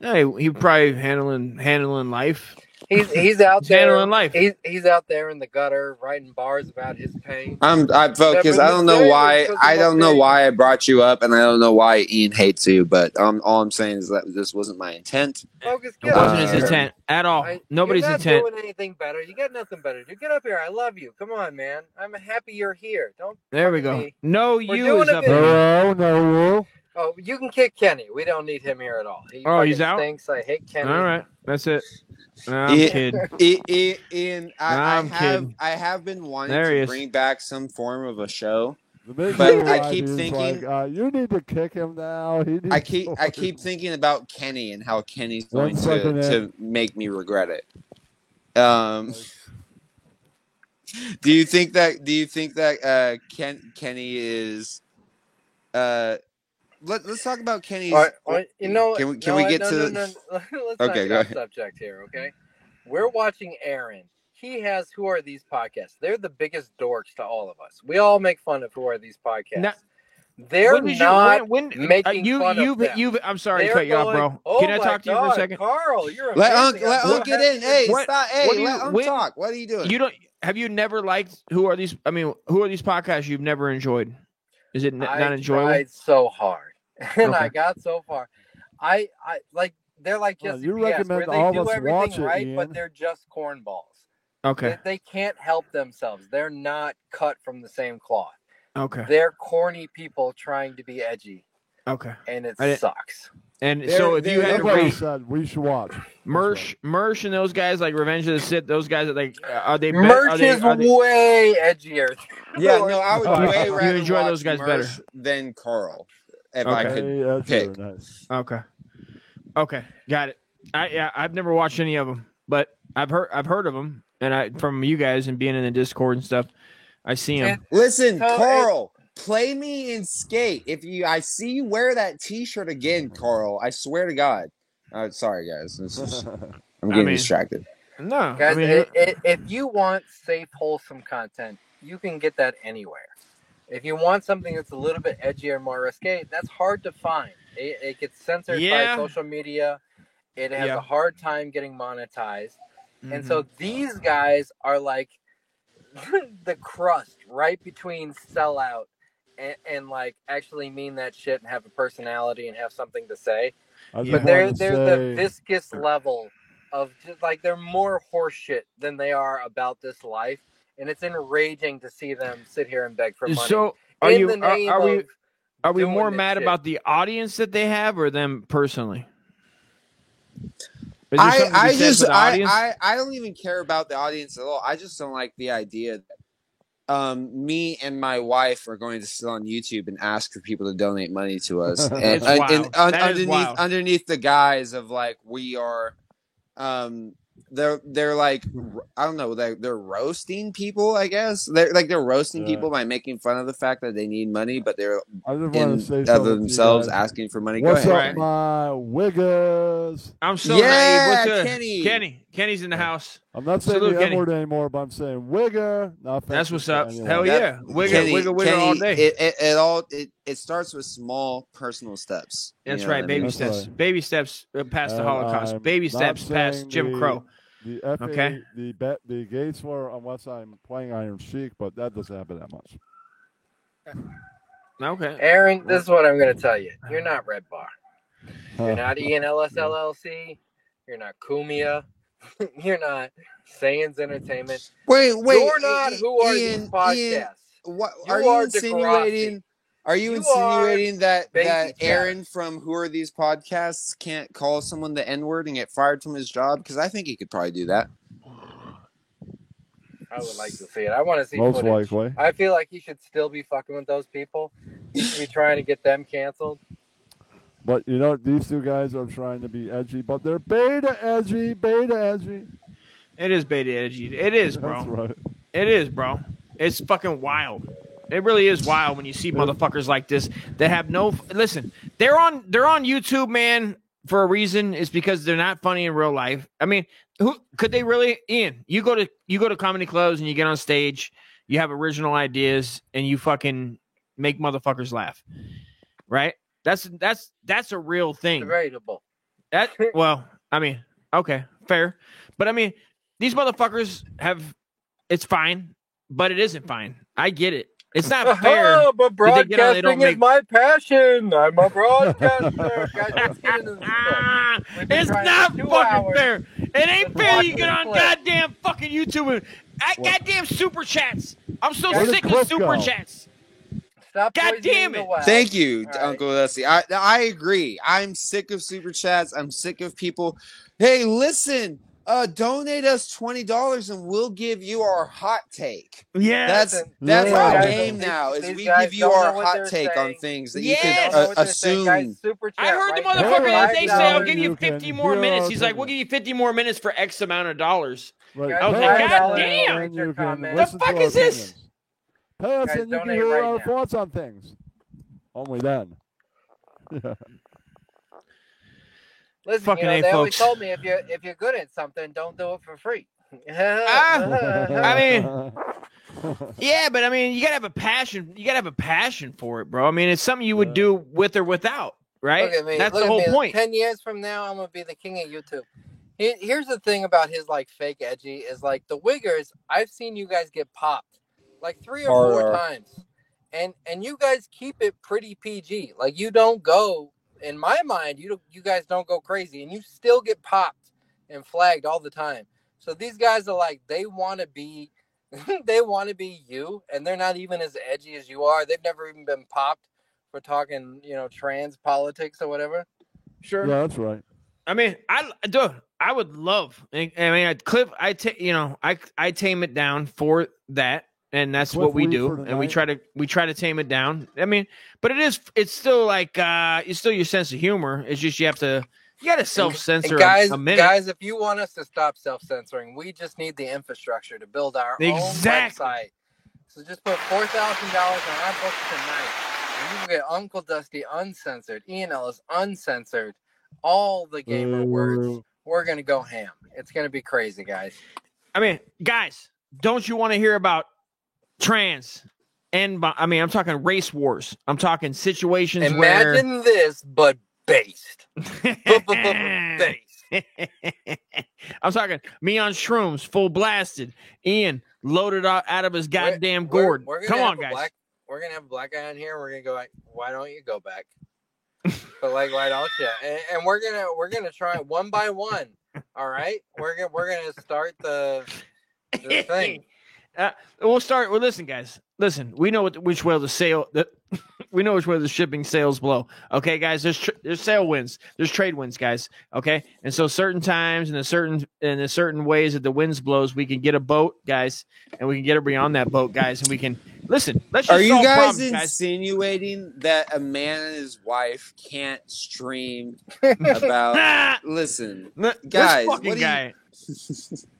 No, he, he probably handling handling life. He's he's out He's there. handling life. He's he's out there in the gutter writing bars about his pain. I'm I focus. I don't know why. I don't know why I brought you up, and I don't know why Ian hates you. But um, all I'm saying is that this wasn't my intent. Focus, It wasn't his intent at all. I- Nobody's you're not intent. doing anything better. You got nothing better. to do. get up here. I love you. Come on, man. I'm happy you're here. Don't. There we go. me. No, We're you doing is a up video. there. no. Oh, you can kick Kenny. We don't need him here at all. He Oh, he's out? Thanks. I hate Kenny. All right, that's it. No, I'm Ian- kidding. I- I- Ian, I, I I'm have kidding. I have been wanting There to bring back some form of a show But I keep thinking- like, uh, you need to kick him now. He needs I keep I keep thinking about Kenny and how Kenny's going to, second, to make me regret it. Um, do you think that? Do you think that uh, Ken Kenny is? Uh, let, let's talk about Kenny's. All right, all right, you know, Can we can no, we get no, to? no, the- no, no. Okay, go ahead. subject here, okay? We're watching Aaron. He has Who Are These Podcasts? They're the biggest dorks to all of us. We all make fun of Who Are These Podcasts? Now- They're When did you- not when- when- making uh, you- fun you've- of them. you've- I'm sorry to They're cut you off, bro. "Oh Can I my talk to you for a second. Carl, you're Let amazing. Unc let I'm Unc get in. Hey, you're- stop. Hey, what you- let Unc when- talk. What are you doing? You don't have you never liked who are these? I mean, who are these podcasts you've never enjoyed? Is it n- I not enjoyable? tried so hard, and I got so far. I, I like they're like Well, you P.S., where recommend they all of do us everything watch it, right, but they're just cornballs. Okay. They, they can't help themselves. They're not cut from the same cloth. Okay. They're corny people trying to be edgy, Okay. and it I sucks. And They're- so if you they're- had to that's rate said we should watch. Mersh, Mersh, and those guys like Revenge of the Cis, those guys that like uh, are they? be- Merch are they, is are they- way edgier. Yeah, no, I would You- way you enjoy watch those guys better. Than Carl if I Okay. could Hey, pick. very nice. Okay. Okay, got it. I yeah, I've never watched any of them, but I've heard I've heard of them, and I from you guys and being in the Discord and stuff, I see them. Listen, So, it- Carl, play me in skate. If you, I see you wear that T-shirt again, Carl. I swear to God. Uh, sorry, guys. This is, I'm I getting mean- distracted. No, Guys, I mean, i- i- if you want safe, wholesome content, you can get that anywhere. If you want something that's a little bit edgier, more risque, that's hard to find. It, it gets censored Yeah. by social media. It has Yeah. a hard time getting monetized. And Mhm. so these guys are like the crust right between sellout and, and like actually mean that shit and have a personality and have something to say. But they're they're the viscous level of just like they're more horseshit than they are about this life, and it's enraging to see them sit here and beg for money. so are in you the are, name are we are we more mad shit. about the audience that they have or them personally? Is I, something to be I just, I. I, I don't even care about the audience at all. I just don't like the idea that um, me and my wife are going to sit on YouTube and ask for people to donate money to us, and, It's and- and un- underneath underneath the guise of like we are, um, they're they're like hmm. I don't know they're, they're roasting people. I guess they're like they're roasting Yeah. people by making fun of the fact that they need money, but they're I just in to of uh, something to you themselves asking for money. Go What's ahead. up, Right. my wiggers? I'm so Yeah, naive. What's? Kenny. Kenny. Kenny's in the house. I'm not saying Salute, the N word anymore, but I'm saying wigger. No That's what's up. anyone. Hell That- yeah. Wigger, Kenny- wigger, wigger Kenny, all day. It, it, it all it, it starts with small personal steps. You That's know right. what I Baby mean? That's steps. right. Baby steps uh, past the Holocaust. I'm Baby steps past saying Jim the- Crow. The FA, Okay. the bet, the gates were unless I'm playing Iron Sheik, but that doesn't happen that much. Okay. Aaron, this is what I'm going to tell you. You're not Red Bar. You're not Ian Ellis LLC. You're not Cumia. You're not Sayans Entertainment. Wait, wait. You're not I- Who Are Ian, These Podcasts? Ian, what are you are insinuating? Degrassi. Are you, You insinuating that that Chatter. Aaron from Who Are These Podcasts can't call someone the N word and get fired from his job? Because I think he could probably do that. I would like to see it. I want to see Most footage. likely. I feel like he should still be fucking with those people. He should be trying to get them canceled. But you know, these two guys are trying to be edgy, but they're beta edgy, beta edgy. It is beta edgy. It is, bro. That's right. It is, bro. It's fucking wild. It really is wild when you see motherfuckers like this that have no listen. They're on they're on YouTube, man, for a reason. It's because they're not funny in real life. I mean, who could they really Ian, you go to you go to comedy clubs and you get on stage, you have original ideas and you fucking make motherfuckers laugh. Right? That's that's that's a real thing. Debatable. That well, I mean, okay, fair. But I mean, these motherfuckers have it's fine, but it isn't fine. I get it. It's not fair. Oh, but that they get on- they don't broadcasting is make- my passion. I'm a broadcaster. Guys, let's get into this. We've been It's not fucking hours. fair. It ain't Just fair. You get on clip. goddamn fucking YouTube and ah, goddamn super chats. I'm so Where sick of super go? chats. Stop God damn it. Thank you, All right. Uncle Dusty. I I agree. I'm sick of super chats. I'm sick of people. Hey, listen, uh, donate us twenty dollars and we'll give you our hot take. Yeah, that's that's Yeah. our guys- game now. Is these we give you our hot they're take on things that Yes. you Don't can know uh, what they're saying. Guys, assume. super I heard the right now. motherfucker that they say I'll give you You 50 more hear minutes. He's like, we'll give you 50 more minutes for X amount of dollars. Right. Guys, I was like, us God damn. then Your you can comment. listen The fuck to our is this? Opinions. Pay us Guys, and you can hear right our now. thoughts on things. Only then. Listen, Fucking you know, A, they always folks. told me if you're if you're good at something, don't do it for free. Ah, I mean, yeah, but I mean, you gotta have a passion. You gotta have a passion for it, bro. I mean, it's something you would do with or without, right? Look at me. That's look the whole me. point. Ten years from now, I'm gonna be the king of YouTube. Here's the thing about his like fake edgy is like the Wiggers. I've seen you guys get popped like three or four Harder. times, and and you guys keep it pretty PG. Like you don't go. In my mind, you don't, you guys don't go crazy, and you still get popped and flagged all the time. So these guys are like they want to be, they want to be you, and they're not even as edgy as you are. They've never even been popped for talking, you know, trans politics or whatever. Sure. Yeah, that's right. I mean, I dude, I would love. I I mean, I Cliff, I take you know, I I tame it down for that, and that's what we do, for and we try to we try to tame it down. I mean, but it is it's still like uh it's still your sense of humor. It's just you have to you got to self censor And guys, a, a minute. guys, if you want us to stop self censoring, we just need the infrastructure to build our Exactly. own website. So just put four thousand dollars on our books tonight, and you will get Uncle Dusty uncensored, Ian Ellis uncensored, all the gamer words. We're gonna go ham. It's gonna be crazy, guys. I mean, guys, don't you want to hear about trans and bi- I mean, I'm talking race wars. I'm talking situations Imagine this, but based. based. I'm talking me on shrooms, full blasted. Ian loaded out, out of his goddamn We're- gourd. we're gonna Come on, guys. Black, we're gonna have a black guy on here. We're gonna go like, why don't you go back? but like, why don't you? And, and we're gonna we're gonna try one by one. All right, we're gonna we're gonna start the the thing. Uh, we'll start. Well, listen, guys. Listen, we know what, which way the sale. The, we know which way the shipping sales blow. Okay, guys. There's tr- there's sale wins. There's trade wins, guys. Okay, and so certain times and a certain in a certain ways that the winds blows, we can get a boat, guys, and we can get everybody on that boat, guys, and we can listen. Let's just Are you guys problems, guys. insinuating that a man and his wife can't stream about? listen, guys. This guys, fucking what do you- guy.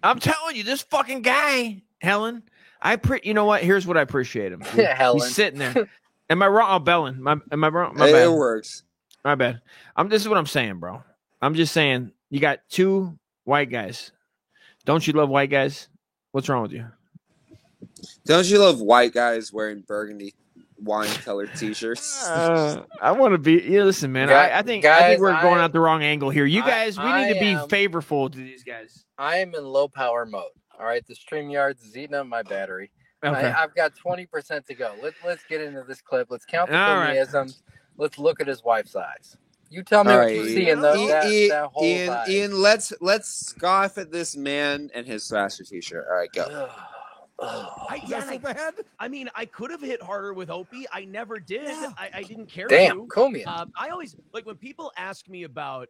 I'm telling you, this fucking guy, Helen. I pre. You know what? Here's what I appreciate him. Helen. He's sitting there. Am I wrong? Oh, Bellin. My, am I wrong? My It- bad. it works. My bad. I'm. This is what I'm saying, bro. I'm just saying. You got two white guys. Don't you love white guys? What's wrong with you? Don't you love white guys wearing burgundy wine colored t-shirts? Uh, I want to be. Yeah, listen, man. Guy- I, I think I think we're going I- out the wrong angle here. You I- guys, we need to be am- favorable to these guys. I am in low power mode. All right, the stream yards is eating up my battery. Okay. I, I've got twenty percent to go. Let's let's get into this clip. Let's count the All right. Let's look at his wife's eyes. You tell me All what right, you see in the, Ian, that, Ian, that whole Ian, side. Ian, let's let's scoff at this man and his Thrasher t-shirt. All right, go. I, yeah, I, I mean, I could have hit harder with Opie. I never did. I, I didn't care Damn, to. Comey. Um, I always like when people ask me about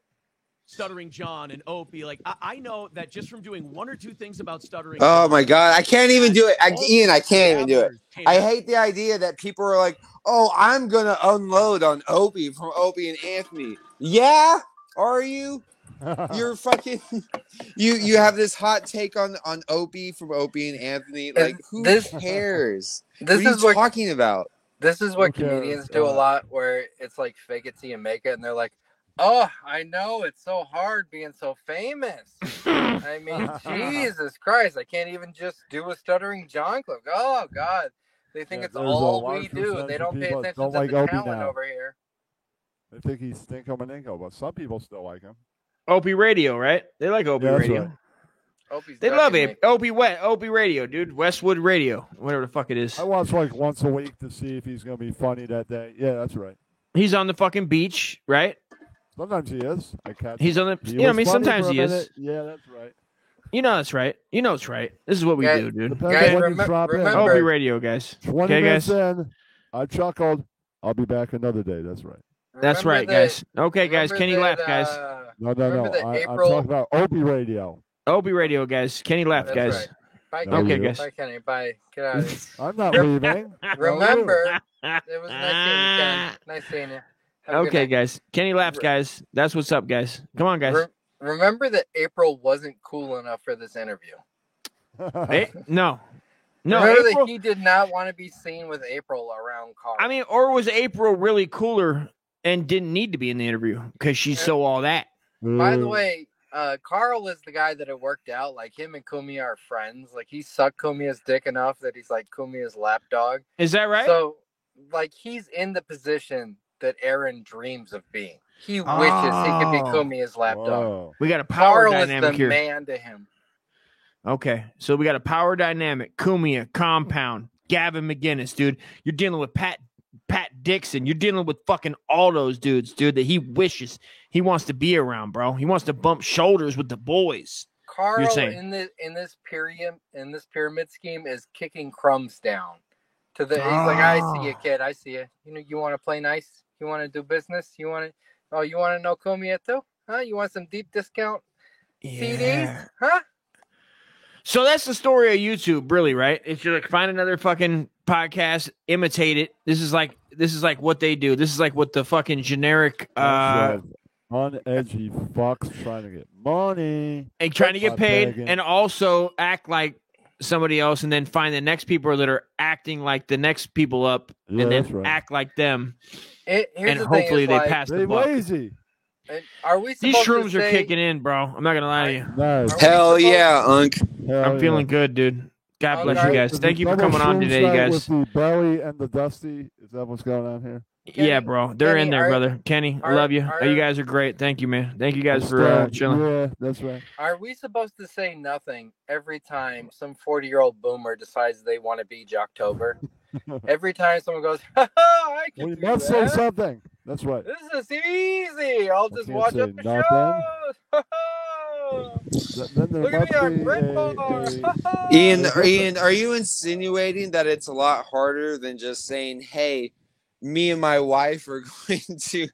Stuttering John and Opie. Like I, I know that just from doing one or two things about Stuttering. Oh my god, I can't even do it. I, Ian, I can't even do it. I hate the idea that people are like, "Oh, I'm gonna unload on Opie from Opie and Anthony." Yeah, are you? You're fucking. You you have this hot take on on Opie from Opie and Anthony. Like, who this- cares? this what are is you what- talking about? This is what Who cares? comedians do a lot, where it's like fake it till you make it, and they're like, "Oh, I know it's so hard being so famous." I mean, Jesus Christ, I can't even just do a stuttering John clip. Oh God, they think Yeah, it's all we do. They don't pay attention don't to like the Opie talent now. over here. I think he's Stinko Maninko, but some people still like him. Opie Radio, right? They like Opie Yeah, Radio. right. Opie's They love ducking it. Opie Wet, Opie Radio, dude. Westwood Radio, whatever the fuck it is. I watch like once a week to see if he's going to be funny that day. Yeah, that's right. He's on the fucking beach, right? Sometimes he is. I catch. He's on the- He you know, I mean, sometimes for a he is. minute. Yeah, that's right. You know that's right. You know it's right. This is what we Guys- do, dude. Depends Okay? when you drop in. Opie Radio, guys. Twenty Okay, minutes guys. in, I chuckled. I'll be back another day. That's right. That's Remember right, that- guys. Okay, guys. Kenny that, laugh, guys. uh, No, no, no. Remember the I, I'm talking about Opie Radio. Opie Radio, guys. Kenny left, That's guys. right. Bye, No, Okay, guys. Bye, Kenny. Bye. Get out of here. I'm not Rem- leaving. Remember, it was nice seeing you, Kenny. Nice seeing you. Have Okay, guys. Kenny laughs, guys. That's what's up, guys. Come on, guys. Re- remember that April wasn't cool enough for this interview. Eh, no, no. remember April, that he did not want to be seen with April around Carl. I mean, or was April really cooler and didn't need to be in the interview because she's so all that? By the way, uh, Carl is the guy that it worked out. Like him and Kumi are friends. Like he sucked Cumia's dick enough that he's like Cumia's lapdog. Is that right? So, like he's in the position that Aaron dreams of being. He wishes he could be Oh. Cumia's lapdog. We got a power Carl is the here. man to him. Okay, so we got a power dynamic. Cumia, Compound, Gavin McInnes, dude. You're dealing with Pat Pat Dixon. You're dealing with fucking all those dudes, dude, that he wishes he wants to be around, bro. He wants to bump shoulders with the boys. Carl You're saying. in this in this pyramid in this pyramid scheme is kicking crumbs down to the. He's like, I see you, Ah. kid. I see you. You know, you want to play nice. You want to do business. You want to. Oh, you want to know Cumia too? Huh? You want some deep discount CDs? Huh? So that's the story of YouTube, really, right? If you like find another fucking podcast, imitate it. This is like this is like what they do. This is like what the fucking generic uh unedgy fucks trying to get money and trying to get paid begging. and also act like somebody else and then find the next people that are acting like the next people up Yeah, and then that's right. act like them It, here's and the hopefully is they like- pass the They buck. lazy. And Are we These supposed shrooms to are kicking in, bro. I'm not gonna lie to you. Nice. Hell yeah, Unk. Hell I'm yeah. feeling good, dude. God bless you guys. Is Thank you for coming on today, you guys. With the belly and the dusty. Is that what's going on here? yeah, bro. They're in there, are- brother. Kenny, I love you. are- you guys are great. Thank you, man. Thank you guys for uh, chilling. Yeah, that's right. Are we supposed to say nothing every time some 40 year old boomer decides they want to be Jocktober? every time someone goes, ha ha, I can We do must say something. That's right. This is easy. I'll just watch say up the nothing. shows. Ha ha. Th- Then there Look at must me on be Red a, a- Ha ha. Ian, Ian, are you insinuating that it's a lot harder than just saying, "Hey, me and my wife are going to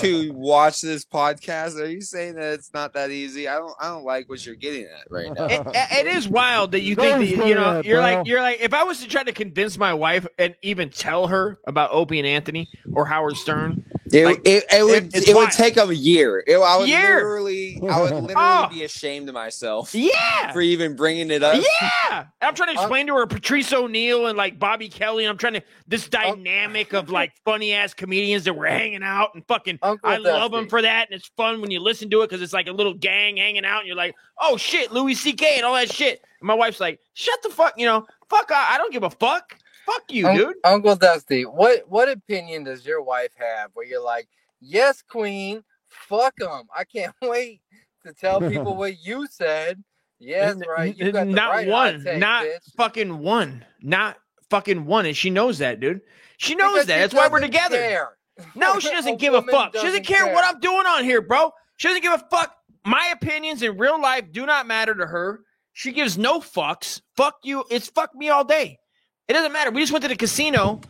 to watch this podcast"? Are you saying that it's not that easy? I don't, I don't like what you're getting at right now. It, it is wild that you No think that you know that, you're bro. like you're like if I was to try to convince my wife and even tell her about Opie and Anthony or Howard Stern, It, Like, it, it would it's it would wild. take a year. It, I would Year. literally I would literally Oh. be ashamed of myself yeah, for even bringing it up. yeah. I'm trying to uh, explain to her Patrice O'Neal and like Bobby Kelly. And I'm trying to this uh, dynamic of like funny ass comedians that were hanging out and fucking. Uncle I love them for that, and it's fun when you listen to it because it's like a little gang hanging out, and you're like, oh shit, Louis C.K. and all that shit. And my wife's like, shut the fuck, you know, fuck. I, I don't give a fuck. Fuck you, Un- dude. Uncle Dusty, what what opinion does your wife have where you're like, yes, Queen, fuck them. I can't wait to tell people what you said. Yes, right. You got not right one, take, not bitch. fucking one, not fucking one, and she knows that, dude. She knows Because that. she That's why we're together. care. No, she doesn't give a fuck. She doesn't doesn't care, what. I'm doing on here, bro. She doesn't give a fuck. My opinions in real life do not matter to her. She gives no fucks. Fuck you. It's fuck me all day. It doesn't matter. We just went to the casino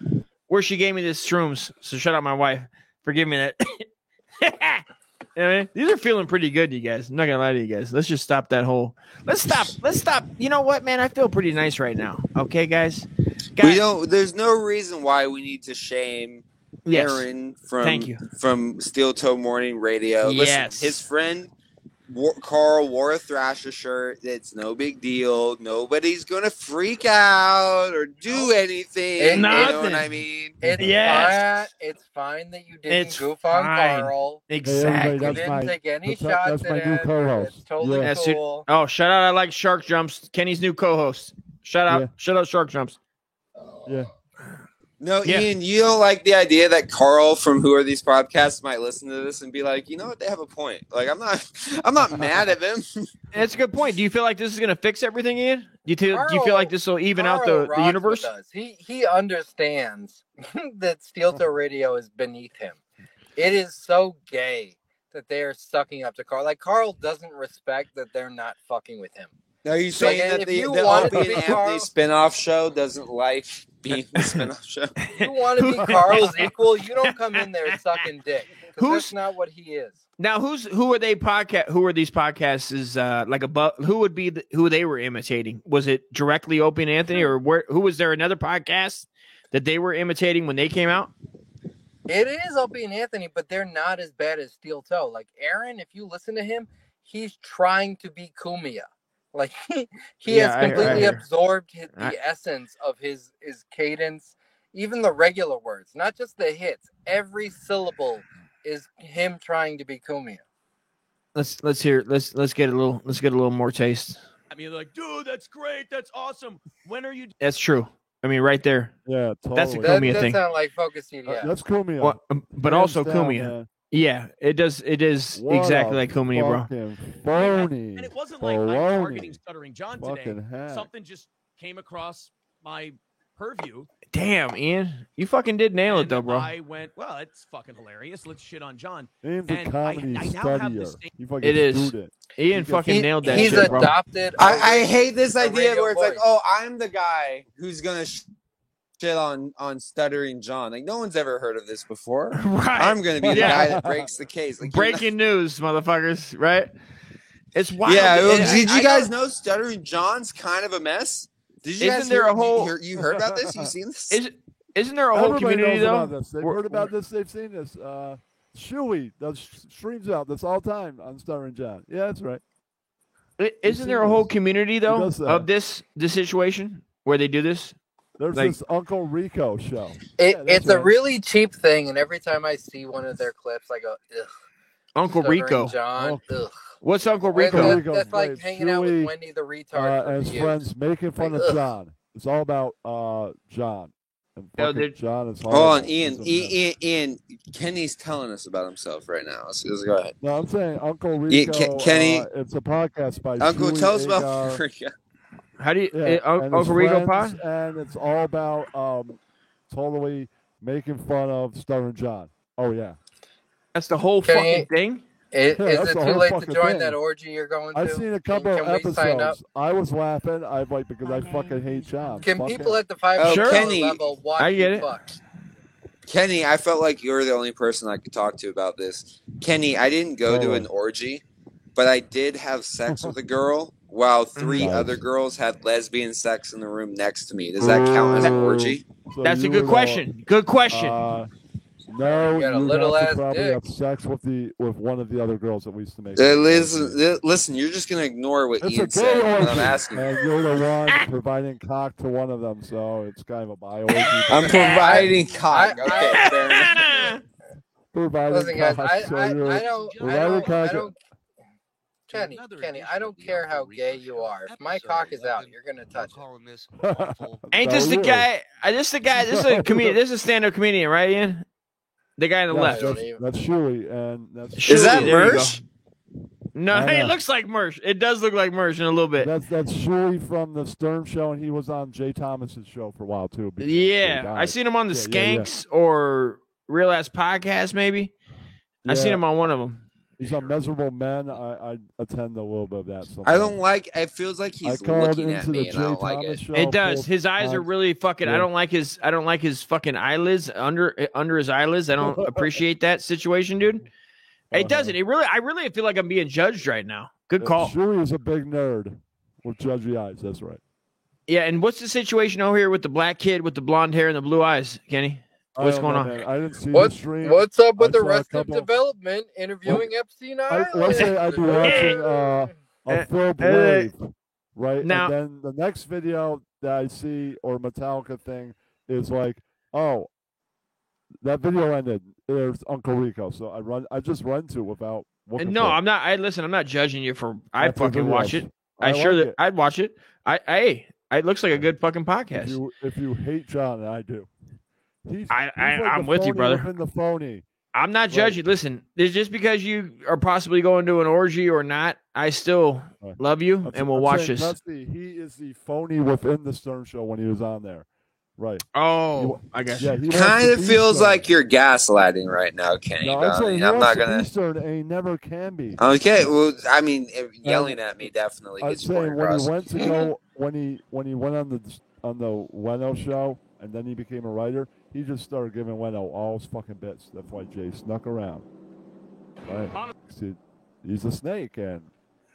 where she gave me this shrooms. So shut out my wife. Forgive me that. You know I mean? These are feeling pretty good, you guys. I'm not gonna lie to you guys. Let's just stop that whole. Let's stop. Let's stop. You know what, man? I feel pretty nice right now. Okay, guys. We don't. There's no reason why we need to shame Yes. Aaron from Thank you. from Steel Toe Morning Radio. Yes. His friend War, Carl wore a Thrasher shirt. It's no big deal. Nobody's gonna freak out or do anything. It- you know Nothing. what I mean? It's Yes. fine. It's fine that you didn't It's goof on fine. Carl. Exactly. everybody, You didn't my, take any that's, shots that's my at new him. co-host. It's totally yeah. That's it. cool. Oh, shout out! I like Shark Jumps. Kenny's new co-host. Shout out! Yeah. Shout out Shark Jumps. yeah. No, Yeah. Ian, you don't like the idea that Carl from Who Are These Podcasts might listen to this and be like, you know what, they have a point. Like, I'm not, I'm not mad at them. That's a good point. Do you feel like this is going to fix everything, Ian? Do you, feel, do you feel like this will even out the, the universe? with. He he understands that Steel Toe Radio is beneath him. It is so gay that they are sucking up to Carl. Like Carl doesn't respect that they're not fucking with him. Are you So, saying like, that if the, you the Opie and be Anthony Carl- spinoff show doesn't like being the spinoff show? You want to be Carl's equal? You don't come in there sucking dick. Who's- that's not what he is. Now, who's who are they podcast? Who are these podcasts? Is uh like above? Who would be the, who they were imitating? Was it directly Opie and Anthony, or where? Who was there another podcast that they were imitating when they came out? It is Opie and Anthony, but they're not as bad as Steel Toe. Like Aaron, if you listen to him, he's trying to be Cumia. Like he, he Yeah, I- I has completely hear. absorbed his, the I- essence of his his cadence, even the regular words, not just the hits. Every syllable is him trying to be Cumia. Let's let's hear. Let's let's get a little. Let's get a little more taste. I mean, like, dude, that's great. That's awesome. When are you? That's true. I mean, right there. Yeah, That's a totally. That, Cumia that thing. sound like Focus Uh, that's Cumia. Well, um, but Hands also down, Cumia. man. Yeah, it does. It is What exactly like Cumia, bro. Phony. And it wasn't like I'm targeting Stuttering John today. Fucking. Something just came across my purview. Damn, Ian, you fucking did nail it and though, bro. I went, well, it's fucking hilarious. Let's shit on John. Ian's And I- comedy I now have the studier. same- You fucking It is. student. Ian He fucking gets- nailed that He's shit, bro. adopted. I, a I ra- hate this a idea radio where it's like, voice. oh, I'm the guy who's gonna sh- shit on on stuttering John. Like no one's ever heard of this before. Right. I'm gonna be the Yeah. guy that breaks the case. Like, you're not- Breaking news, motherfuckers! Right? It's wild. Yeah. well, And did I- you guys know stuttering John's kind of a mess? Did you Isn't guys there hear, a whole- you, hear- you heard about this? You seen this? Is, isn't there a whole Everybody community knows though? about this. They've Where- heard about this. They've seen this. Uh, Shuey does streams out this all time on Stuttering John. Yeah, that's right. I- Isn't there a whole this. community though of this this situation where they do this? There's Like- this Uncle Rico show. It, Yeah, that's it's a right. really cheap thing, and every time I see one of their clips, I go, ugh. Uncle Stuttering Rico. John, Oh. ugh. What's Uncle Rico? that- Rico, that's like right. hanging out with Wendy the Uh, retard for and his views. friends making fun Like, of ugh. John. It's all about uh, John. And No, John is Hold horrible. on, Ian. He's a Ian, mess. Ian, Ian. Kenny's telling us about himself right now. Let's, let's go ahead. No, I'm saying Uncle Yeah, Rico. Ke- Kenny- uh, it's a podcast by Uncle, Chewy tell us Agar. about Rico. How do you Yeah, uh, Un- and his Uncle Rico friends, and it's all about um, totally making fun of Stuttering John. Oh yeah, That's the whole Can fucking you- thing. I- Yeah, Is it too late to join thing. that orgy you're going to? I've seen a couple can, of we episodes. I was laughing. I like because I fucking hate John. Can Fuck people him. at the five Oh, hundred Kenny. level watch I get it. fuck? Kenny, I felt like you were the only person I could talk to about this. Kenny, I didn't go to Oh. an orgy, but I did have sex with a girl while three Nice. other girls had lesbian sex in the room next to me. Does that count as an orgy? So That's a good were the- question. Good question. Uh, no, You got a you'd little have to probably dick. have sex with the with one of the other girls that we used to make. Uh, fun listen, li- listen, you're just gonna ignore what It's a Ian said orgy, I'm asking. and you're the one providing cock to one of them, so it's kind of a bi orgy. I'm providing cock. Okay, fair enough. providing Listen, guys, cock, I, so I, you're I don't, I providing don't, I cock- don't. Kenny, Kenny, I don't care how gay you are. If my cock is out, you're gonna touch it. Ain't this the really. guy? uh, This the guy. This is a comedian. This is a stand-up comedian, right, Ian? The guy on the Yes, left. That's, that's Shuey, and that's Is that Shuey, there you go. Mersh? No, I it looks like Mersh. It does look like Mersh in a little bit. That's that's Shuey from the Stern Show, and he was on Jay Thomas's show for a while too. Yeah. I seen him on the Yeah, yeah, yeah. Skanks or Real Ass Podcast, maybe. I seen him on one of them. He's on Miserable Men. I, I attend a little bit of that. Sometimes. I don't like. It feels like I he's called looking into at the me, Jay and I don't like it. It does. His eyes are really fucking. I don't like his. I don't like his fucking eyelids under under his eyelids. I don't appreciate that situation, dude. It doesn't. It really. I really feel like I'm being judged right now. Good Uh, call. Shuey is a big nerd with judgy eyes. That's right. Yeah, and what's the situation over here with the black kid with the blonde hair and the blue eyes, Kenny? I What's going know, on? man. I didn't see What, the stream. what's up with I the rest of development interviewing Epstein I, Island? let's say I'd be watching uh, a Uh, Phil uh, Blade, right? now- and then the next video that I see or Metallica thing is like, oh, that video ended. There's Uncle Rico. So I run. I just run to it without. looking No, for. I'm not. I listen. I'm not judging you for. I fucking watch watch. it. I, I sure like that it. I'd watch it. I hey, it looks like a good fucking If podcast. you if you hate John, I do. He's, I, he's I like I'm with you, brother. within the phony. I'm not Right. judging. Listen, there's just because you are possibly going to an orgy or not, I still Right. love you I'm- and we'll I'm watch this. That's the, he is the phony within the Stern Show when he was on there. Right. Oh, I guess. Yeah, he Kind of feels Stern. like you're gaslighting right now, Kenny. No, I'm I mean, I'm not gonna. be Stern, and he never can be. Okay, well, I mean, eh, yelling at me definitely I'm gets your point saying when across. he went to go when he when he went on the on the Leno show and then he became a writer, he just started giving Leno all his fucking bits. That's why Jay snuck around. Right. See, he's a snake, and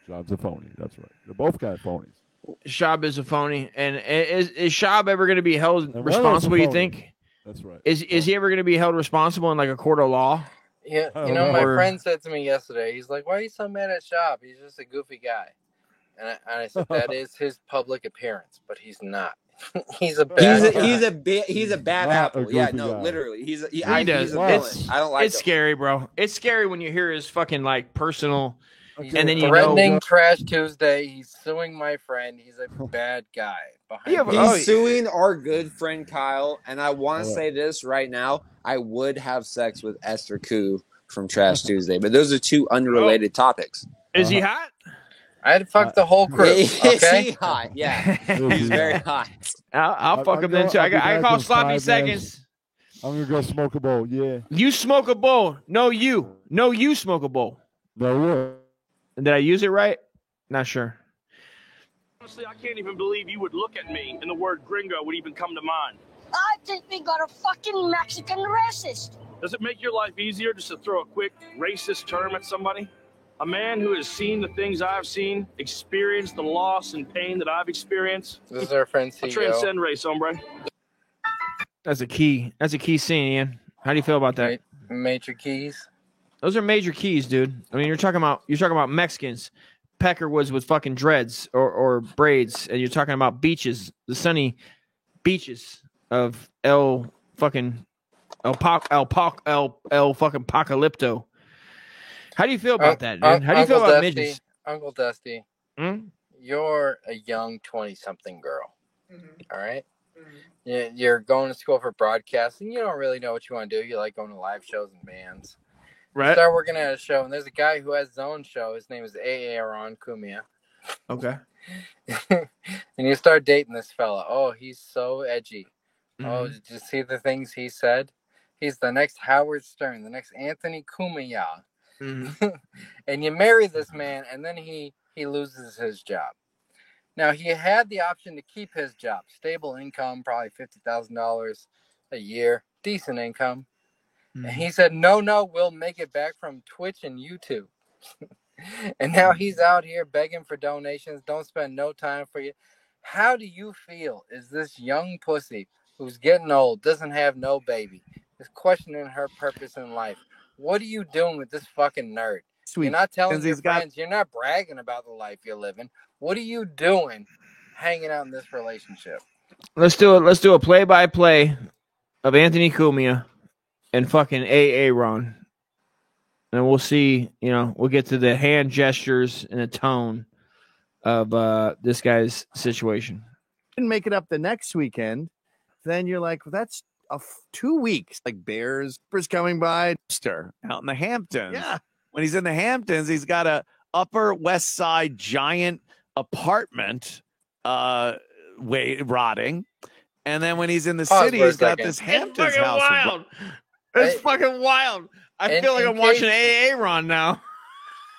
John's a phony. That's right. They're both kind of phonies. Schaub is a phony, and is is Schaub ever going to be held And responsible? You think? That's right. Is is he ever going to be held responsible in like a court of law? Yeah, you don't know, my friend said to me yesterday, he's like, "Why are you so mad at Schaub? He's just a goofy guy." And I, and I said, "That is his public appearance, but he's not. he's a bad He's a, guy." he's a bi- he's a bad Not a apple. Yeah, no, guy. literally. He's a, he, He I, does. he's a villain. It's, I don't like it's him. scary, bro. It's scary when you hear his fucking like personal, Okay. and then you know. threatening Trash Tuesday. He's suing my friend. He's a bad guy. Yeah, but- He's Oh, suing our good friend Kyle, and I want to Alright. say this right now. I would have sex with Esther Ku from Trash Tuesday, but those are two unrelated topics. Is he Uh-huh. hot? I'd fuck uh, the whole crew. Is Okay. he hot? Yeah, Is he's very hot? hot. I'll, I'll I- fuck I him then go- too. I, I'll be got, I call sloppy five seconds. I'm gonna go smoke a bowl. Yeah. You smoke a bowl. No, you. No, you smoke a bowl. No way. Did I use it right? Not sure. Honestly, I can't even believe you would look at me and the word gringo would even come to mind. I think we got a fucking Mexican racist. Does it make your life easier just to throw a quick racist term at somebody? A man who has seen the things I've seen, experienced the loss and pain that I've experienced. This is our friend I CEO. transcend race, hombre. That's a key. That's a key scene, Ian. How do you feel about that? Major keys. Those are major keys, dude. I mean, you're talking about you're talking about Mexicans. Pecker was with fucking dreads or, or braids, and you're talking about beaches, the sunny beaches of El fucking El Poc El Poc El El fucking Apocalypto. How do you feel about that, Un- dude? How do you feel Uncle about Dusty, midgets? Uncle Dusty, Hmm? you're a young twenty-something girl. All right? You- You're going to school for broadcasting. You don't really know what you want to do. You like going to live shows and bands. You Right. start working at a show, and there's a guy who has his own show. His name is Aaron Cumia. Okay. and you start dating this fella. Oh, he's so edgy. Oh, Mhm. did you see the things he said? He's the next Howard Stern, the next Anthony Cumia. Mhm. and you marry this man, and then he he loses his job. Now he had the option to keep his job, stable income, probably fifty thousand dollars a year, decent income. And he said, "No, no, we'll make it back from Twitch and YouTube." and now he's out here begging for donations. Don't spend no time for you. How do you feel? Is this young pussy who's getting old, doesn't have no baby, is questioning her purpose in life? What are you doing with this fucking nerd? Sweet. You're not telling Since your he's got- friends. You're not bragging about the life you're living. What are you doing, hanging out in this relationship? Let's do it. Let's do a play by play of Anthony Cumia and fucking AA Ron. And we'll see, you know, we'll get to the hand gestures and the tone of uh this guy's situation. Didn't make it up the next weekend. Then you're like, well, that's a f- two weeks. Like Bears, Bears coming by, Stir out in the Hamptons. Yeah. When he's in the Hamptons, he's got a Upper West Side giant apartment, uh, way rotting. And then when he's in the Pause city, he's got second. this Hamptons house. wild. It's fucking wild. I In- feel like I'm watching case- AA Ron now.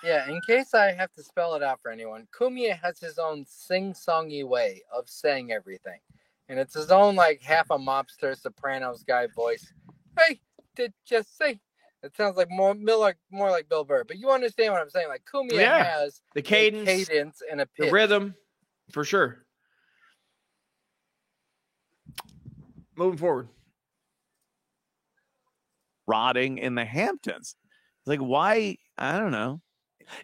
Yeah, in case I have to spell it out for anyone, Cumia has his own sing-songy way of saying everything, and it's his own like half a mobster Sopranos guy voice. Hey, did you say? It sounds like more, Miller, more like Bill Burr, but you understand what I'm saying. Like Cumia Yeah. has The a cadence, cadence, and a the rhythm, for sure. Moving forward. rotting in the Hamptons. Like, why? I don't know.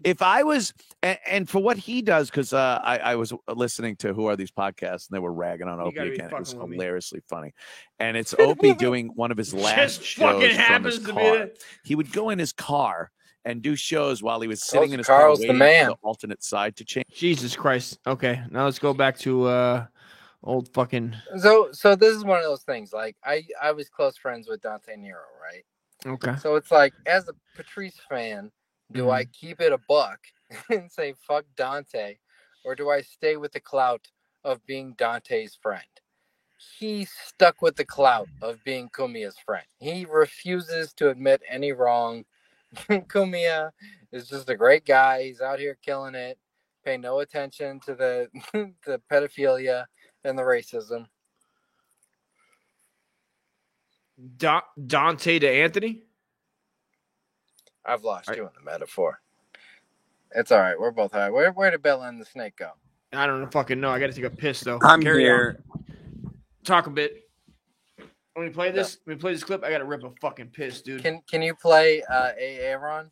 If I was, and, and for what he does, because uh, I, I was listening to Who Are These Podcasts, and they were ragging on You Opie again. It was fucking with me. hilariously funny. And it's Opie doing one of his last Just shows fucking from his to be car. that- He would go in his car and do shows while he was sitting Oh, in his Carl's car the man. the alternate side to change. Jesus Christ. Okay, now let's go back to uh old fucking So, so this is one of those things. Like I, I was close friends with Dante Nero, right? Okay. So it's like, as a Patrice fan, do mm-hmm. I keep it a buck and say fuck Dante, or do I stay with the clout of being Dante's friend? He stuck with the clout of being Cumia's friend. He refuses to admit any wrong. Cumia is just a great guy. He's out here killing it. Pay no attention to the the pedophilia and the racism. Da- Dante to Anthony. I've lost you in the metaphor. It's all right. We're both high. Where where did Bella and the snake go? I don't fucking know. I got to take a piss though. I'm Carry here. on. Talk a bit. Let me play this. Let me play this clip. I got to rip a fucking piss, dude. Can can you play uh, Aaron?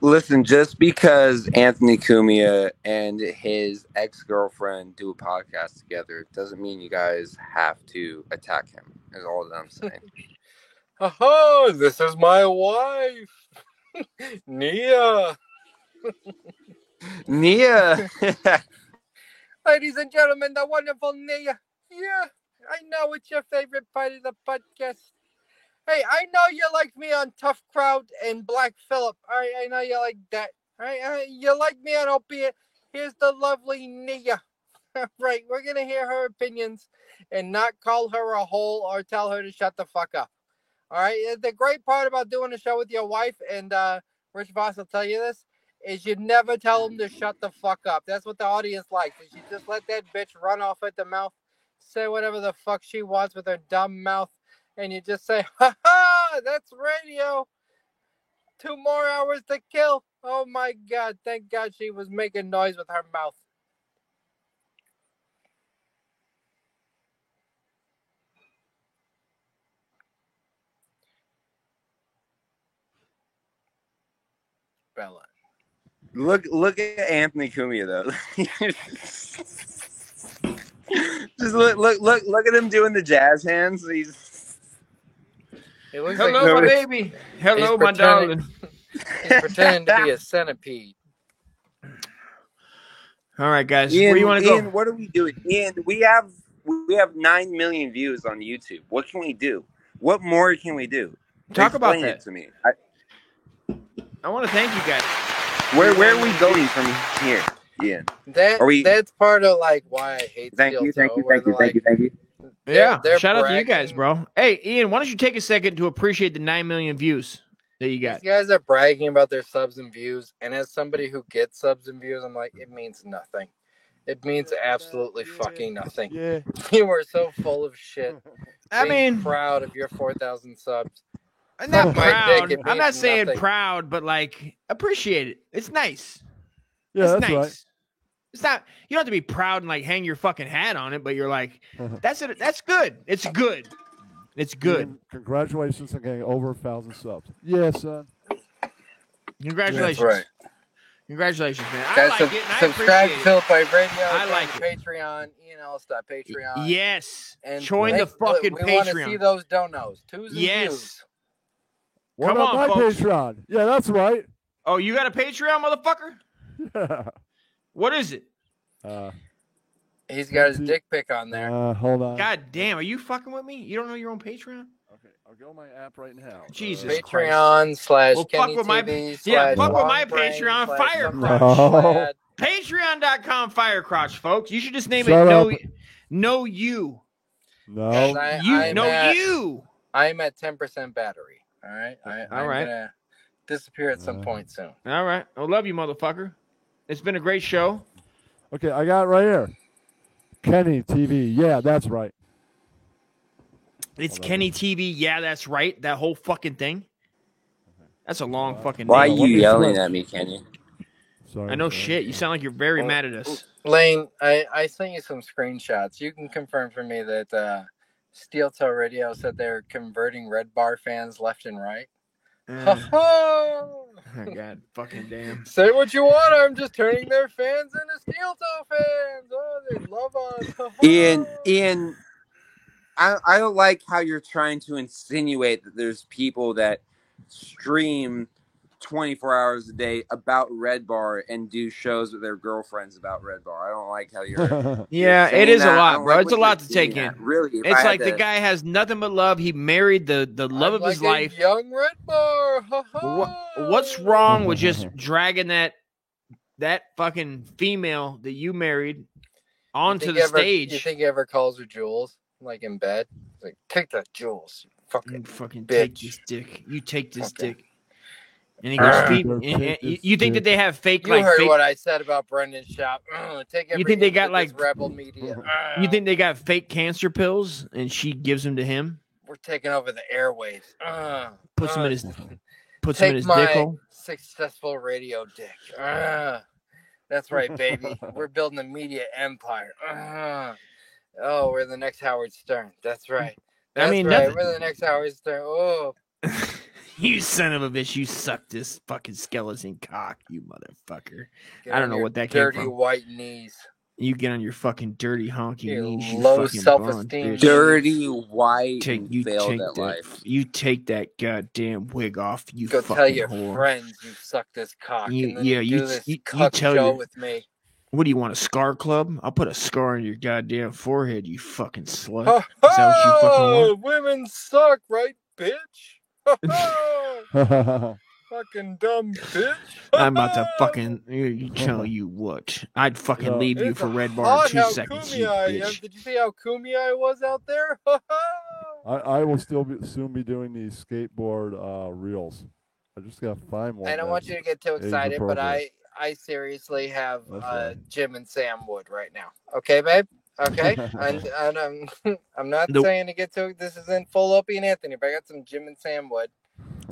Listen, just because Anthony Cumia and his ex girlfriend do a podcast together doesn't mean you guys have to attack him. Is all that I'm saying. Oh, this is my wife, Nia. Nia. Ladies and gentlemen, the wonderful Nia. Yeah, I know it's your favorite part of the podcast. Hey, I know you like me on Tough Crowd and Black Phillip. All right, I know you like that. All right, uh, you like me on Opiate. Here's the lovely Nia. right, we're gonna hear her opinions and not call her a hole or tell her to shut the fuck up. All right, the great part about doing a show with your wife and uh, Rich Voss will tell you this is you never tell them to shut the fuck up. That's what the audience likes. Is you just let that bitch run off at the mouth, say whatever the fuck she wants with her dumb mouth, and you just say, "Ha ha, that's radio." Two more hours to kill. Oh my god! Thank God she was making noise with her mouth. Bella. look, look at Anthony Cumia though. just look, look, look, look at him doing the jazz hands. He's It looks Hello, like my baby. Hello, He's my darling. He's pretending to be a centipede. All right, guys. Ian, Where do you want to Ian, go? what are we doing? Ian, we have we have nine million views on YouTube. What can we do? What more can we do? Talk about that. it to me. I, I want to thank you guys. where where are we going from here, Ian? That Are we- that's part of like why I hate Thank Steel you, thank you, thank you, they're thank you, thank you. They're- Yeah, they're shout out to you guys, bro. Hey, Ian, why don't you take a second to appreciate the nine million views that you got? These guys are bragging about their subs and views, and as somebody who gets subs and views, I'm like, it means nothing. It means absolutely fucking nothing. Yeah. You are so full of shit. I Be mean- proud of your four thousand subs. I'm not Suck my dick, proud. I'm not saying nothing. proud, but like appreciate it. It's nice. Yeah, it's that's nice. right. It's not. You don't have to be proud and like hang your fucking hat on it, but you're like, mm-hmm. that's it. That's good. It's good. It's good. Ian, congratulations on getting over a thousand subs. Yeah, son. Congratulations. right. Congratulations, man. I Guys, like sub- it. And I subscribe to appreciate it. Philip Wave Radio. I join like the Patreon. ENLS.patreon. Yes. And Join the make- fucking we want to see those donos. Twos and Yes. views. What Come about on, my folks. Patreon? Yeah, that's right. Oh, you got a Patreon, motherfucker? What is it? uh, He's got his dick pic on there. uh, hold on. God damn, are you fucking with me? You don't know your own Patreon? Okay, I'll go on my app right now. Jesus Patreon slash Well, Kenny fuck with my TV yeah, fuck with my Long Brain Patreon, slash Firecrotch. No. Patreon.com Firecrotch, folks. You should just name Shut it No up. No You. No. I, You I'm no at, you. I'm at 10% battery. All right. I, All I'm right. gonna disappear at some point soon. All right. I love you, motherfucker. It's been a great show. Okay, I got it right here. Kenny TV. Yeah, that's right. It's Kenny TV. Yeah, that's right. That whole fucking thing. That's a long fucking Why are you yelling at me, Kenny? Sorry. I know shit. You sound like you're very mad at us. Lane, I, I sent you some screenshots. You can confirm for me that uh, Steel Toe Radio said they're converting Red Bar fans left and right. Eh. Oh, Oh, God fucking damn. Say what you want. I'm just turning their fans into Steel Toe fans. Oh, they love us. Ian, Ian, I I don't like how you're trying to insinuate that there's people that stream 24 hours a day about Red Bar and do shows with their girlfriends about Red Bar. I don't like how you're. Yeah, saying it is a that. I lot, bro. like it's a lot to take in. that. Really, if I It's like the to- guy has nothing but love. He married the the love of like his a life. young Red Bar. Ha ha. What, what's wrong with just dragging that that fucking female that you married onto Think the he ever- stage? You think he ever calls her Jules, like in bed? Like, take that Jules, you fucking fucking bitch. take this dick. You take this Okay. dick. And he goes, Arr. feed, Go and- take and you, you think that they have fake You like heard fake, what I said about Brendan Schaub. Ugh, take You think they got, like- rebel media? you think they got fake cancer pills and she gives them to him? We're taking over the airwaves. Uh, Puts him uh, in his puts him in his my dick hole. successful radio dick. Uh, that's right, baby. We're building a media empire. Uh, oh, we're the next Howard Stern. That's right. I mean, right. nothing- We're the next Howard Stern. Oh, You son of a bitch! You sucked this fucking skeleton cock, you motherfucker. get I don't know what that came dirty from. white knees. You get on your fucking dirty honky Your knees. You low fucking self-esteem. Dirty, white, Take you take that. life. You take that goddamn wig off. You Go fucking tell your whore. friends you suck this cock. You- and then yeah, you, you- do this you- you tell show your- with me. What do you want? A scar club? I'll put a scar on your goddamn forehead. You fucking slut. Ha Is that what you fucking want? Women suck, right, bitch? Ha ha! fucking dumb bitch. I'm about to fucking you- you tell you what. I'd fucking Yeah. leave you for red bar in two seconds. You I am. bitch. Did you see how koomy I was out there? Ha ha! I, I will still be, soon be doing these skateboard uh, reels. I just gotta find one. I don't want you to get too excited, but I. I seriously have uh, Jim and Sam Wood right now. Okay, babe. Okay, and, and I'm I'm not Nope. saying to get to this isn't full Opie and Anthony, but I got some Jim and Sam Wood.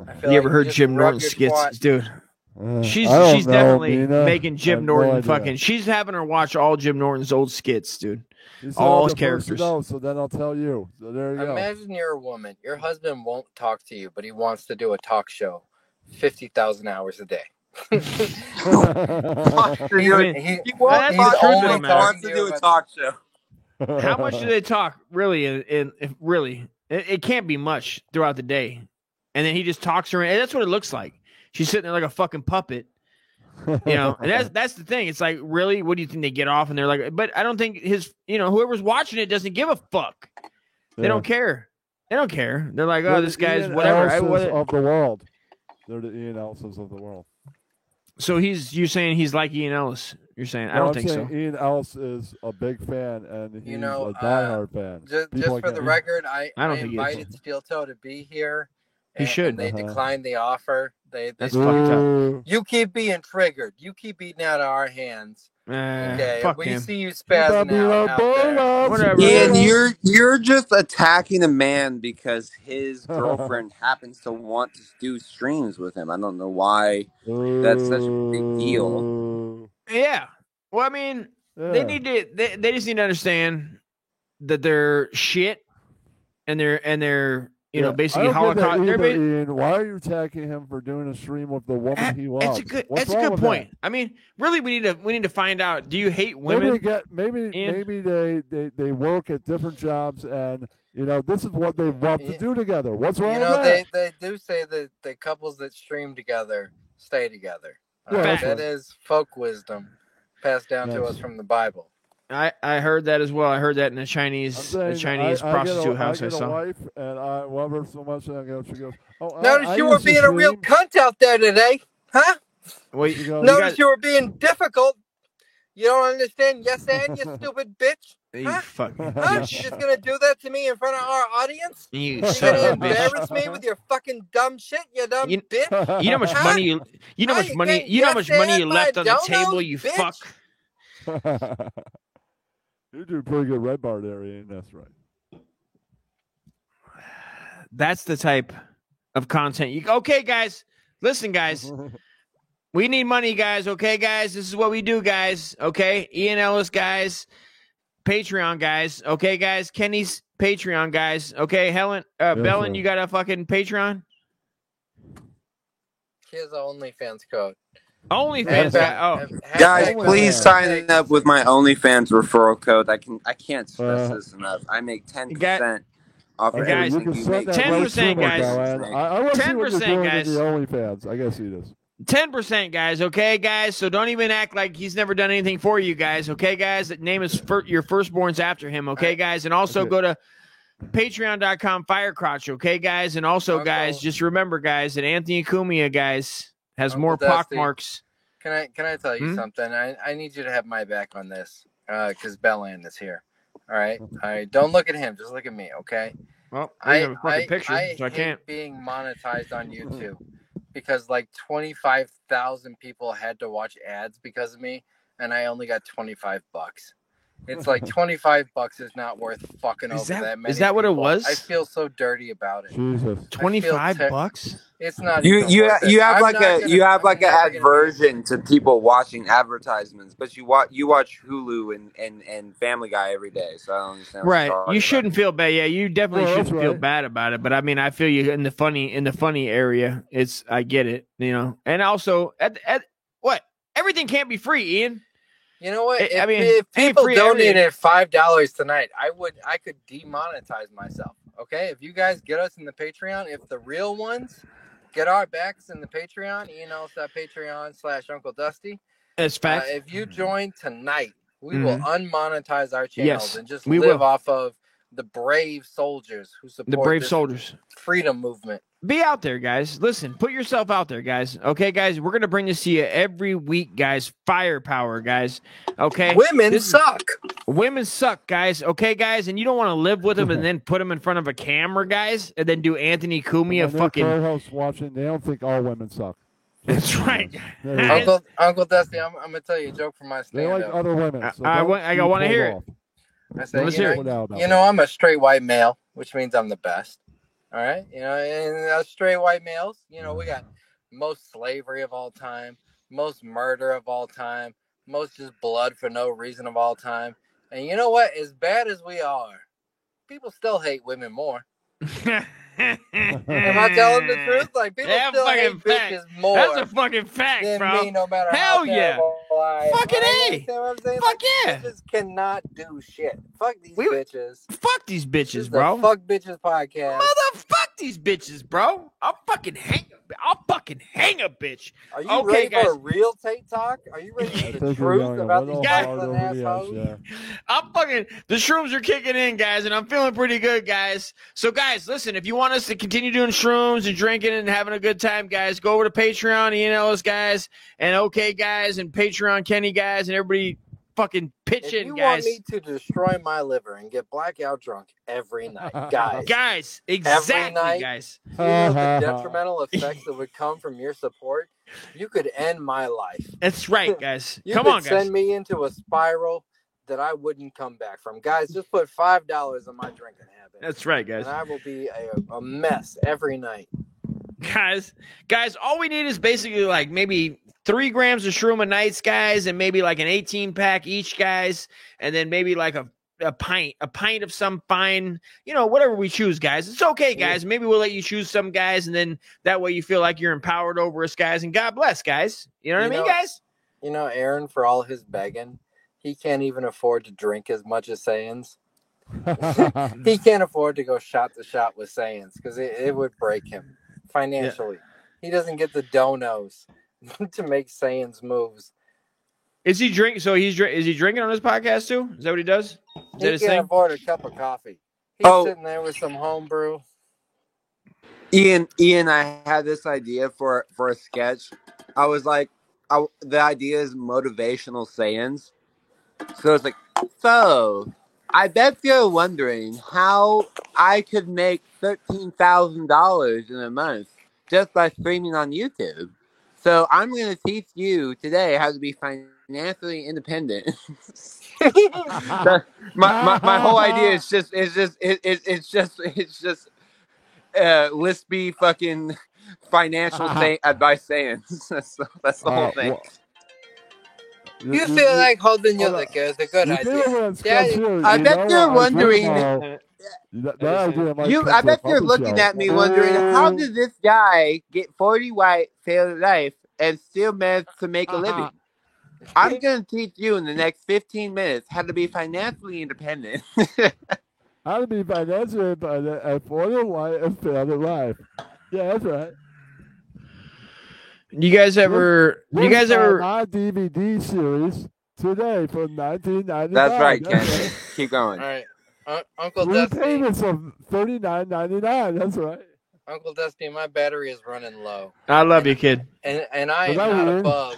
I feel You like ever heard Jim Norton skits, twat. dude? Uh, She's she's know, definitely Mina. making Jim have no Norton fucking. She's having her watch all Jim Norton's old skits, dude. You All his the first to characters. know, so then I'll tell you. So there you go. Imagine you're a woman. Your husband won't talk to you, but he wants to do a talk show, fifty thousand hours a day. Even- He- He won't That's talk the to truth you, of he matter. wants to do a talk show. How much do they talk? Really, in, in really, it, it can't be much throughout the day. And then he just talks her, and that's what it looks like. She's sitting there like a fucking puppet, you know. And that's that's the thing. It's like, really, what do you think they get off? And they're like, but I don't think his, you know, whoever's watching it doesn't give a fuck. They Yeah. don't care. They don't care. They're like, oh, They're this guy's whatever. I, what, of the world. They're the Ian Ellises of the world. so he's you're saying he's like Ian Ellis. You're saying I don't I'm think saying so. Ian Ellis is a big fan, and he's You know, a uh, diehard fan. Just, just for the record, I, I I, don't think invited Steel Toe to be here. He should. And they Uh-huh. declined the offer. They, they That's said, fucked up. You keep being triggered. You keep eating out of our hands. Eh, Okay, fuck we him. see you spazzing Baby, out, uh, out there. Whatever. Ian, you're you're just attacking a man because his girlfriend happens to want to do streams with him. I don't know why that's such a big deal. Ooh. Yeah. Well, I mean, Yeah. they need to. They, they just need to understand that they're shit, and they're and they're you know basically I don't get that Holocaust. They're either, ba- Ian. Why are you attacking him for doing a stream with the woman eh, he loves? That's a good. What's that's a good with point. I mean, really, we need to we need to find out. Do you hate That? Maybe women? they get maybe Ian? maybe they, they they work at different jobs and you know this is what they love to do together. What's wrong You with know, they, that? they do say that the couples that stream together stay together. Yeah, Uh, that's that right. folk wisdom passed down to us from the Bible. I I heard that as well. I heard that in a I'm Chinese saying a Chinese I, I prostitute get a, house I, I get a saw. wife and I love her so much and I go, she goes, oh, Notice I, I you were being a real cunt out there today, huh? Well, She you, goes, you Notice got, you were being difficult. You don't understand yes and, you stupid bitch. You Huh? fucking Huh? You bitch. just gonna do that to me in front of our audience? You You son gonna of a bitch. embarrass me with your fucking dumb shit, you dumb You- bitch? You know how much Huh? money you you know how much You money can't you know how much money you left on the donos, table. You bitch. fuck. You're doing pretty good red bar there, Ian. That's right. That's the type of content you. Okay, guys, listen, guys. We need money, guys. Okay, guys. This is what we do, guys. Okay, Ian Ellis, guys. Patreon, guys. Okay, guys. Kenny's Patreon, guys. Okay, Helen, uh, Yes, Bellin, sir. you got a fucking Patreon? Here's the OnlyFans code. OnlyFans, Hashtag- guy. Oh, hashtag- Guys, please yeah. sign up with my OnlyFans referral code. I can I can't stress Uh, this enough. I make ten percent off Hey, of guys, you can you make. that 10%, right to me, guys. Bellin. I, I want to see 10%, doing guys. the OnlyFans. I guess he does. Ten percent, guys. Okay, guys. So don't even act like he's never done anything for you guys. Okay, guys. That name is fir- your firstborn's after him. Okay, guys. And also go to patreon.com firecrotch. Okay, guys. And also, guys, just remember, guys, that Anthony Cumia, guys, has Uncle more pock Dusty. marks. Can I can I tell you Hmm? something? I, I need you to have my back on this because Bellan is here. All right, all right. Don't look at him. Just look at me. Okay. Well, we I have a fucking I, picture, I so I hate can't. being monetized on YouTube because like twenty five thousand people had to watch ads because of me, and I only got twenty five bucks. It's like twenty five bucks is not worth fucking Is over that- that, many. is that what it was? I feel so dirty about it. Jesus. Twenty five bucks. It's not. You you worth it. you have I'm like a gonna- you have like an never gonna aversion to people watching advertisements, but you watch you watch Hulu and, and, and Family Guy every day, so I don't understand. Right. talking You shouldn't feel bad. Yeah, you definitely Well, shouldn't feel bad about it. But I mean, I feel you in the funny in the funny area. It's I get it, you know. And also at at what everything can't be free, Ian. You know what? I- If, I mean, if people free everything. donated five dollars tonight, I would I could demonetize myself. Okay, if you guys get us in the Patreon, if the real ones get our backs in the Patreon, Patreon slash Uncle Dusty. That's Uh, if you join tonight, we will Mhm. unmonetize our channels Yes, and just we live will. off of the brave soldiers who support the brave this soldiers. freedom movement. Be out there, guys. Listen, put yourself out there, guys. Okay, guys. We're gonna bring this to you every week, guys. Firepower, guys. Okay. Women This is- suck. Women suck, guys. Okay, guys, and you don't want to live with them and then put them in front of a camera, guys, and then do Anthony Cumia My new fucking. co-host watching, they don't think all women suck. That's right. There you go. Uncle Uncle Dusty, I'm, I'm gonna tell you a joke from my They like other women. So I don't want- I wanna pulled hear it. off. I say, Let's you know, it. Put out about you know, I'm a straight white male, which means I'm the best. All right, you know, and uh, us straight white males, you know, we got mm. most slavery of all time, most murder of all time, most just blood for no reason of all time. And you know what? As bad as we are, people still hate women more. Am I telling the truth? Like people still hate fact. bitches more. That's a fucking fact, than bro. me, no matter Hell how yeah. terrible Am. Fucking You A. understand what I'm saying? Fuck Like, yeah. Bitches cannot do shit. Fuck these We- bitches. Fuck these bitches, bro. Fuck bitches podcast. Motherfuck these bitches, bro. I'll fucking hang. I'll fucking hang a bitch. Are you okay, ready guys. for a real Tate talk? Are you ready for the truth about these guys? hustling over assholes? yeah. I'm fucking the shrooms are kicking in, guys, and I'm feeling pretty good, guys. So, guys, listen, if you want us to continue doing shrooms and drinking and having a good time, guys, go over to Patreon, Ian Ellis, guys, and OK guys, and Patreon Kenny guys, and everybody fucking pitch If in, you guys. want me to destroy my liver and get blackout drunk every night, guys, guys, every exactly, night, guys. you know the detrimental effects that would come from your support? You could end my life. That's right, guys. You Come could on, guys. send me into a spiral that I wouldn't come back from. Guys, just put five dollars on my drinking habit. That's right, guys. And I will be a, a mess every night. guys, guys, all we need is basically like maybe three grams of shroom a night, guys, and maybe like an 18 pack each, guys, and then maybe like a a pint, a pint of some fine, you know, whatever we choose, guys. It's okay, guys. Maybe we'll let you choose some guys, and then that way you feel like you're empowered over us, guys. And God bless, guys. You know what I mean, know- guys? You know, Aaron, for all his begging, he can't even afford to drink as much as Saiyans. he can't afford to go shot to shot with Saiyans because it, it would break him financially. He doesn't get the donos to make Saiyans moves. Is he drink? So he's drink? Is he drinking on his podcast too? Is that what he does? Is that He his can't thing? afford a cup of coffee. He's Oh. sitting there with some homebrew. Ian, Ian, I had this idea for for a sketch. I was like, I, the idea is motivational sayings. So it's like, so I bet you're wondering how I could make thirteen thousand dollars in a month just by streaming on YouTube. So I'm going to teach you today how to be financially independent. My, my my whole idea is just is just it, it, it's just it's just uh lispy fucking financial say, advice saying that's the, that's the whole Uh, thing. wha- You feel like holding your liquor is a good You idea. do have Yeah, sketch I you bet know you're wondering- uh, That, that idea might You, come I to a bet you're puppet looking show. at me wondering how did this guy get 40 white, fail life, and still manage to make a uh-huh. living? I'm gonna teach you in the next 15 minutes how to be financially independent. How to be financially independent and for the life and fail the life. Yeah, that's right. You guys ever? You guys ever? my DVD series today for 19.95. That's right, Ken. right. Keep going. All right, Un- Uncle Three Dusty. payments of 39.99. That's right. Uncle Dusty, my battery is running low, I love you, kid. and and I am not weird? above.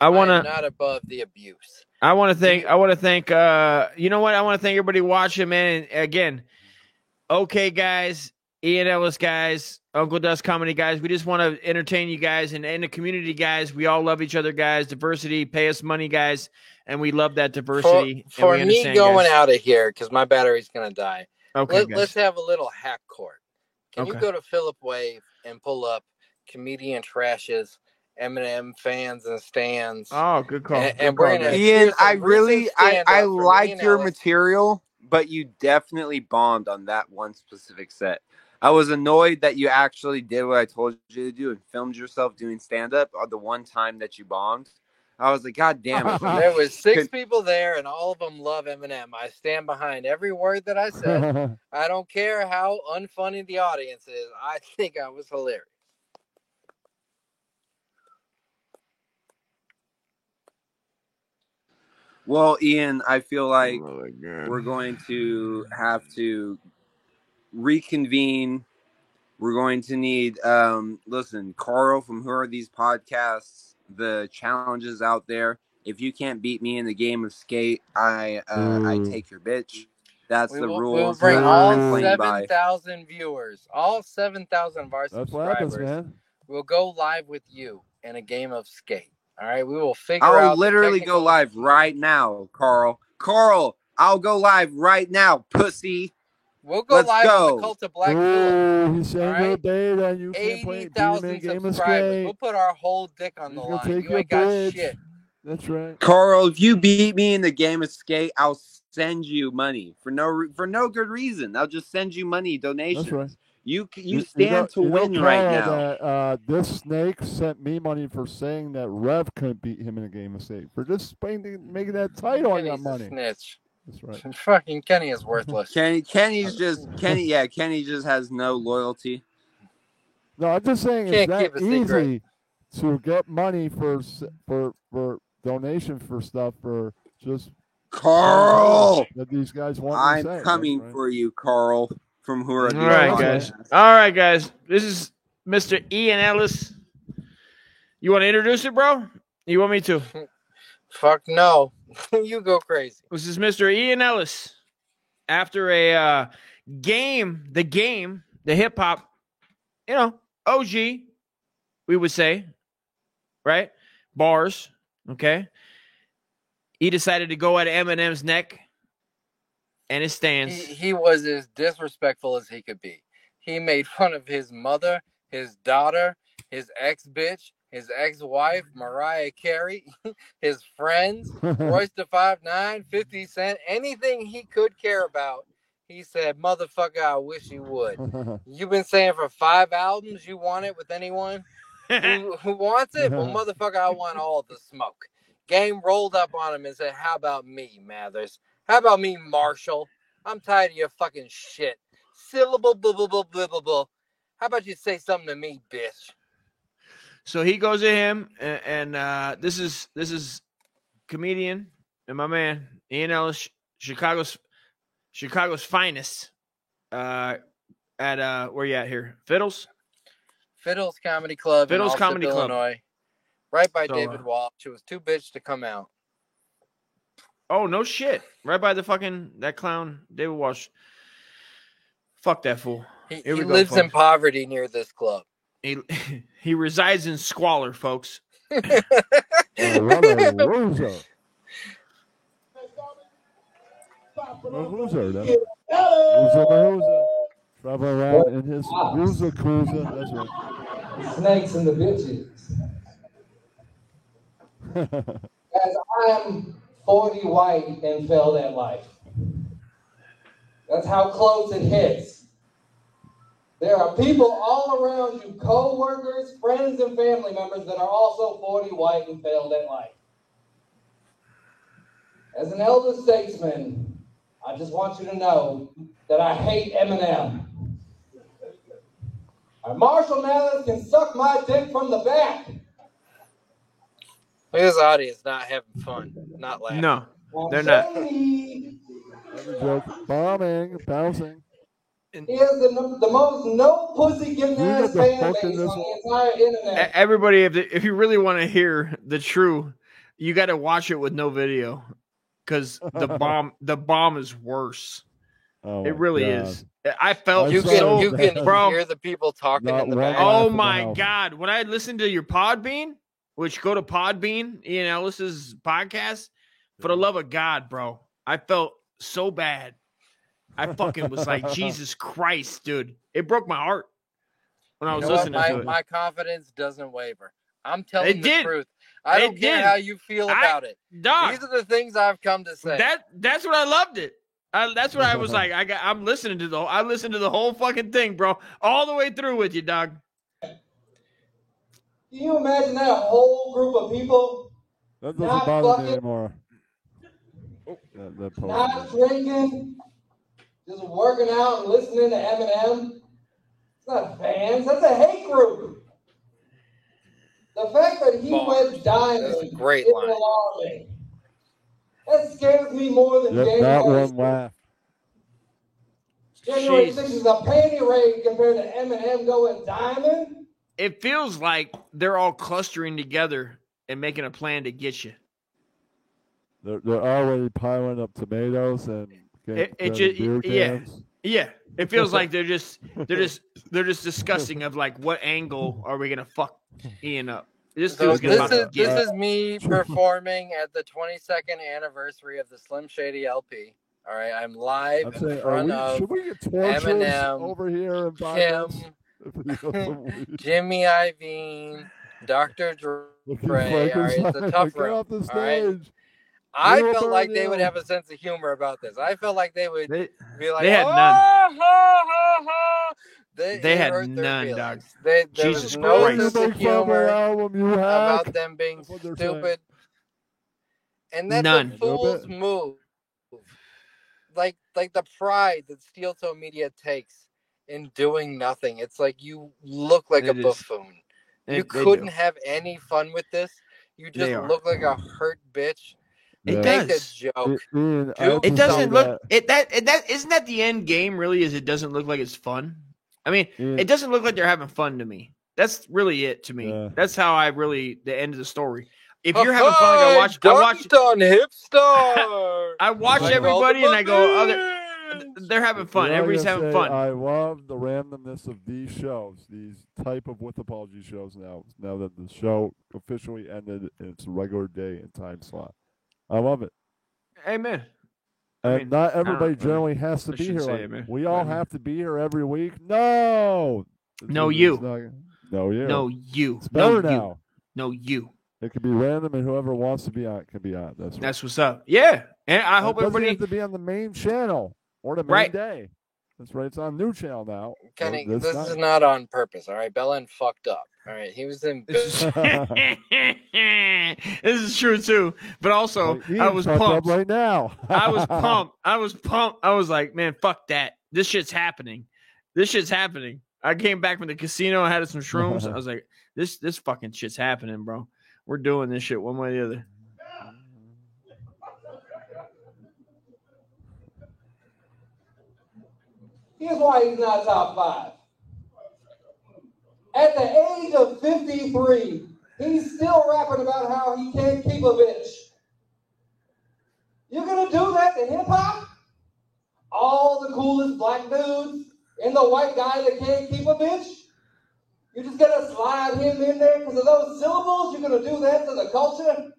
I want to. not above the abuse. I want to thank. I want to thank. Uh, you know what? I want to thank everybody watching, man. And again, okay, guys, Ian Ellis, guys, Uncle Dust Comedy, guys. We just want to entertain you guys and in the community, guys. We all love each other, guys. Diversity, pay us money, guys. and we love that diversity. for and we me going guys. out of here because my battery's gonna die. Okay, Let, let's have a little hack court. Can you go to Philip Wave and pull up comedian trashes, Eminem fans and stands? Oh, good call. And, Good and call, gonna. Ian, I really, I, stand-up I from Ian liked your Ellis. material, but you definitely bombed on that one specific set. I was annoyed that you actually did what I told you to do and filmed yourself doing stand up on the one time that you bombed. I was like, God damn it. There was six people there, and all of them love Eminem. I stand behind every word that I said. I don't care how unfunny the audience is. I think I was hilarious. Well, Ian, I feel oh like Oh, we're going to have to reconvene. We're going to need, um, listen, Carl from Who Are These Podcasts, the challenges out there. If you can't beat me in the game of skate, I uh, I take your bitch. That's We the will, rules. we will bring all I'm playing by. 7,000 viewers, all 7,000 of our That's what happens, subscribers. man. We'll go live with you in a game of skate. All right, we will figure I'll out. the literally go live right now, Carl. Carl, I'll go live right now, pussy. We'll go Let's live on the Cult of Black Ooh, he's saying right? data and you can't Eighty play demon thousand game of subscribers. We'll put our whole dick on the He's gonna line. take You your ain't got bitch. shit. That's right. Carl, if you beat me in the game of skate, I'll send you money for no re- for no good reason. I'll just send you money donations. That's right. You c- you know- stand to you know, win right Carl, now. That, uh, this snake sent me money for saying that Rev couldn't beat him in a game of skate for just playing, making that title. I got Kenny's money. snitch. That's right. Fucking Kenny is worthless. Kenny Kenny's just Kenny. Yeah, Kenny just has no loyalty. No, I'm just saying it's Can't that keep a secret. easy to get money for for for donation for stuff for just Carl, that these guys want. I'm to say. coming right. for you, Carl. From who are All these right, guys. All right, guys. This is Mr. Ian Ellis. You want to introduce it, bro? You want me to? Fuck no. you go crazy. This is Mr. Ian Ellis. After a uh, game, the game, the hip hop, you know, OG, we would say, right? Bars, okay? He decided to go at Eminem's neck and his He, he was as disrespectful as he could be. He made fun of his mother, his daughter, his ex bitch, his ex wife, Mariah Carey, his friends, Royce the Five Nine, 50 Cent, anything he could care about. He said, Motherfucker, I wish you would. You've been saying for five albums you want it with anyone who, who wants it? Well, motherfucker, I want all the smoke. Game rolled up on him and said, How about me, Mathers? How about me, Marshall? I'm tired of your fucking shit. Syllable, blah, blah, blah, blah, blah, blah. How about you say something to me, bitch? So he goes at him, and, and uh, this is this is comedian and my man Ian Ellis, Chicago's Chicago's finest. Uh, at uh, where you at here? Fiddles. Fiddles Comedy Club. Fiddles Comedy Club. Illinois. Right by So, David uh, Walsh. It was too bitch to come out. Oh no shit! Right by the fucking that clown David Walsh. Fuck that fool. He, he go, lives in poverty near this club. He he resides in squalor, folks. What a loser. What a loser. Then. Loser, loser. Travel around in his loser cruiser. That's right. snakes and the bitches. As I'm 40 white and failed at life. That's how close it hits. There are people all around you, co-workers, friends, and family members that are also 40 white and failed at life. As an elder statesman, I just want you to know that I hate Eminem. And Marshall Mathers can suck my dick from the back. Look at this audience not having fun, not laughing. No, they're not. Joke. Bombing, bouncing. He has the, the most no pussy giving ass fan base in this on the entire internet. Everybody, if the, if you really want to hear the true, you got to watch it with no video, because the bomb the bomb is worse. Oh it really God. is. I felt You so, can you can bro. hear the people talking in the one back. Oh laugh in the my god! When I listened to your Podbean, which go to Podbean, Ian Ellis's podcast, For the love of God, bro. I felt so bad. I fucking was like, Jesus Christ, dude. It broke my heart when I You was know what? listening My, to it. my confidence doesn't waver. I'm telling It the did. truth. I It don't care did. how you feel I- about it. Dog. These are the things I've come to say. That that's what I loved it. I, that's what I was like. I got. I'm listening to the. I listened to the whole fucking thing, bro, all the way through with you, dog. Can you imagine that whole group of people That doesn't Not bother me anymore. Oh. That, that post. not drinking, just working out and listening to Eminem? It's not fans. That's a hate group. The fact that he Bars. went diamond That's a great is line. alarming. That scares me more than Yep, that one laugh. January Jesus. 6th is a panty raid compared to Eminem going diamond. It feels like they're all clustering together and making a plan to get you. They're, they're already piling up tomatoes and getting, It, it just yeah cans. yeah. It feels like they're just they're just they're just discussing of like what angle are we gonna fuck Ian up. This So this is this it. is me performing at the 22nd anniversary of the Slim Shady LP. All right, I'm live I'm in saying, are front we, of should we get Eminem, over here in Kim, Jimmy Iovine, Dr. Dre. All right, it's a tough get room. off the All right. Stage. I We will felt like burn they would have a sense of humor about this. I felt like they would They, be like, they had "Oh, none. ha, ha, ha." They, They had none, feelings. dog. They, there Jesus was no Christ. sense of Make fun of humor album, you about them being That's saying. stupid. And that's None. a fool's move. Like like the pride that Steel Toe Media takes in doing nothing. It's like you look like a It is. buffoon. They- you couldn't have any fun with this. You just look like a hurt bitch. It Make does. a joke. Ian, I Do have to It doesn't look that- it that it, that isn't that the end game really is it doesn't look like it's fun. I mean, Ian, it doesn't look like they're having fun to me. That's really it to me. Yeah. That's how I really the end of the story. If you're having fun, like I watch I watch on hipster. I watch Like everybody and I go, oh, they're, they're having fun. What I having say, fun. I love the randomness of these shows, these type of with apology shows. Now, now that the show officially ended in its regular day and time slot, I love it. Amen. And not I don't everybody really- generally has to I be here. say Like, amen, we all I have to be here every week. No, No, you. not- no, you. No, you. It's No, better you. now. No, you. It can be random, and whoever wants to be on it can be on. That's right. That's what's up. Yeah. And I hope it everybody have to be on the main channel or the main Right. day. That's right. It's on new channel now. Kenny, this this is not on purpose. All right, Bellin fucked up. All right, he was in. this is true too. But also, Like, I was pumped. right now. I was pumped. I was pumped. I was like, man, fuck that. This shit's happening. This shit's happening. I came back from the casino. I had some shrooms. I was like, this this fucking shit's happening, bro. We're doing this shit one way or the other. Here's why he's not top five. At the age of 53, he's still rapping about how he can't keep a bitch. You're gonna do that to hip hop? All the coolest black dudes and the white guy that can't keep a bitch? You're just gonna slide him in there because of those syllables? You're gonna do that to the culture?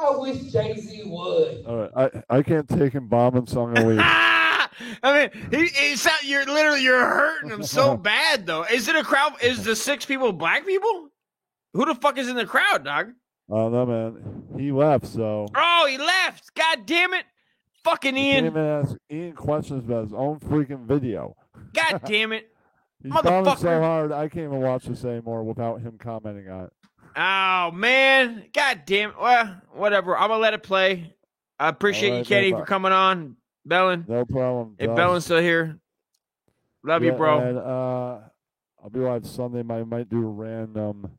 I wish Jay Z would. All right, I, I can't take him bombing song a week. I mean, he, it's not, you're literally you're hurting him so bad though. Is it a crowd? Is the six people black people? Who the fuck is in the crowd, dog? I don't know, man. He left, so Oh, he left. God damn it. Fucking Ian. even ask Ian questions about his own freaking video. God damn it. He's bombing so hard, I can't even watch this anymore without him commenting on it. Oh man. God damn it. Well, whatever. I'm gonna let it play. I appreciate All you, Kenny, for coming on. Bellin. No problem. Josh. Bellin's still here. Love you, bro. And, uh, I'll be live Sunday. I might do a random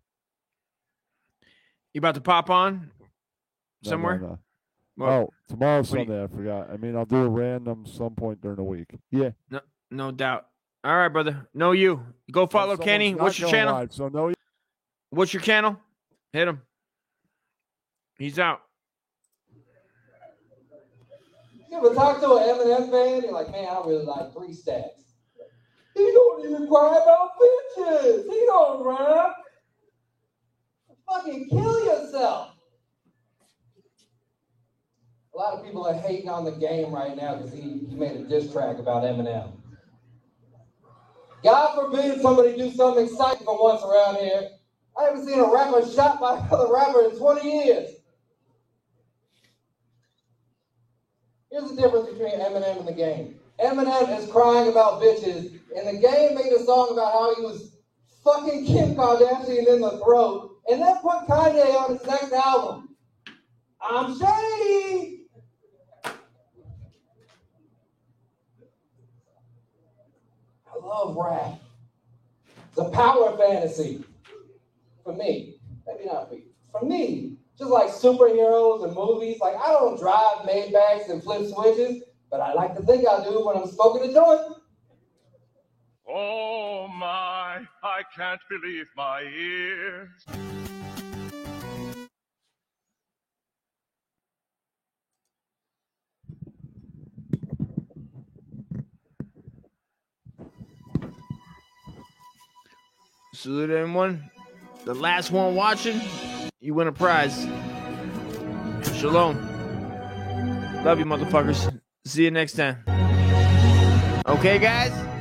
You about to pop on no, no, somewhere? no. What- Oh, tomorrow's do you- Sunday. I forgot. I mean, I'll do a random some point during the week. Yeah. No, no doubt. All right, brother. No, you. Go follow someone's Kenny. What's your channel? live, so no. What's your channel? Hit him. He's out. You ever talk to an Eminem fan? You're like, man, I really like three stacks. He don't even cry about bitches. He don't rap. Fucking kill yourself. A lot of people are hating on the game right now because he, he made a diss track about Eminem. God forbid somebody do something exciting for once around here. I haven't seen a rapper shot by another rapper in 20 years. Here's the difference between Eminem and the game. Eminem is crying about bitches, and the game made a song about how he was fucking Kim Kardashian in the throat, and then put Kanye on his next album. I'm shady. I love rap. It's a power fantasy. For me. Maybe not for you. For me. Just like superheroes and movies. Like I don't drive Maybachs and flip switches, but I like to think I do when I'm smoking a joint. Oh my, I can't believe my ears. Salute everyone. The last one watching, you win a prize. Shalom. Love you, motherfuckers. See you next time. Okay, guys?